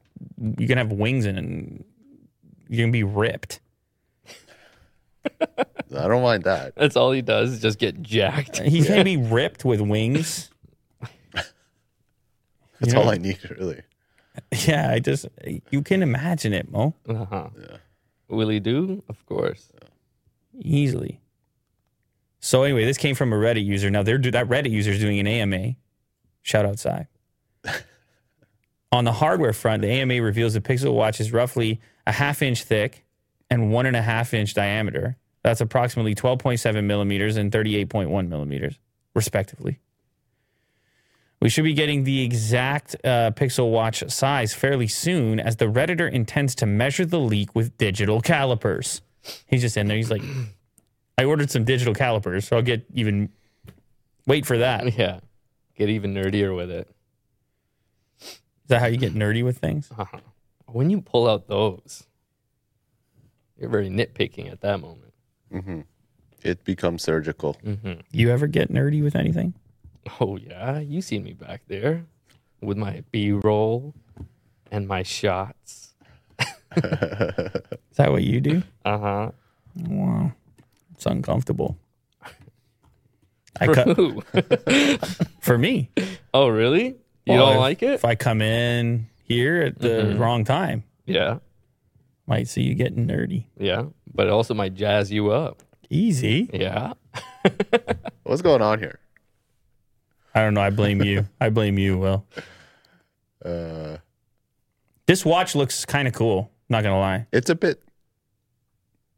You're gonna have wings and you're gonna be ripped. I don't mind that. That's all he does is just get jacked. He's gonna be ripped with wings. That's You all? I need, really. Yeah, I just you can imagine it, Mo, Uh-huh. Will he do? Of course. easily. So anyway, this came from a Reddit user. Now they're that Reddit user is doing an AMA. Shout out, Cy. On the hardware front, the AMA reveals the Pixel Watch is roughly a half inch thick and one and a half inch diameter. That's approximately 12.7 millimeters and 38.1 millimeters, respectively. We should be getting the exact uh, Pixel Watch size fairly soon, as the Redditor intends to measure the leak with digital calipers. He's just in there. He's like, I ordered some digital calipers, so I'll get even. Wait for that. Yeah. Get even nerdier with it. Is that how you get nerdy with things? Uh-huh. When you pull out those, you're very nitpicking at that moment. It becomes surgical. You ever get nerdy with anything? Oh yeah, you seen me back there with my B-roll and my shots. Is that what you do? Uh-huh. Wow, it's uncomfortable. I cut Ooh. for me. oh really? You Well, don't if- like it? If I come in here at the wrong time, Yeah. might see you getting nerdy. Yeah. But it also might jazz you up. Easy. Yeah. What's going on here? I don't know. I blame you. I blame you, Will. Uh, This watch looks kind of cool. Not gonna lie. it's a bit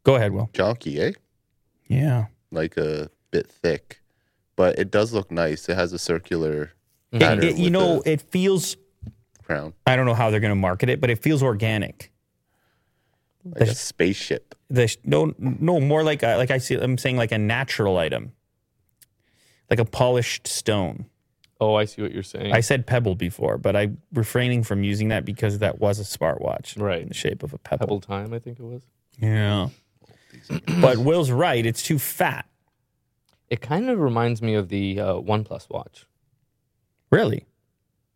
Go ahead, Will. chunky, eh? Yeah. Like a bit thick, but it does look nice. It has a circular It- it- you know, it feels. crown, I don't know how they're gonna market it, but it feels organic. like a spaceship. The no, no, more like a, like I see. I'm saying like a natural item, like a polished stone. Oh, I see what you're saying. I said pebble before, but I'm refraining from using that because that was a smartwatch, Right. In the shape of a pebble. Pebble time, I think it was. Yeah. but Will's right. It's too fat. It kind of reminds me of the uh, OnePlus watch. Really?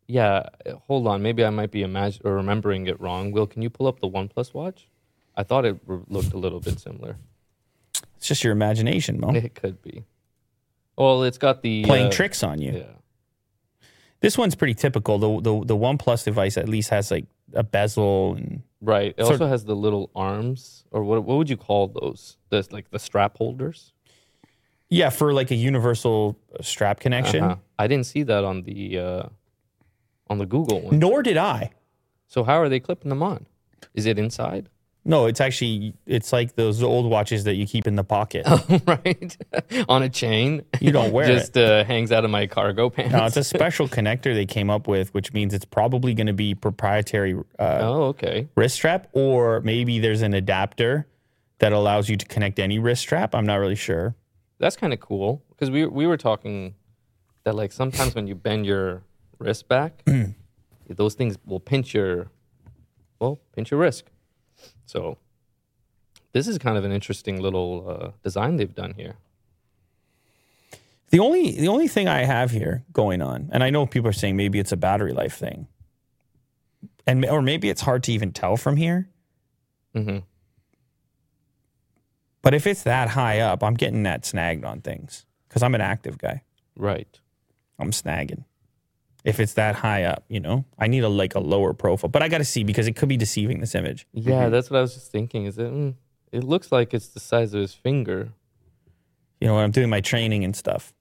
Yeah, hold on. Maybe I might be imag- or remembering it wrong. Will, can you pull up the OnePlus watch? I thought it r- looked a little bit similar. It's just your imagination, Mo. It could be. Well, it's got the Playing uh, tricks on you. Yeah, This one's pretty typical. The the the OnePlus device at least has like a bezel and right. It also has the little arms, or what? What would you call those? The like the strap holders. Yeah, for like a universal strap connection. Uh-huh. I didn't see that on the uh, on the Google one. Nor did I. So how are they clipping them on? Is it inside? No, it's actually it's like those old watches that you keep in the pocket. right, on a chain. You don't wear just, it. Just uh, hangs out of my cargo pants. No, it's a special connector they came up with, which means it's probably going to be proprietary uh, oh, okay. wrist strap, or maybe there's an adapter that allows you to connect any wrist strap. I'm not really sure. That's kind of cool because we we were talking that like sometimes when you bend your wrist back, those things will pinch your well pinch your wrist. So this is kind of an interesting little uh, design they've done here. The only the only thing I have here going on, and I know people are saying maybe it's a battery life thing, and or maybe it's hard to even tell from here. hmm But if it's that high up, I'm getting that snagged on things because I'm an active guy. Right. I'm snagging. If it's that high up, you know, I need a like a lower profile. But I got to see because it could be deceiving this image. Yeah, that's what I was just thinking. Is it? Mm, it looks like it's the size of his finger. You know, when I'm doing my training and stuff,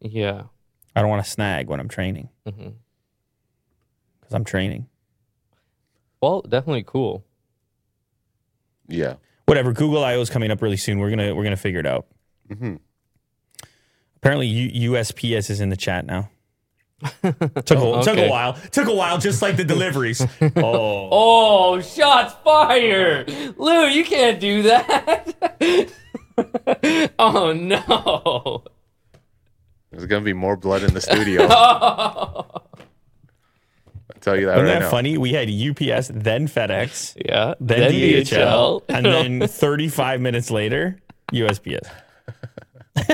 Yeah. I don't want to snag when I'm training because I'm training. Well, definitely cool. Yeah. Whatever. Google I/O is coming up really soon. We're gonna we're gonna figure it out. Mhm. Apparently, U- USPS is in the chat now. took, a, took a while. Took a while, just like the deliveries. oh. Oh, shots fired! Lew, you can't do that. oh no! There's gonna be more blood in the studio. Tell you that Wasn't right that now. funny? We had UPS, then FedEx, Yeah. then, DHL, and then 35 minutes later, USPS.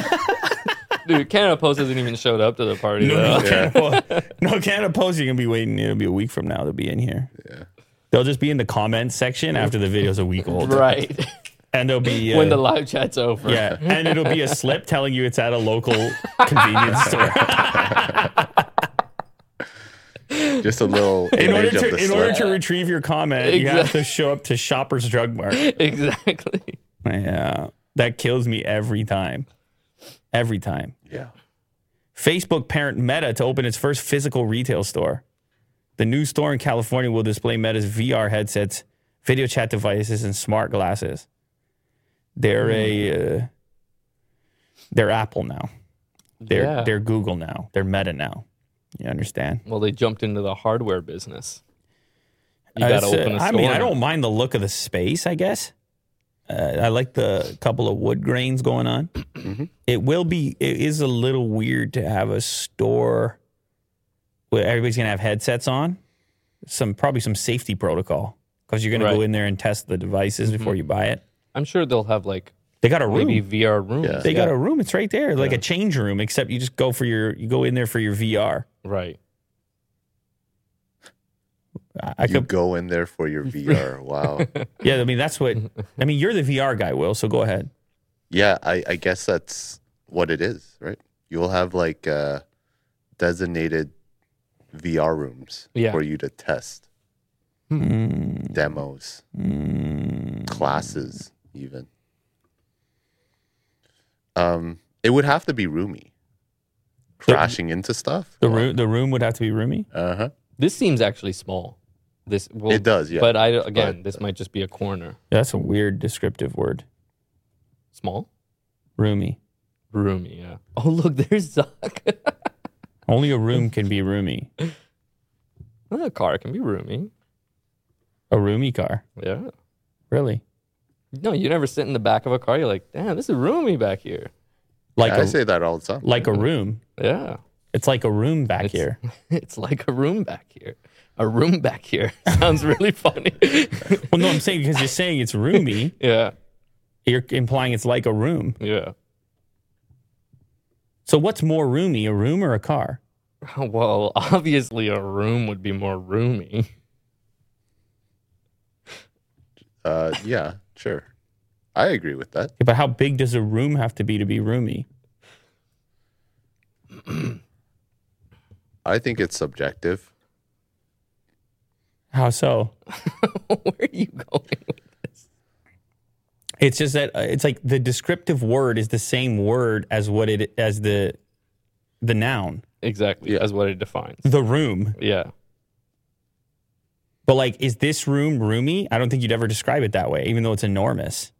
Dude, Canada Post hasn't even showed up to the party. No, though. no, Canada Post, no, Canada Post, you're going to be waiting. It'll be a week from now. They'll be in here. Yeah. They'll just be in the comments section after the video's a week old. Right. And there'll be. Uh, when the live chat's over. yeah, and it'll be a slip telling you it's at a local convenience store. Just a little In order image of to the in order to retrieve your comment, you have to show up to Shoppers Drug Mart. Exactly. Yeah, that kills me every time. Every time. Yeah. Facebook parent Meta to open its first physical retail store. The new store in California will display Meta's VR headsets, video chat devices, and smart glasses. They're a uh, they're Apple now. They're Yeah. they're Google now. They're Meta now. You understand? Well, they jumped into the hardware business. You Uh, got to so- open a store. I mean, I don't mind the look of the space. I guess uh, I like the couple of wood grains going on. It will be. It is a little weird to have a store where everybody's gonna have headsets on. Some probably some safety protocol because you're gonna go in there and test the devices before you buy it. I'm sure they'll have like They got a room. maybe VR room. Yeah. they got a room. It's right there, like a change room. Except you just go for your. You go in there for your VR. Right. I, I You could. go in there for your VR. Wow. Yeah, I mean that's what. I mean, you're the VR guy, Will. So go ahead. Yeah, I, I guess that's what it is, right? You'll have like uh, designated VR rooms Yeah. for you to test demos, classes, even. Um, it would have to be roomy. Crashing into stuff. The room. The room would have to be roomy. Uh huh. This seems actually small. This well, It does, yeah. But I again, But- this might just be a corner. Yeah, that's a weird descriptive word. Small, Roomy. roomy. Yeah. Oh look, there's Zuck. Only a room can be roomy. a car can be roomy. A roomy car. Yeah. Really? No, you never sit in the back of a car. You're like, damn, this is roomy back here. Like I a say that all the time. like a room. Yeah. It's like a room back here. It's like a room back here. A room back here. Sounds really funny. Well, no, I'm saying because you're saying it's roomy, yeah. you're implying it's like a room. Yeah. So what's more roomy, a room or a car? Well, obviously a room would be more roomy. Uh, yeah, sure. I agree with that. Yeah, but how big does a room have to be to be roomy? I think it's subjective. How so? Where are you going? It's just that uh, it's like the descriptive word is the same word as what it as the the noun, Exactly. Yeah. As what it defines. the room. Yeah. But like, is this room roomy? I don't think you'd ever describe it that way, even though it's enormous.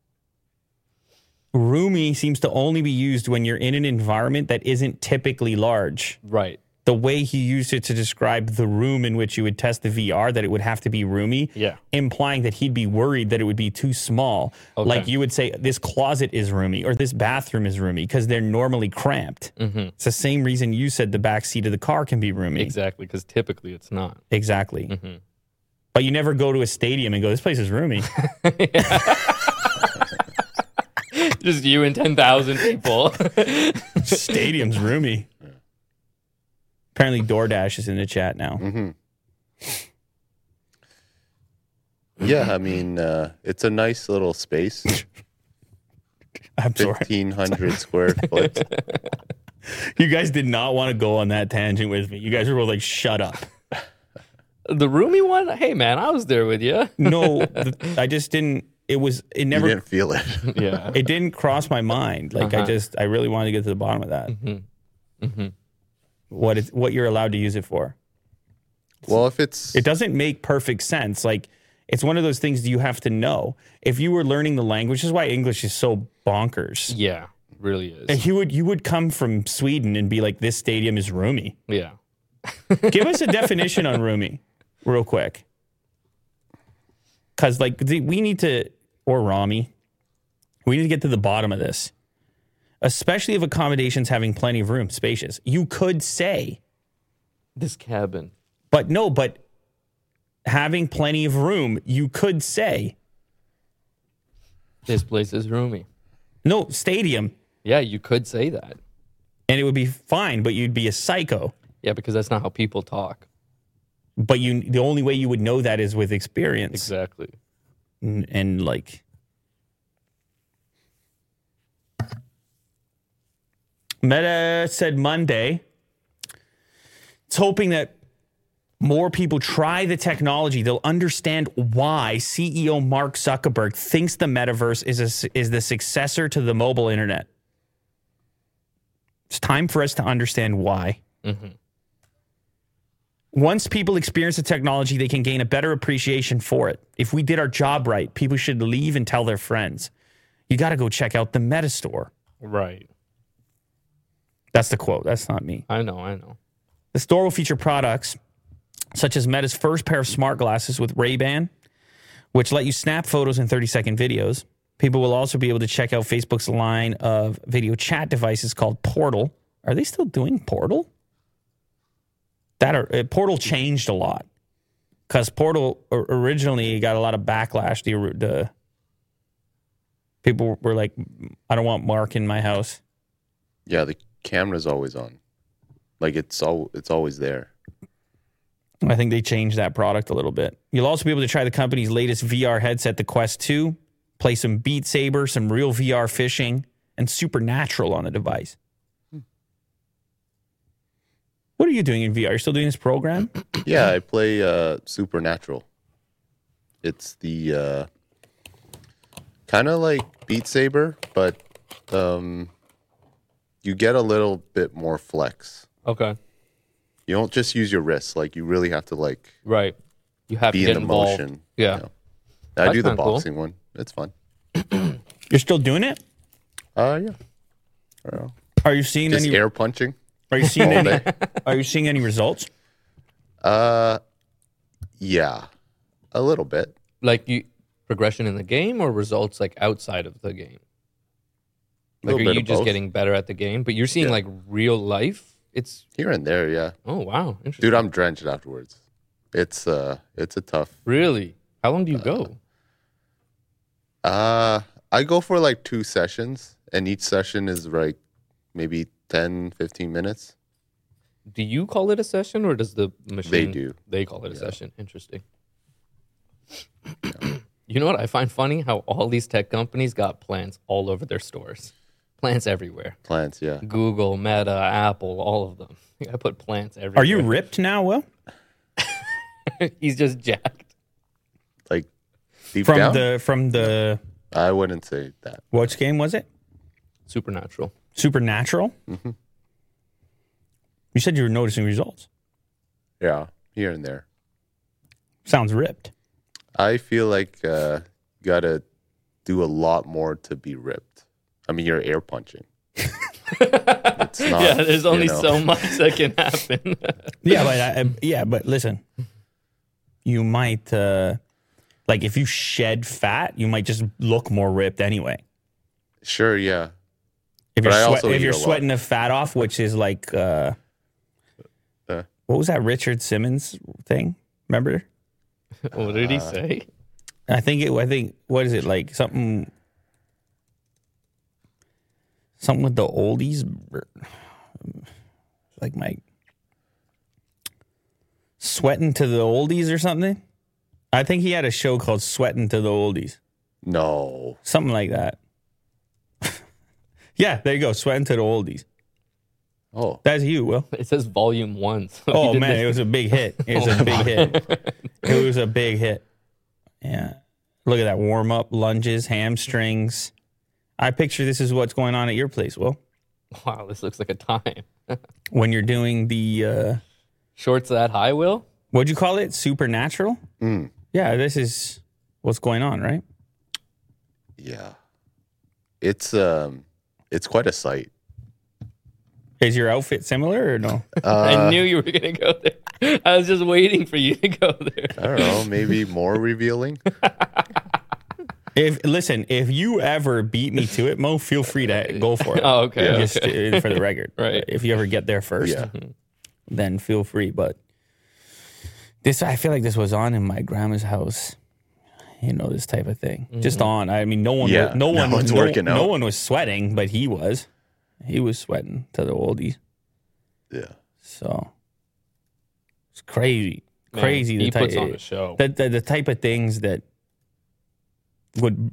Roomy seems to only be used when you're in an environment that isn't typically large. Right. The way he used it to describe the room in which you would test the VR, that it would have to be roomy, Yeah. implying that he'd be worried that it would be too small. Okay. Like you would say, this closet is roomy or this bathroom is roomy because they're normally cramped. Mm-hmm. It's the same reason you said the back seat of the car can be roomy. Exactly. Because typically it's not. Exactly. Mm-hmm. But you never go to a stadium and go, this place is roomy. Just you and 10,000 people. Stadium's roomy. Apparently, DoorDash is in the chat now. Yeah, I mean, uh, it's a nice little space, I'm sorry. fifteen hundred square foot. You guys did not want to go on that tangent with me. You guys were both like, shut up. the roomy one? Hey, man, I was there with you. No, th- I just didn't. It was, it You never, didn't feel it. Yeah. it didn't cross my mind. Like, I Uh-huh. just, I really wanted to get to the bottom of that. Mm-hmm. What it's, what you're allowed to use it for. well, if it's It doesn't make perfect sense. Like, it's one of those things you have to know. If you were learning the language, this is why English is so bonkers. Yeah. Really is. And you would you would come from Sweden and be like, this stadium is roomy. Yeah. Give us a definition on roomy, real quick. Because like the, we need to, or Rami, we need to get to the bottom of this. Especially if accommodations having plenty of room, spacious. You could say, This cabin. but no, but having plenty of room, you could say, This place is roomy. no, stadium, Yeah, you could say that. and it would be fine, but you'd be a psycho. Yeah, because that's not how people talk. But you, the only way you would know that is with experience. Exactly. And, and like Meta said Monday, it's hoping that more people try the technology. They'll understand why CEO Mark Zuckerberg thinks the metaverse is a, is the successor to the mobile internet. It's time for us to understand why. Mm-hmm. Once people experience the technology, they can gain a better appreciation for it. If we did our job right, people should leave and tell their friends. You got to go check out the Meta store. Right. That's the quote. That's not me. I know, I know. The store will feature products such as Meta's first pair of smart glasses with Ray-Ban, which let you snap photos in 30-second videos. People will also be able to check out Facebook's line of video chat devices called Portal. Are they still doing Portal? That are, uh, Portal changed a lot because Portal originally got a lot of backlash. The, the people were like, "I don't want Mark in my house." Yeah, the camera's always on. Like it's all it's always there. I think they changed that product a little bit. You'll also be able to try the company's latest VR headset, the Quest 2, play some Beat Saber, some real VR fishing, and Supernatural on the device. What are you doing in VR? You're still doing this program? Yeah, I play uh Supernatural. It's the uh kind of like Beat Saber, but um you get a little bit more flex. Okay. You don't just use your wrists, like you really have to like Right. You have be to in the involved. motion. Yeah. you know. I That's do the kinda cool. boxing one. It's fun. You're still doing it? Uh yeah. Are you seeing Just any? air punching. Are you seeing any? Are you seeing any results? Uh yeah. A little bit. Like you progression in the game or results like outside of the game? Like Little are you just both. getting better at the game? But you're seeing Yeah. like real life? It's Here and there, yeah. oh wow. Dude, I'm drenched afterwards. It's uh it's a tough really? How long do you go? Uh, I go for like two sessions, and each session is like maybe 10, 15 minutes. Do you call it a session or does the machine They do. They call it a session. Interesting. you know what I find funny? How all these tech companies got plants all over their stores. Plants everywhere. Plants, yeah. Google, Meta, Apple, all of them. I put plants everywhere. Are you ripped now, Will? He's just jacked. Like deep From down, the from the I wouldn't say that. which game was it? Supernatural. Supernatural. You said you were noticing results. Yeah, here and there. Sounds ripped. I feel like uh, you gotta do a lot more to be ripped. I mean, you're air punching. it's not, yeah, there's you only know. so much that can happen. Yeah, but I, I- yeah, but listen, you might uh like if you shed fat, you might just look more ripped anyway. Sure, yeah. If But you're I sweat, if you're a lot. sweating the fat off, which is like uh, Uh. what was that Richard Simmons thing? Remember? what did he say? I think it. I think what is it like something? Something with the oldies, like my sweating to the oldies or something. I think he had a show called "Sweating to the Oldies," No. something like that. Yeah, there you go, "Sweating to the Oldies." Oh, That's you, Will. It says volume one. so he Oh did man, the- it was a big hit. It was a big hit. It was a big hit. Yeah. Look at that warm up, lunges, hamstrings. I picture this is what's going on at your place, Will. wow, this looks like a time. When you're doing the uh Shorts that high, Will? what'd you call it? Supernatural? Mm. Yeah, this is what's going on, right? yeah. It's um, it's quite a sight. Is your outfit similar or no? I Uh, knew you were gonna go there. I was just waiting for you to go there. I don't know, maybe more revealing. if listen, if you ever beat me to it, Mo, feel free to go for it. Oh, okay. Just okay. uh, for the record. Right. If you ever get there first. Yeah. then feel free. But This I feel like this was on in my grandma's house. You know this type of thing. Just mm-hmm. on. I mean, no one. Yeah, was, no no one. one's no, working no out. one was sweating, but he was. He was sweating to the oldies. Yeah. So it's crazy, Man, crazy. he the puts type, on a show. The, the the type of things that would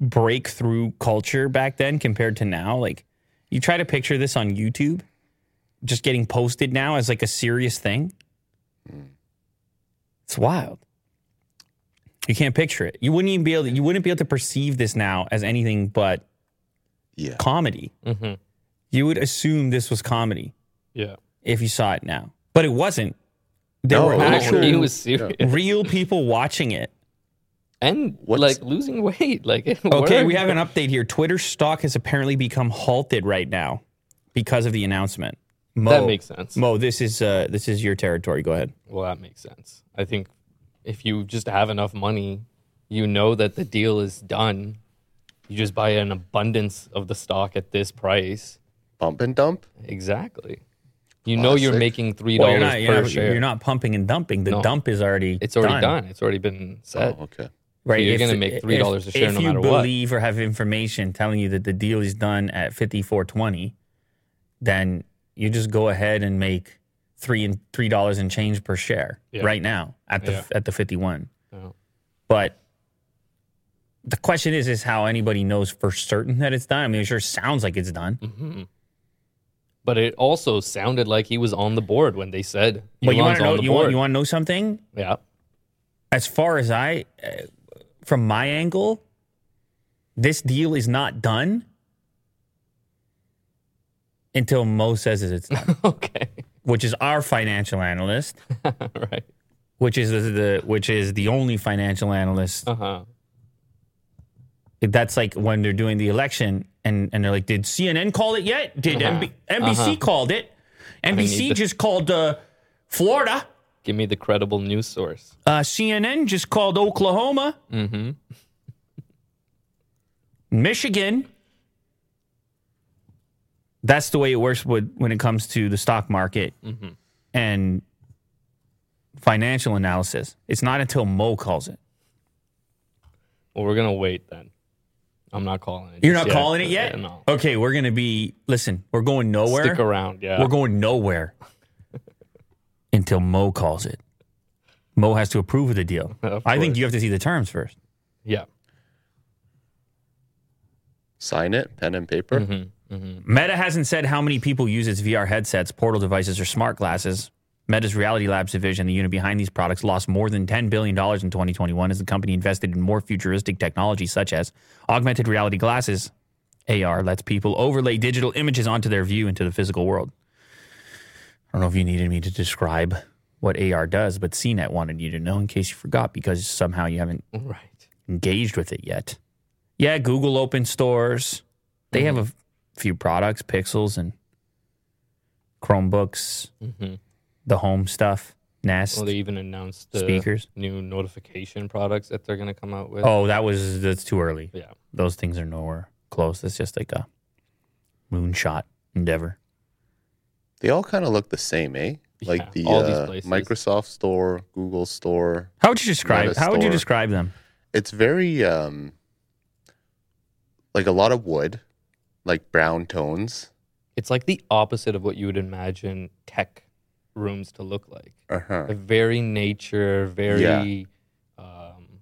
break through culture back then compared to now. Like you try to picture this on YouTube, just getting posted now as like a serious thing. Mm. It's wild. You can't picture it. You wouldn't even be able. To, you wouldn't be able to perceive this now as anything but Yeah. comedy. Mhm. You would assume this was comedy Yeah. if you saw it now, but it wasn't. There No, were it wasn't. actual he was serious. real people watching it. And What's- like losing weight. Like Okay, worked. we have an update here. Twitter stock has apparently become halted right now because of the announcement. Mo, That makes sense. Mo, this is uh, this is your territory. Go ahead. Well, that makes sense. I think if you just have enough money, you know that the deal is done. You just buy an abundance of the stock at this price. Pump and dump? Exactly. You know you're Classic. making three Well, dollars you're not, per you're, not, share. you're not pumping and dumping. The No. dump is already it's already done. It's already been said. Oh, okay. Right, you're if- gonna make $3 a share if no you matter what. believe or have information telling you that the deal is done at fifty four twenty, then you just go ahead and make three and three dollars and change per share Yeah. right now at the Yeah. at the fifty one. Yeah. But the question is, is how anybody knows for certain that it's done. I mean, it sure sounds like it's done. Mm-hmm. But it also sounded like he was on the board when they said But you want to know? You want, you want to know something? yeah. As far as I, uh, from my angle, this deal is not done until Mo says it's done, okay. which is our financial analyst, right. Which is the, the which is the only financial analyst. Uh huh. That's like when they're doing the election and, and they're like, did CNN call it yet? Did MB, NBC called it? NBC the- just called uh, Florida. Give me the credible news source. Uh, CNN just called Oklahoma. Mm-hmm. Michigan. That's the way it works with, when it comes to the stock market Mm-hmm. and financial analysis. It's not until Mo calls it. Well, we're gonna wait then. I'm not calling it. You're just not calling it yet? Yeah, no. Okay, we're going to be, listen, we're going nowhere. Stick around. Yeah. We're going nowhere until Mo calls it. Mo has to approve of the deal. Of I think you have to see the terms first. yeah. Sign it, pen and paper. Mm-hmm. Meta hasn't said how many people use its VR headsets, portal devices, or smart glasses. Meta's Reality Labs division, the unit behind these products, lost more than $10 billion in 2021 as the company invested in more futuristic technology such as augmented reality glasses. AR lets people overlay digital images onto their view into the physical world. I don't know if you needed me to describe what AR does, but CNET wanted you to know in case you forgot because somehow you haven't Right. engaged with it yet. Yeah, Google open stores. They have a few products, Pixels and Chromebooks, Mm-hmm. The home stuff, Nest. Well, they even announced the Speakers. new notification products that they're gonna come out with. oh, that was that's too early. Yeah. Those things are nowhere close. It's just like a moonshot endeavor. They all kind of look the same, eh? Yeah, Like the all these uh, places. Microsoft Store, Google Store. How would you describe? Meta How would you describe them? It's very um like a lot of wood, like brown tones. It's like the opposite of what you would imagine tech rooms to look like. Uh-huh. A very nature, very um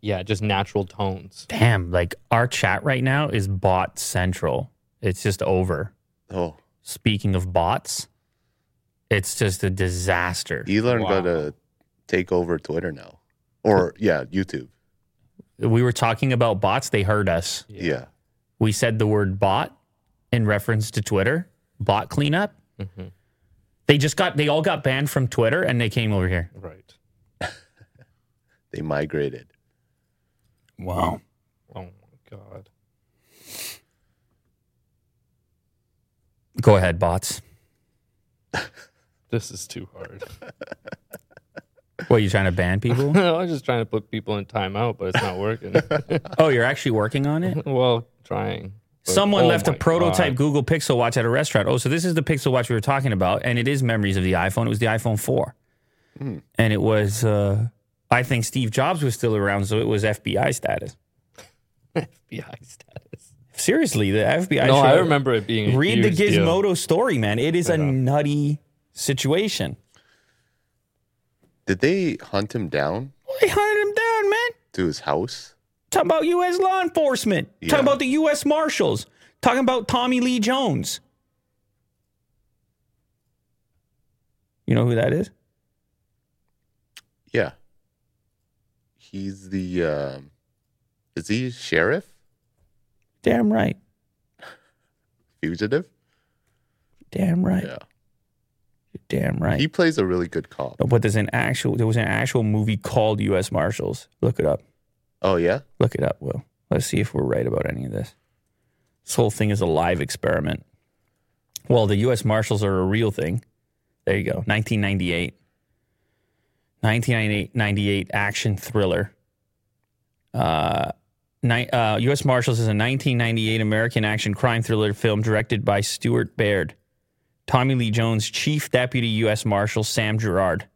yeah, just natural tones. Damn, like our chat right now is bot central. It's just over. Oh, Speaking of bots, it's just a disaster. Elon Wow. gotta take over Twitter now. Or yeah, YouTube. we were talking about bots, they heard us. Yeah. We said the word bot in reference to Twitter, bot cleanup. Mhm. They just got, they all got banned from Twitter and they came over here. Right. They migrated. Wow. Oh my god. Go ahead, bots. This is too hard. What, you trying to ban people? No, I was just trying to put people in timeout, but it's not working. oh, you're actually working on it? well, trying. Someone Oh left a prototype God. Google Pixel Watch at a restaurant. Oh, so this is the Pixel Watch we were talking about, and it is memories of the iPhone. It was the iPhone 4. Hmm. And it was, uh, I think Steve Jobs was still around, so it was FBI status. FBI status. Seriously, the FBI. No, I remember it being. A Read the huge deal. Gizmodo story, man. It is a nutty situation. Did they hunt him down They hunted him down, man. to his house? Talking about U.S. law enforcement. Yeah. Talking about the U.S. Marshals. Talking about Tommy Lee Jones. You know who that is? Yeah. He's the. Um, is he sheriff? Damn right. Fugitive? Damn right. Yeah. Damn right. He plays a really good cop. but there's an actual there was an actual movie called U.S. Marshals. Look it up. Oh yeah. Look it up, Will. Let's see if we're right about any of this. This whole thing is a live experiment. Well, the U.S. Marshals are a real thing. There you go. 1998. 1998 action thriller. Uh, ni- uh, U.S. Marshals is a 1998 American action crime thriller film directed by Stuart Baird. Tommy Lee Jones, Chief Deputy U.S. Marshal Sam Gerard.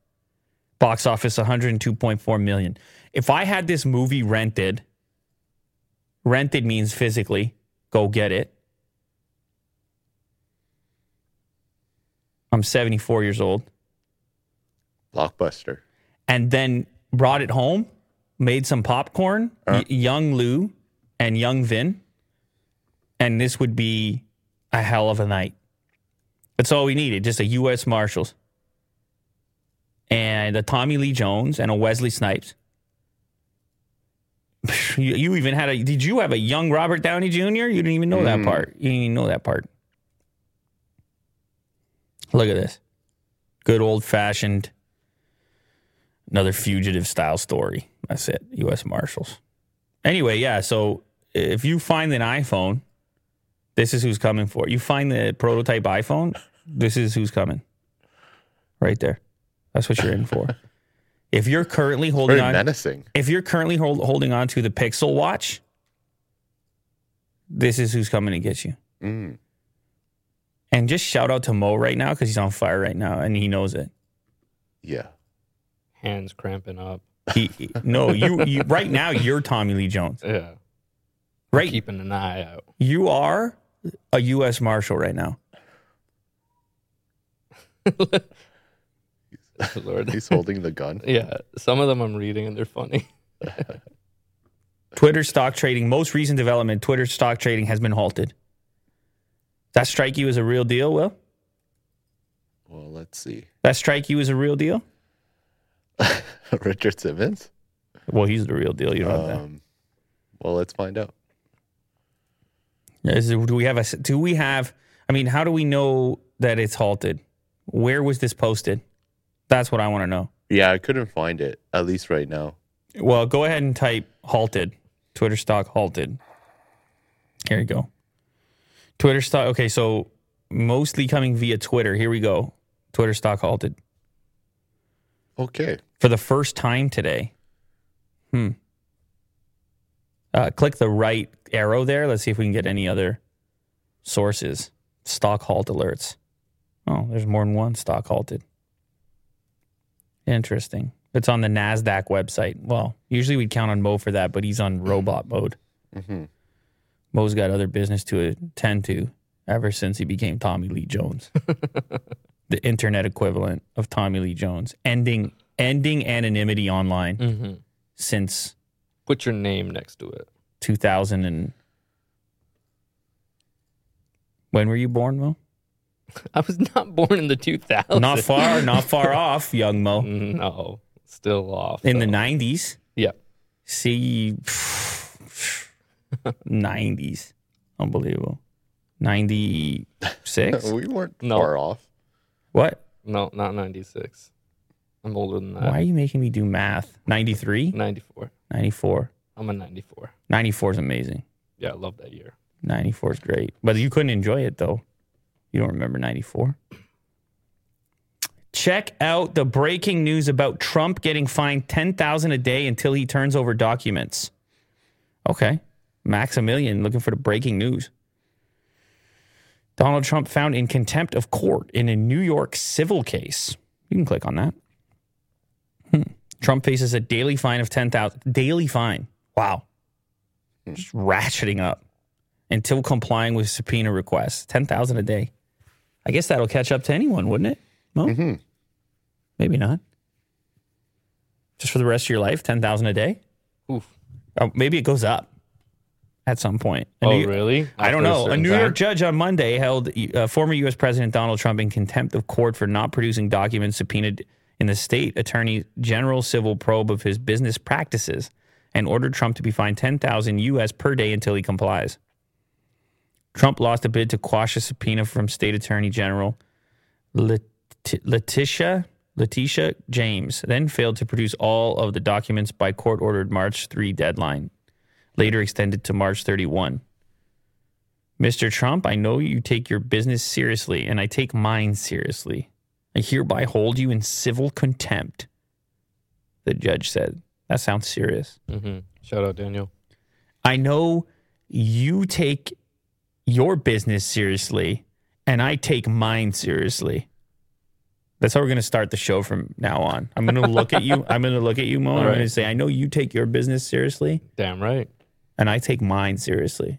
Box office 102.4 million. If I had this movie rented, rented means physically, go get it. I'm 74 years old. Blockbuster. and then brought it home, made some popcorn, uh-huh. y- young Lew and young Vin, and this would be a hell of a night. That's all we needed, just a U.S. Marshals and a Tommy Lee Jones and a Wesley Snipes. You, you even had a. Did you have a young Robert Downey Jr.? You didn't even know that mm. part. You didn't even know that part. Look at this. Good old fashioned another fugitive style story. That's it. U.S. Marshals. Anyway, yeah. So if you find an iPhone, this is who's coming for. it. You find the prototype iPhone, this is who's coming. Right there. That's what you're in for. If you're currently holding Very on, menacing. if you're currently hold, holding on to the Pixel Watch, this is who's coming to get you. Mm. And just shout out to Mo right now because he's on fire right now and he knows it. Yeah. Hands cramping up. He, no, you, you right now you're Tommy Lee Jones. Yeah. Right, Keeping an eye out. you are a U.S. Marshal right now. Lord. He's holding the gun. Yeah. Some of them I'm reading and they're funny. Twitter stock trading, most recent development. Twitter stock trading has been halted. That strike you as a real deal, Will? Well, let's see. That strike you as a real deal? Richard Simmons. Well, he's the real deal. You know that. Um, well, let's find out. Is do we have a? Do we have? I mean, how do we know that it's halted? Where was this posted? That's what I want to know. Yeah, I couldn't find it at least right now. Well, go ahead and type halted. Twitter stock halted. Here you go. Twitter stock. Okay, so mostly coming via Twitter. Here we go. Twitter stock halted Okay. for the first time today. Hmm. Uh, click the right arrow there. Let's see if we can get any other sources. Stock halt alerts. Oh, there's more than one stock halted. Interesting. It's on the NASDAQ website. Well, usually we'd count on Mo for that, but he's on robot mode. hmm Mo's got other business to attend to ever since he became Tommy Lee Jones. the internet equivalent of Tommy Lee Jones. Ending ending anonymity online Mm-hmm. since Put your name next to it. 2000 and When were you born, Mo? I was not born in the 2000s. Not far, not far off, young Mo. No. Still off. In the 90s. Yeah. See 90s. Unbelievable. 96? We weren't No. far off. what? No, not 96. I'm older than that. Why are you making me do math? 93? 94. 94. I'm a 94. 94 is amazing. Yeah, I love that year. 94 is great. But you couldn't enjoy it though. You don't remember 94. Check out the breaking news about Trump getting fined 10,000 a day until he turns over documents. Okay. Maximilian looking for the breaking news. Donald Trump found in contempt of court in a New York civil case. You can click on that. Hmm. Trump faces a daily fine of 10,000 daily fine. Wow. Just ratcheting up until complying with subpoena requests. 10,000 a day. I guess that'll catch up to anyone, wouldn't it? No? Maybe not. Just for the rest of your life, 10,000 a day? Oof. Oh, maybe it goes up at some point. A Oh, New- really? I don't After a know. A certain New time? York judge on Monday held uh, former U.S. President Donald Trump in contempt of court for not producing documents subpoenaed in the state attorney general civil probe of his business practices and ordered Trump to be fined 10,000 US per day until he complies. Trump lost a bid to quash a subpoena from state attorney general Let- Letitia Letitia James, then failed to produce all of the documents by court ordered March 3 deadline, later extended to March 31. Mr. Trump, I know you take your business seriously, and I take mine seriously. I hereby hold you in civil contempt, the judge said. That sounds serious. hmm Shout out Daniel. I know you take your business seriously, and I take mine seriously. That's how we're going to start the show from now on. I'm going to look at you. I'm going to look at you, Mo. and I'm going to say, I know you take your business seriously, Damn right. and I take mine seriously.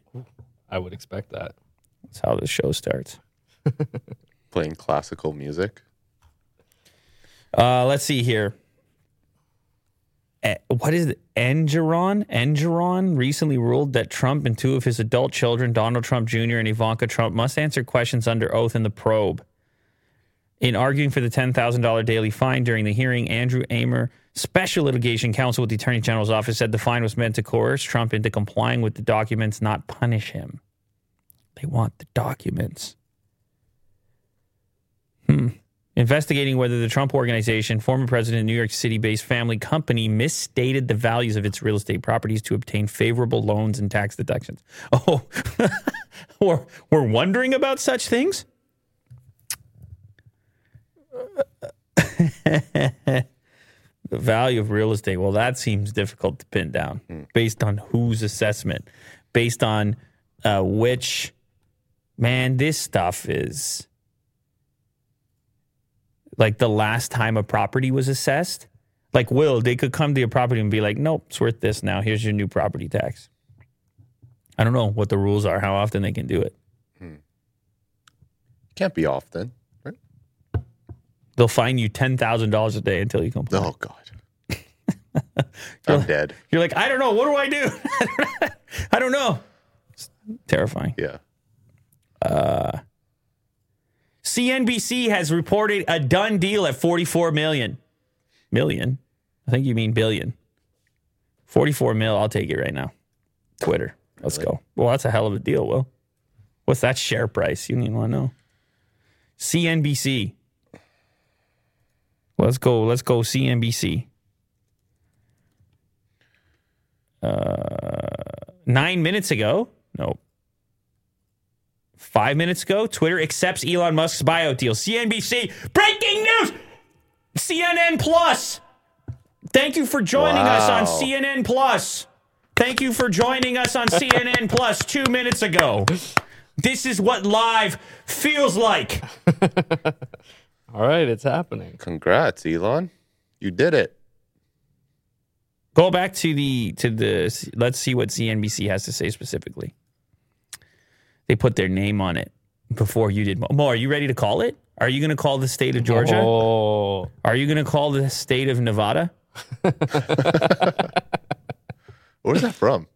I would expect that. That's how the show starts. Playing classical music. Uh, let's see here. Eh, What is it? Engoron? Engoron recently ruled that Trump and two of his adult children, Donald Trump Jr. and Ivanka Trump, must answer questions under oath in the probe. In arguing for the $10,000 daily fine during the hearing, Andrew Amer, special litigation counsel with the Attorney General's office, said the fine was meant to coerce Trump into complying with the documents, not punish him. They want the documents. Investigating whether the Trump Organization, former president, New York City based family company, misstated the values of its real estate properties to obtain favorable loans and tax deductions. Oh, we're, we're wondering about such things? the value of real estate, well, that seems difficult to pin down based on whose assessment, based on uh, which, man, this stuff is like the last time a property was assessed. Like Will, they could come to your property and be like, "Nope, it's worth this now. Here's your new property tax." I don't know what the rules are, how often they can do it. Hmm. Can't be often, right? They'll fine you ten thousand dollars a day until you comply. Oh God. I'm dead. You're like, I don't know. What do I do? I don't know. It's terrifying. Yeah. Uh, CNBC has reported a done deal at 44 million. Million? I think you mean billion. 44 mil, I'll take it right now. Twitter. Let's go. Well, that's a hell of a deal, Will. What's that share price? You don't even want to know. CNBC. Let's go. Let's go CNBC. Uh, nine minutes ago, no, Five minutes ago, Twitter accepts Elon Musk's buyout deal. CNBC, breaking news! CNN Plus. Thank you for joining us on CNN Plus. Thank you for joining us on CNN Plus two minutes ago. This is what live feels like. All right, it's happening. Congrats, Elon. You did it. Go back to the to the. Let's see what CNBC has to say specifically. They put their name on it before you did. Mo, are you ready to call it? Are you going to call the state of Georgia? Oh, Are you going to call the state of Nevada? Where's that from?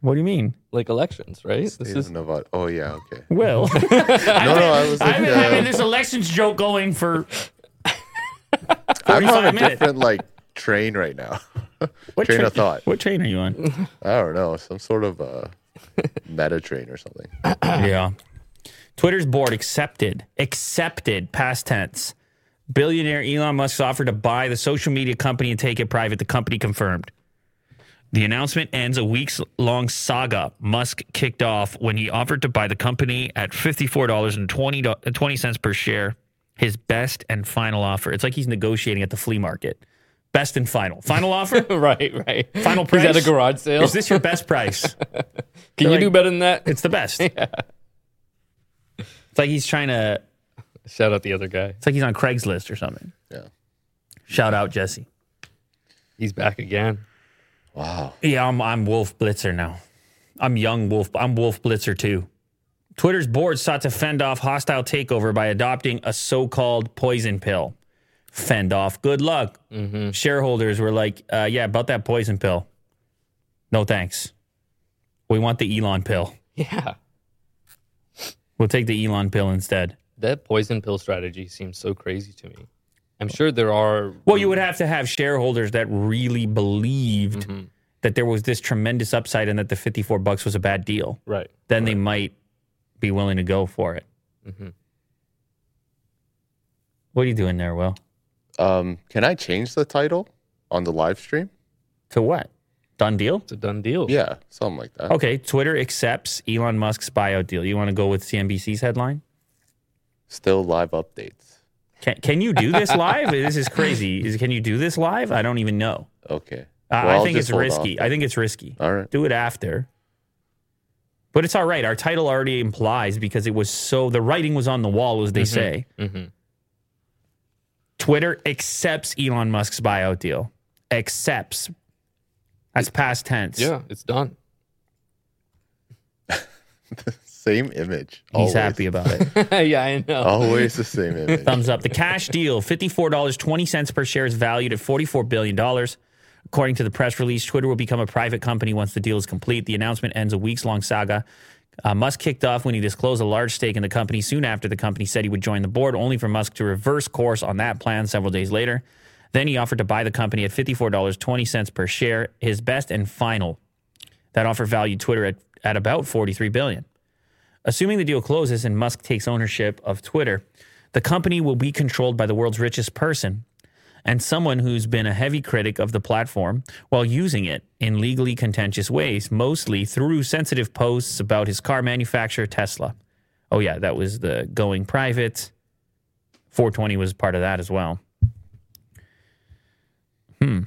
What do you mean? like elections, right? This State is of Nevada. Oh yeah, okay. Well, No, no, I was like, I've been uh, having this elections joke going for. I'm on a minutes. different like train right now. What Train of thought. What train are you on? I don't know, some sort of uh, meta train or something. yeah. Twitter's board accepted, accepted, past tense. Billionaire Elon Musk's offer to buy the social media company and take it private. The company confirmed. The announcement ends a weeks long saga Musk kicked off when he offered to buy the company at $54.20 uh, per share, his best and final offer. It's like he's negotiating at the flea market. Best and final. Final offer? right, right. Final He's at a garage sale. Is this your best price? Can you like- do better than that? It's the best. It's like he's trying to. Shout out the other guy. It's like he's on Craigslist or something. Yeah. Shout out Jesse. He's back again. Wow. Yeah, I'm I'm Wolf Blitzer now. I'm young Wolf. I'm Wolf Blitzer too. Twitter's board sought to fend off hostile takeover by adopting a so-called poison pill. Fend off. Good luck. Mm-hmm. Shareholders were like, uh, "Yeah, about that poison pill. No thanks. We want the Elon pill. Yeah. We'll take the Elon pill instead." That poison pill strategy seems so crazy to me. I'm sure there are. Well, you would have to have shareholders that really believed mm-hmm. that there was this tremendous upside and that the 54 bucks was a bad deal. Right. Then they might be willing to go for it. Mm-hmm. What are you doing there, Will? Um, can I change the title on the live stream? To what? Done deal? It's a done deal. Yeah, something like that. Okay, Twitter accepts Elon Musk's buyout deal. You want to go with CNBC's headline? Still live updates. Can, can you do this live? this is crazy. Is, can you do this live? I don't even know. Okay. I- Well, I I'll think it's risky. off I think it's risky. All right. Do it after. But it's all right. Our title already implies because it was so the writing was on the wall, as they say. Twitter accepts Elon Musk's buyout deal. Accepts. That's past tense. Yeah, it's done. Same image. He's Always. happy about it. yeah, I know. Always the same image. Thumbs up. The cash deal, $54.20 per share, is valued at $44 billion. According to the press release, Twitter will become a private company once the deal is complete. The announcement ends a weeks long saga. Uh, Musk kicked off when he disclosed a large stake in the company soon after the company said he would join the board, only for Musk to reverse course on that plan several days later. Then he offered to buy the company at $54.20 per share, his best and final. That offer valued Twitter at, at about 43 billion. Assuming the deal closes and Musk takes ownership of Twitter, the company will be controlled by the world's richest person and someone who's been a heavy critic of the platform while using it in legally contentious ways, mostly through sensitive posts about his car manufacturer, Tesla. Oh, yeah, that was the going private. 420 was part of that as well. Hmm.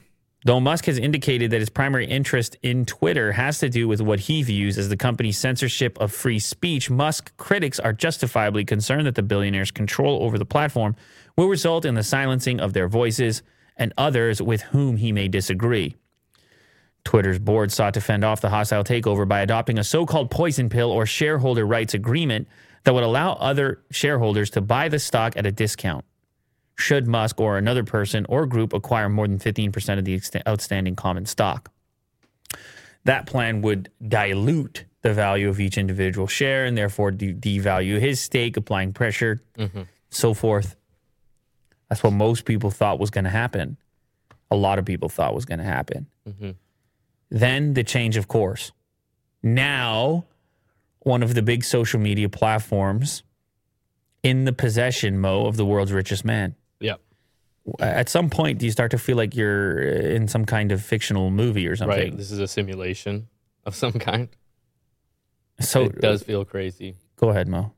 Though Musk has indicated that his primary interest in Twitter has to do with what he views as the company's censorship of free speech, Musk critics are justifiably concerned that the billionaire's control over the platform will result in the silencing of their voices and others with whom he may disagree. Twitter's board sought to fend off the hostile takeover by adopting a so called poison pill or shareholder rights agreement that would allow other shareholders to buy the stock at a discount should Musk or another person or group acquire more than 15% of the outstanding common stock. That plan would dilute the value of each individual share and therefore de- devalue his stake, applying pressure, mm-hmm. so forth. That's what most people thought was going to happen. A lot of people thought was going to happen. Mm-hmm. Then the change of course. Now, one of the big social media platforms in the possession, Mo, of the world's richest man Yeah. at some point do you start to feel like you're uh, in some kind of fictional movie or something Right. This is a simulation of some kind. so it does feel crazy. go ahead mo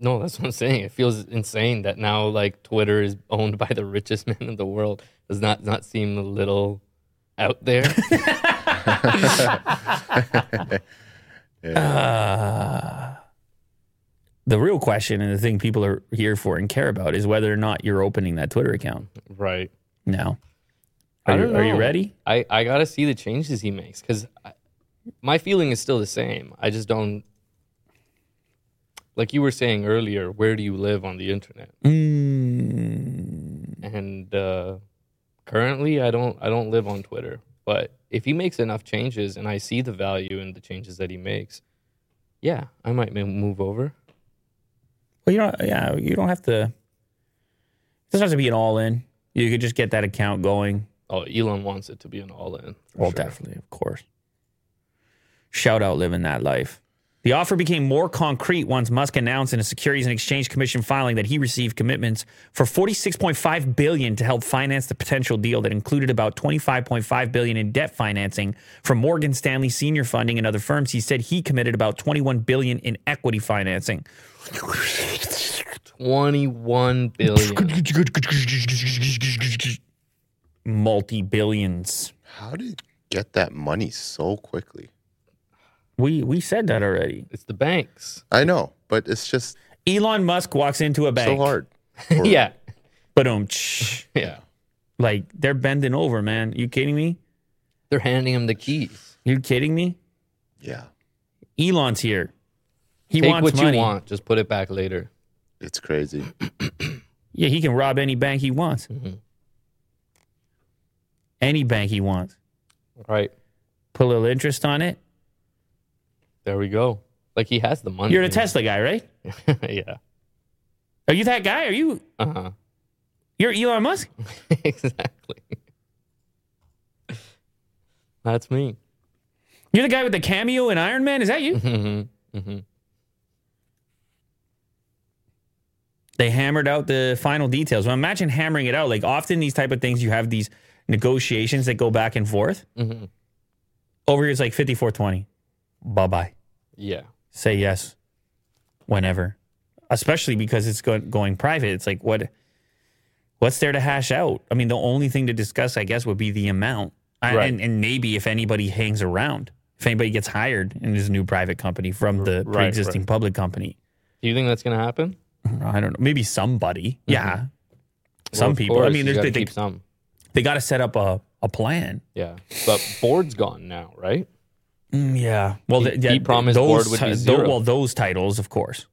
No, that's what I'm saying. It feels insane that now like Twitter is owned by the richest man in the world. Does not not seem a little out there? the real question and the thing people are here for and care about is whether or not you're opening that twitter account right. now are, you, don't are you ready I, I gotta see the changes he makes because my feeling is still the same. I just don't like you were saying earlier. Where do you live on the internet? mm, And uh, currently, I don't I don't live on Twitter. But if he makes enough changes and I see the value in the changes that he makes, yeah, I might move over. well you don't yeah you don't have to it doesn't have to be an all-in you could just get that account going Oh, Elon wants it to be an all in. Well, definitely, of course. Shout out living that life. The offer became more concrete once Musk announced in a Securities and Exchange Commission filing that he received commitments for 46.5 billion to help finance the potential deal that included about 25.5 billion in debt financing from Morgan Stanley senior funding and other firms. He said he committed about 21 billion in equity financing. 21 billion. Multi billions. How did you get that money so quickly? We we said that already. it's the banks. I know. but it's just Elon Musk walks into a bank. so hard. yeah, But um, yeah. like they're bending over, man. You kidding me? They're handing him the keys. You kidding me? Yeah, Elon's here. He Take wants what money. you want. Just put it back later. it's crazy. Yeah, he can rob any bank he wants. Mm-hmm. Any bank he wants. Right Put a little interest on it. There we go. Like he has the money. You're the Tesla guy, right? yeah. Are you that guy? Are you? Uh huh. You're Elon Musk? exactly. That's me. You're the guy with the cameo in Iron Man? Is that you? Mm-hmm. They hammered out the final details. Well, imagine hammering it out. Like often these type of things, you have these negotiations that go back and forth. Mm-hmm. Over here, it's like 5420. Bye bye. Yeah. Say yes whenever. Especially because it's go- going private. It's like, what? what's there to hash out? I mean, the only thing to discuss, I guess, would be the amount. I- Right. And, and maybe if anybody hangs around, if anybody gets hired in this new private company from the Right, pre-existing right. public company. Do you think that's gonna happen? I don't know. Maybe somebody. Mm-hmm. Yeah. Some Well, of people. I mean, there's, they, keep some. they got to set up a, a plan. Yeah, but board's gone now, right? Mm, yeah. Well, He- th- he promised those, board would be ti- tho- zero. well, those titles, of course.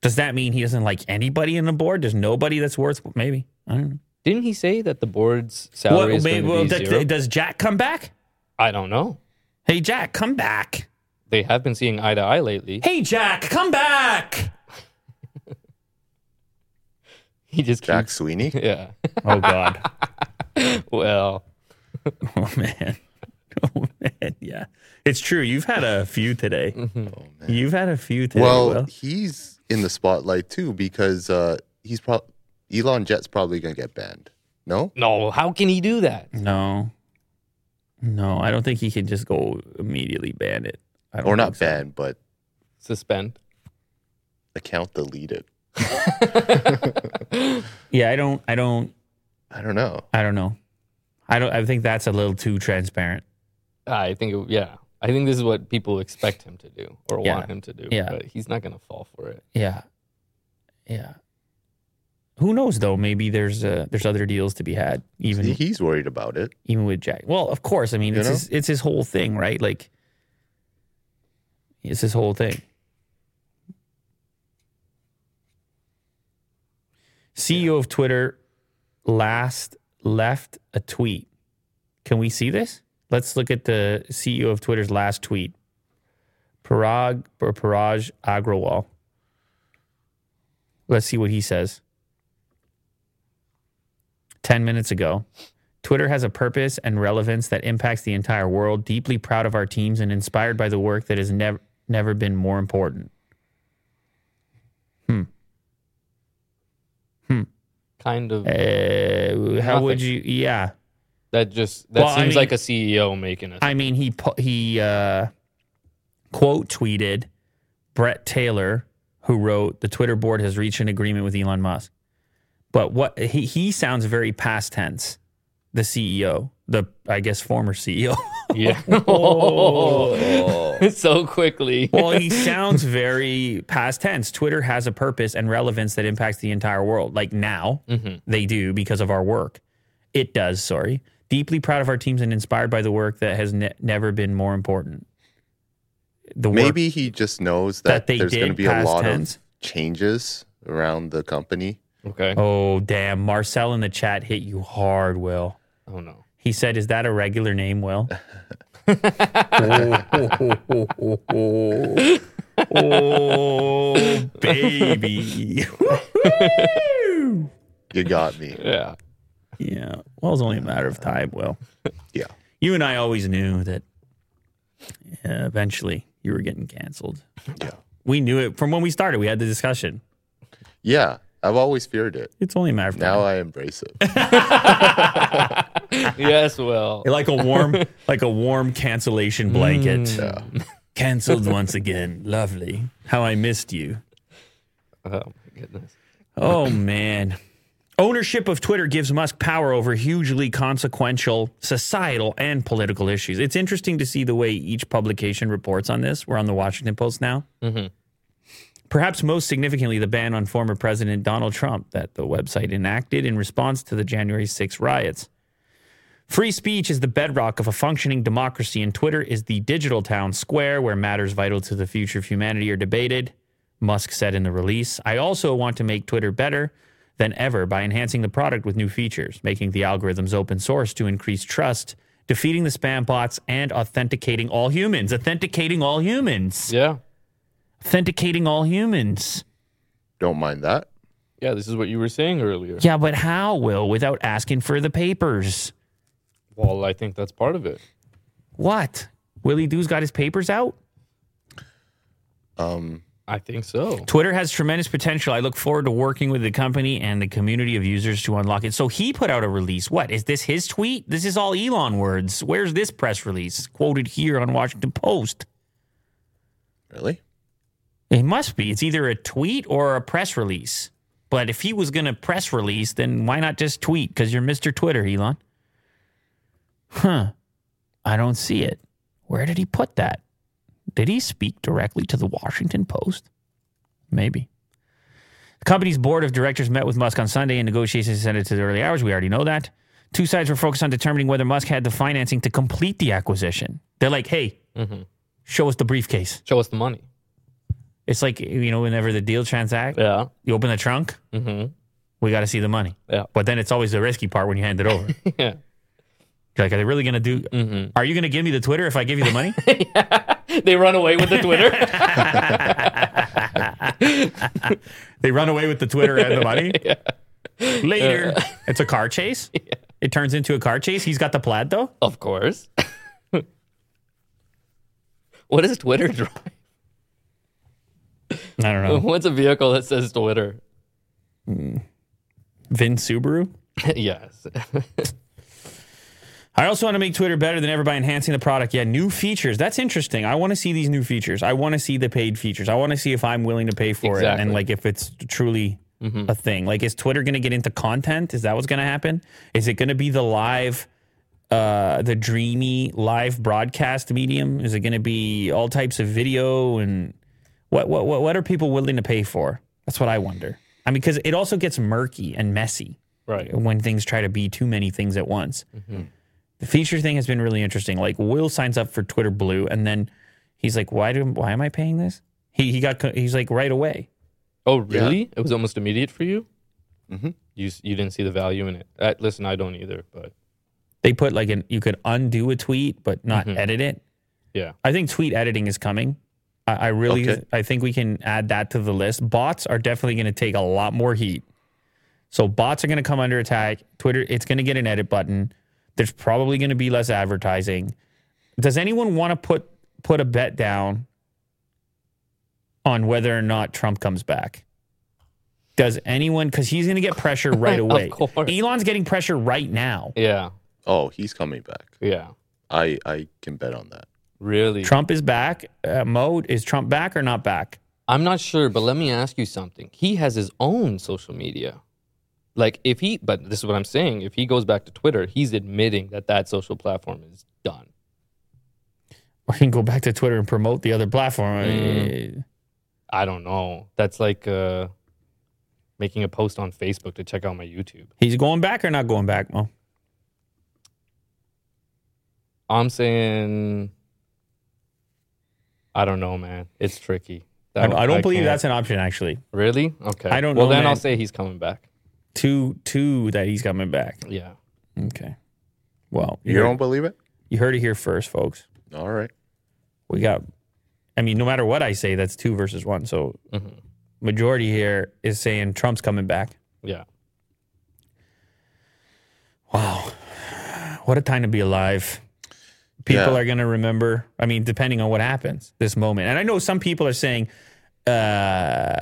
Does that mean he doesn't like anybody in the board? There's nobody that's worth maybe. I don't know. Didn't he say that the board's salary is Well, going to well, be that- zero? does Jack come back? I don't know. Hey, Jack, come back. They have been seeing eye to eye lately. Hey, Jack, come back. He just Jack keeps, Sweeney. yeah. Oh God. Well, oh man. Oh man. Yeah, it's true. You've had a few today. You've had a few today. Well, Will. he's in the spotlight too because uh, he's pro- Elon Jet's probably gonna get banned. No, no. How can he do that? no, no. I don't think he can just go immediately ban it. I don't or not think so. banned, but Suspend. account deleted. Yeah, I don't. I don't. I don't know. I don't know. I don't. I think that's a little too transparent. I think, it, yeah. I think this is what people expect him to do or Yeah. want him to do. Yeah. But he's not going to fall for it. Yeah, yeah. Who knows though? Maybe there's uh, there's other deals to be had, even He- He's worried about it. even with Jack. Well, of course. I mean, You it's know? his, it's his whole thing, right? Like, it's his whole thing. CEO of Twitter last left a tweet. Can we see this? Let's look at the CEO of Twitter's last tweet. Parag or Paraj Agrawal. Let's see what he says. 10 minutes ago. Twitter has a purpose and relevance that impacts the entire world. Deeply proud of our teams and inspired by the work that has never never been more important. Hmm. Hmm. Kind of. Uh, how would you? Yeah, that just, that well, I seems mean- like a CEO making it. I mean he he uh, quote tweeted Bret Taylor, who wrote the Twitter board has reached an agreement with Elon Musk. But what he he sounds very past tense. The CEO, the I guess former CEO. yeah. so quickly. well, he sounds very past tense. Twitter has a purpose and relevance that impacts the entire world. Like now, they do because of our work. It does, sorry. Deeply proud of our teams and inspired by the work that has ne- never been more important. The Maybe he just knows that that, they there's going to be a lot tense. of changes around the company. Okay. Oh, damn. Marcel in the chat hit you hard, Will. Oh, no. He said, Is that a regular name, Will? oh, baby. You got me. Yeah. Yeah. Well, it's only a matter of time, Well, Yeah. You and I always knew that uh, eventually you were getting canceled. Yeah. We knew it from when we started. We had the discussion. Yeah. I've always feared it. It's only a matter of time. Now I embrace it. yes, well. like a warm, like a warm cancellation blanket. Yeah. Cancelled once again. Lovely. How I missed you. Oh, my goodness. Oh man. Ownership of Twitter gives Musk power over hugely consequential societal and political issues. It's interesting to see the way each publication reports on this. We're on the Washington Post now. Mm-hmm. Perhaps most significantly, the ban on former President Donald Trump that the website enacted in response to the January 6 riots. Free speech is the bedrock of a functioning democracy, and Twitter is the digital town square where matters vital to the future of humanity are debated, Musk said in the release. I also want to make Twitter better than ever by enhancing the product with new features, making the algorithms open source to increase trust, defeating the spam bots, and authenticating all humans. Authenticating all humans. Yeah. Authenticating all humans. Don't mind that. Yeah, this is what you were saying earlier. Yeah, but how, Will, without asking for the papers? Well, I think that's part of it. What? Willie Doo's got his papers out? Um, I think so. Twitter has tremendous potential. I look forward to working with the company and the community of users to unlock it. So he put out a release. What? Is this his tweet? This is all Elon words. Where's this press release? Quoted here on Washington Post. really? It must be. It's either a tweet or a press release. But if he was going to press release, then why not just tweet? Because you're Mr. Twitter, Elon. Huh. I don't see it. Where did he put that? Did he speak directly to the Washington Post? Maybe. The company's board of directors met with Musk on Sunday and negotiations extended to the early hours. We already know that. Two sides were focused on determining whether Musk had the financing to complete the acquisition. They're like, hey, show us the briefcase. Show us the money. It's like, you know, whenever the deal transact, Yeah. you open the trunk, Mm-hmm. we got to see the money. Yeah. But then it's always the risky part when you hand it over. You're like, are they really going to do? Mm-hmm. Are you going to give me the Twitter if I give you the money? They run away with the Twitter. they run away with the Twitter and the money. Later, it's a car chase. It turns into a car chase. He's got the plaid though. of course. what does Twitter drive? I don't know. What's a vehicle that says Twitter? Vin Subaru. yes. I also want to make Twitter better than ever by enhancing the product. Yeah, new features. That's interesting. I want to see these new features. I want to see the paid features. I want to see if I'm willing to pay for it and like if it's truly a thing. Like, is Twitter going to get into content? Is that what's going to happen? Is it going to be the live, uh, the dreamy live broadcast medium? Is it going to be all types of video and what, what, what, what are people willing to pay for? That's what I wonder. I mean, because it also gets murky and messy right. when things try to be too many things at once. The feature thing has been really interesting. Like Will signs up for Twitter Blue, and then he's like, "Why do? Why am I paying this?" He he got he's like right away. Oh, really? It was almost immediate for you. Mhm. You you didn't see the value in it. Uh, listen, I don't either, but They put like an you could undo a tweet but not edit it. yeah, I think tweet editing is coming. I, I really Okay. I think we can add that to the list. Bots are definitely going to take a lot more heat. So bots are going to come under attack. Twitter, it's going to get an edit button. There's probably going to be less advertising. Does anyone want to put put a bet down on whether or not Trump comes back? Does anyone? Because he's going to get pressure right Of away. course. Elon's getting pressure right now. yeah, Oh, he's coming back. yeah. I I can bet on that. Really? Trump is back. Uh, Mo, is Trump back or not back? I'm not sure, but let me ask you something. He has his own social media. Like if he, but this is what I'm saying. If he goes back to Twitter, he's admitting that that social platform is done. Or he can go back to Twitter and promote the other platform. Mm. Uh, I don't know. That's like uh, making a post on Facebook to check out my YouTube. He's going back or not going back, Mo? I'm saying, I don't know, man. It's tricky. I, I don't believe can't- that's an option, actually. really okay. I don't Well, know, then man. I'll say he's coming back. Two, two that he's coming back. Yeah. Okay. Well, you, You heard, don't believe it? you heard it here first, folks. All right. We got, I mean, no matter what I say, that's two versus one. So, Mhm. majority here is saying Trump's coming back. Yeah. Wow. What a time to be alive. People Yeah. are going to remember, I mean, depending on what happens, this moment. And I know some people are saying, uh,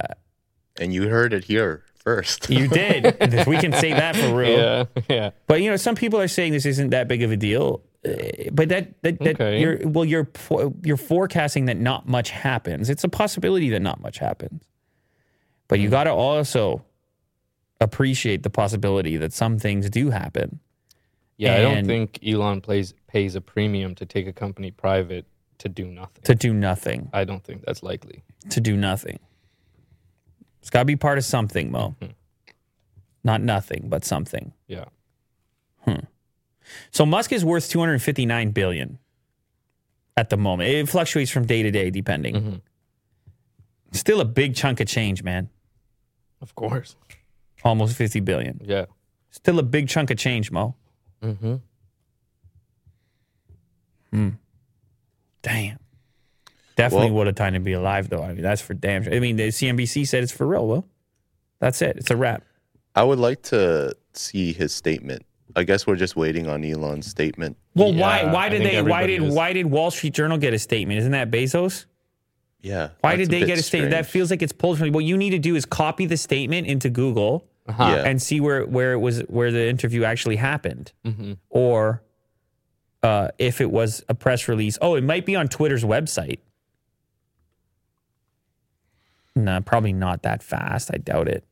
And you heard it here first. you did. we can say that for real. Yeah. Yeah. But you know, some people are saying this isn't that big of a deal. Uh, But that that, that Okay. you're well, you're you're forecasting that not much happens. It's a possibility that not much happens. But Hmm. you got to also appreciate the possibility that some things do happen. Yeah. I don't think Elon plays pays a premium to take a company private to do nothing. To do nothing. I don't think that's likely. To do nothing. It's got to be part of something, Mo. Mm-hmm. Not nothing, but something. Yeah. Hmm. So Musk is worth 259 billion at the moment. It fluctuates from day to day depending. Mm-hmm. Still a big chunk of change, man. Of course. Almost 50 billion. Yeah. Still a big chunk of change, Mo. Mm-hmm. Hmm. Damn. Definitely Well- what a time to be alive, though. I mean, that's for damn sure. I mean, the CNBC said it's for real. Well, that's it. It's a wrap. I would like to see his statement. I guess we're just waiting on Elon's statement. Well, Yeah, why? Why did they? Why did? is. Why did Wall Street Journal get a statement? Isn't that Bezos? Yeah. Why did they bit get a statement? That feels like it's pulled from. What you need to do is copy the statement into Google Uh-huh. Yeah. and see where where it was where the interview actually happened, Mm-hmm. or uh, if it was a press release. Oh, it might be on Twitter's website. No, probably not that fast. I doubt it.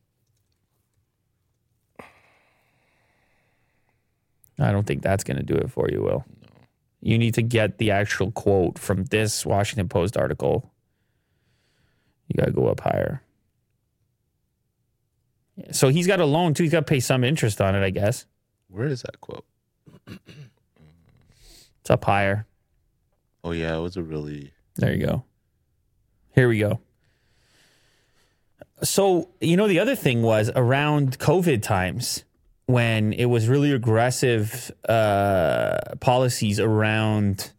I don't think that's going to do it for you, Will. You need to get the actual quote from this Washington Post article. You got to go up higher. So he's got a loan too. He's got to pay some interest on it, I guess. Where is that quote? It's up higher. Oh yeah, it was a really There you go. Here we go. So, you know, the other thing was around COVID times when it was really aggressive uh, policies around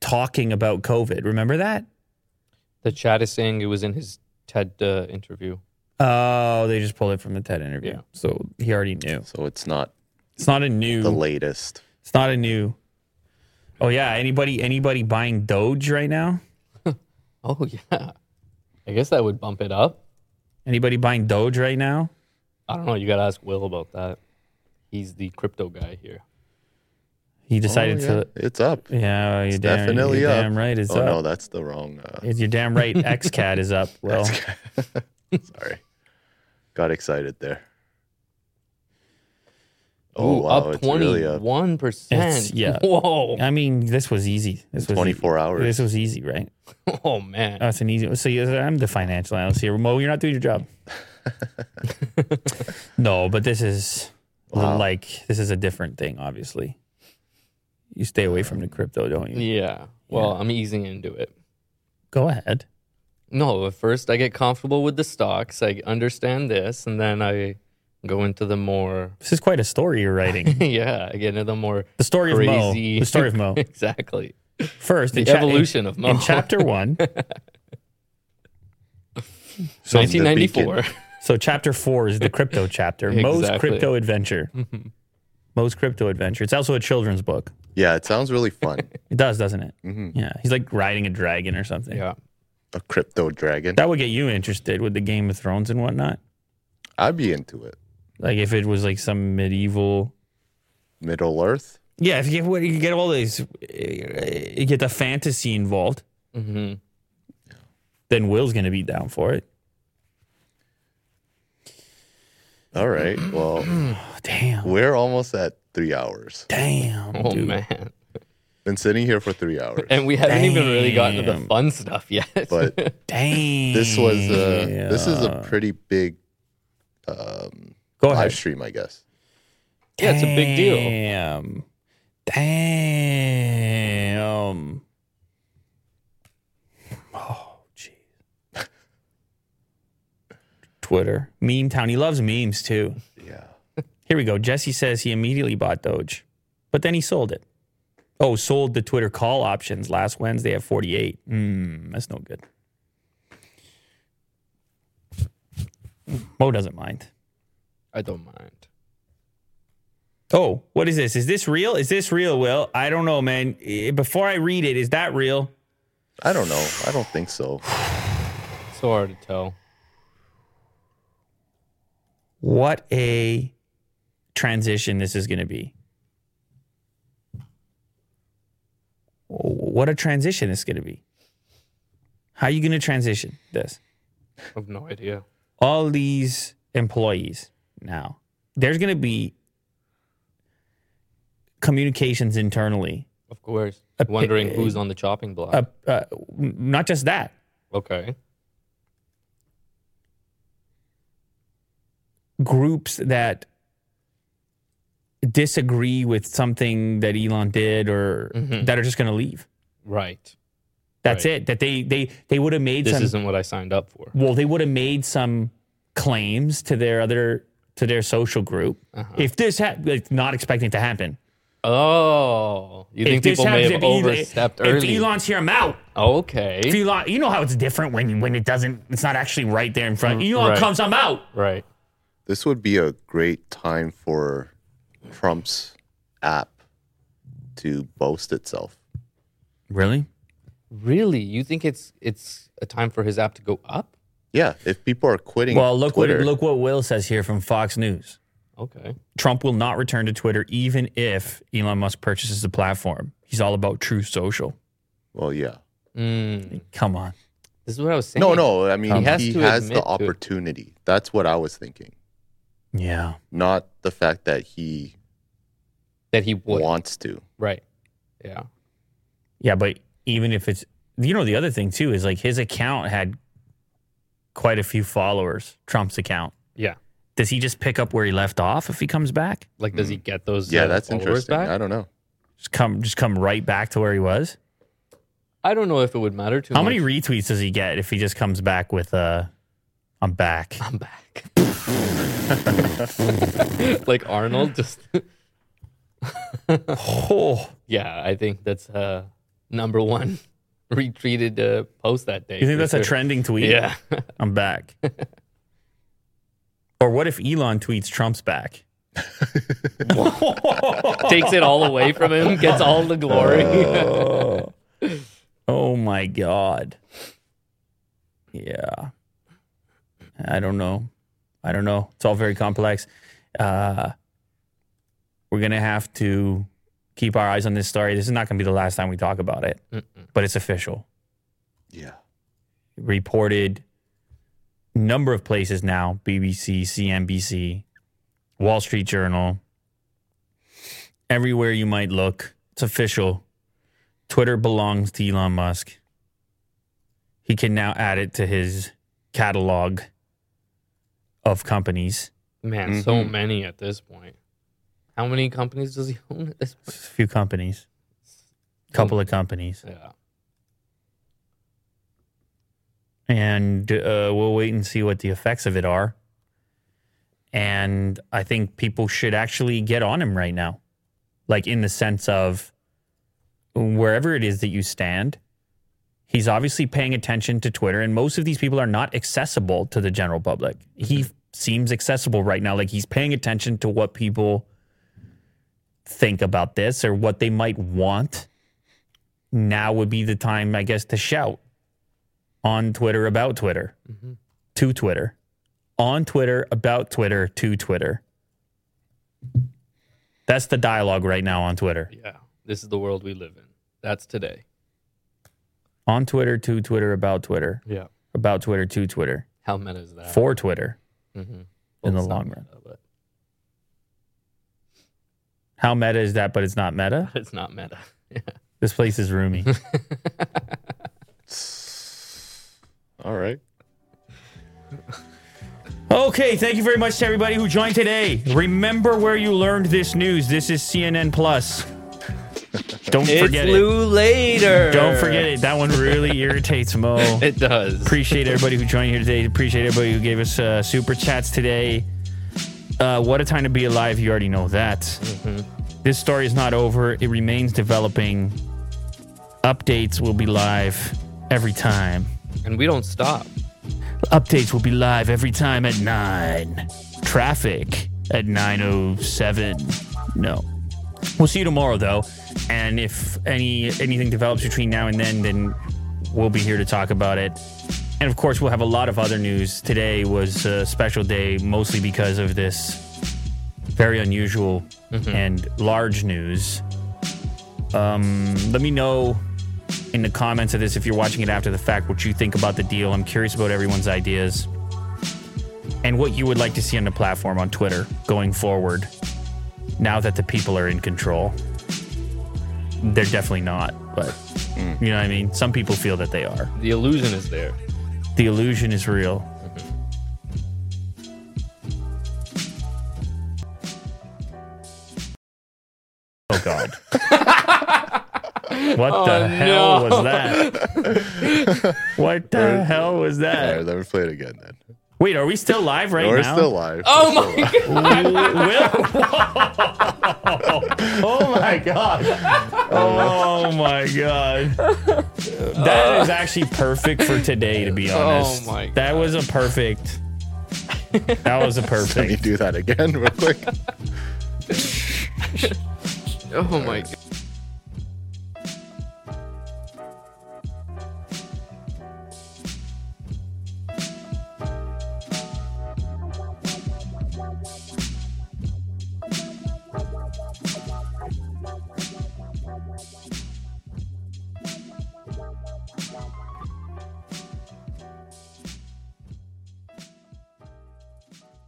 talking about COVID. Remember that? The chat is saying it was in his TED uh, interview. Oh, they just pulled it from the TED interview. Yeah. So he already knew. so it's not It's not a new. the latest. It's not a new. Oh yeah, anybody anybody buying Doge right now? Oh yeah. I guess that would bump it up. Anybody buying Doge right now? I don't know. You got to ask Will about that. He's the crypto guy here. He decided Oh, yeah. to. It's up. Yeah, you're It's damn, definitely you're up. damn right. It's oh up. no, that's the wrong. Uh, You're damn right. XCAT is up. Well, sorry, got excited there. Oh Ooh, wow, up it's really up. twenty-one It's- percent. yeah. Whoa. I mean, this was easy. This was 24 e- hours. This was easy, right? Oh man. That's an easy. So you- I'm the financial analyst here. Mo, you're not doing your job. no, but this is Wow. like this is a different thing. Obviously, you stay away from the crypto, don't you? yeah. Well, I'm easing into it. Go ahead. No, at first I get comfortable with the stocks. I understand this, and then I go into the more. This is quite a story you're writing. yeah, I get into the more The story of Mo. The story of Mo. exactly. First, The in cha- evolution in, of Mo. in chapter one. So 1994. So chapter four is the crypto chapter. Mo's crypto adventure. Mm-hmm. Mo's crypto adventure. It's also a children's book. Yeah, it sounds really fun. It does, doesn't it? Mm-hmm. Yeah. He's like riding a dragon or something. yeah. a crypto dragon. That would get you interested with the Game of Thrones and whatnot. I'd be into it. Like if it was like some medieval. Middle Earth. Yeah, if you get, you get all these, you get the fantasy involved, hmm then Will's going to be down for it. All right. Well, damn. we're almost at three hours. Damn. Oh dude. man. Been sitting here for three hours. And we haven't even really gotten to the fun stuff yet. But Damn. this was uh, this is a pretty big um, Go live ahead. stream, I guess. yeah, it's a big deal. Damn. Damn. Oh, jeez. Twitter. Meme Town. He loves memes too. Yeah. Here we go. Jesse says he immediately bought Doge, but then he sold it. Oh, sold the Twitter call options last Wednesday at 48. Hmm, that's no good. Mo doesn't mind. I don't mind. Oh, what is this? Is this real? Is this real, Will? I don't know, man. Before I read it, is that real? I don't know. I don't think so. So hard to tell. What a transition this is going to be. What a transition this is going to be. How are you going to transition this? I have no idea. All these employees now, there's going to be communications internally. Of course. A Wondering pi- who's on the chopping block. Uh, uh, not just that, okay. groups that disagree with something that Elon did or that are just going to leave. Right. That's Right. it. That they they they would have made This some isn't what I signed up for. well, they would have made some claims to their other to their social group. Uh-huh. If this had like, not expecting it to happen. Oh, you think if this people may happens, have if Elon- overstepped if early? Elon's here, I'm out. okay. If Elon, you know how it's different when when it doesn't. It's not actually right there in front. Elon right. comes, I'm out. right. This would be a great time for Trump's app to boast itself. Really? Really? You think it's it's a time for his app to go up? Yeah, if people are quitting Well, look Twitter, what look what Will says here from Fox News. Okay. Trump will not return to Twitter even if Elon Musk purchases the platform. He's all about Truth Social. well, yeah. Mm, Come on. this is what I was saying. No, no, I mean He he has has, the admit to opportunity. That's what I was thinking. Yeah. Not the fact that he That he would. wants to. Right. Yeah. Yeah, but even if it's you know the other thing too is like his account had quite a few followers, Trump's account. Yeah. Does he just pick up where he left off if he comes back? Like, does he get those? Yeah, uh, that's followers interesting. Back? I don't know. Just come just come right back to where he was? I don't know if it would matter too How much. many retweets does he get if he just comes back with uh I'm back? I'm back. like Arnold, just Oh, yeah. I think that's uh number one retweeted uh, post that day. you think that's a trending tweet? Yeah. I'm back. or what if Elon tweets Trump's back? Takes it all away from him, gets all the glory. oh. Oh my god. Yeah. I don't know. I don't know. It's all very complex. Uh, we're gonna have to keep our eyes on this story. This is not gonna be the last time we talk about it, but it's official. Yeah. Reported number of places now: BBC, CNBC, Wall Street Journal. Everywhere you might look, it's official. Twitter belongs to Elon Musk. He can now add it to his catalog of companies. Man, so mm-hmm. many at this point. How many companies does he own at this point? A few companies, a couple of companies, Yeah. and uh, we'll wait and see what the effects of it are. And I think people should actually get on him right now, like in the sense of wherever it is that you stand. He's obviously paying attention to Twitter, and most of these people are not accessible to the general public. He seems accessible right now, like he's paying attention to what people think about this or what they might want. Now would be the time, I guess, to shout on Twitter about Twitter to Twitter, on Twitter about Twitter to Twitter. That's the dialogue right now on Twitter. Yeah. This is the world we live in. That's today. On Twitter to Twitter about Twitter, Yeah. about Twitter to Twitter, How meta is that? for Twitter Mhm. in the long run. meta, How meta is that, but it's not meta? it's not meta. Yeah. This place is roomy. All right. Okay, thank you very much to everybody who joined today. Remember where you learned this news. This is CNN Plus. Don't forget it. later. Don't forget it. That one really irritates Mo. It does. Appreciate everybody who joined here today. Appreciate everybody who gave us uh, super chats today. Uh, what a time to be alive. You already know that. This story is not over. It remains developing. Updates will be live every time. and we don't stop. Updates will be live every time at 9. Traffic at 907. No. We'll see you tomorrow though. And if any anything develops between now and then, then we'll be here to talk about it. And of course, we'll have a lot of other news. Today was a special day, mostly because of this very unusual and large news. Um, let me know in the comments of this if you're watching it after the fact what you think about the deal. I'm curious about everyone's ideas and what you would like to see on the platform on Twitter going forward now that the people are in control. They're definitely not, but you know what I mean? Some people feel that they are. The illusion is there. The illusion is real. oh God. What oh, the hell no. was that? what the hell was that? Never play it again then. Wait, are we still live right now? We're now? still live. Oh We're my still live. Will- oh my god. Oh my god. That uh. is actually perfect for today, to be oh honest. Oh my That was a perfect. That was a perfect Let me perfect. do that again real quick. Oh my god.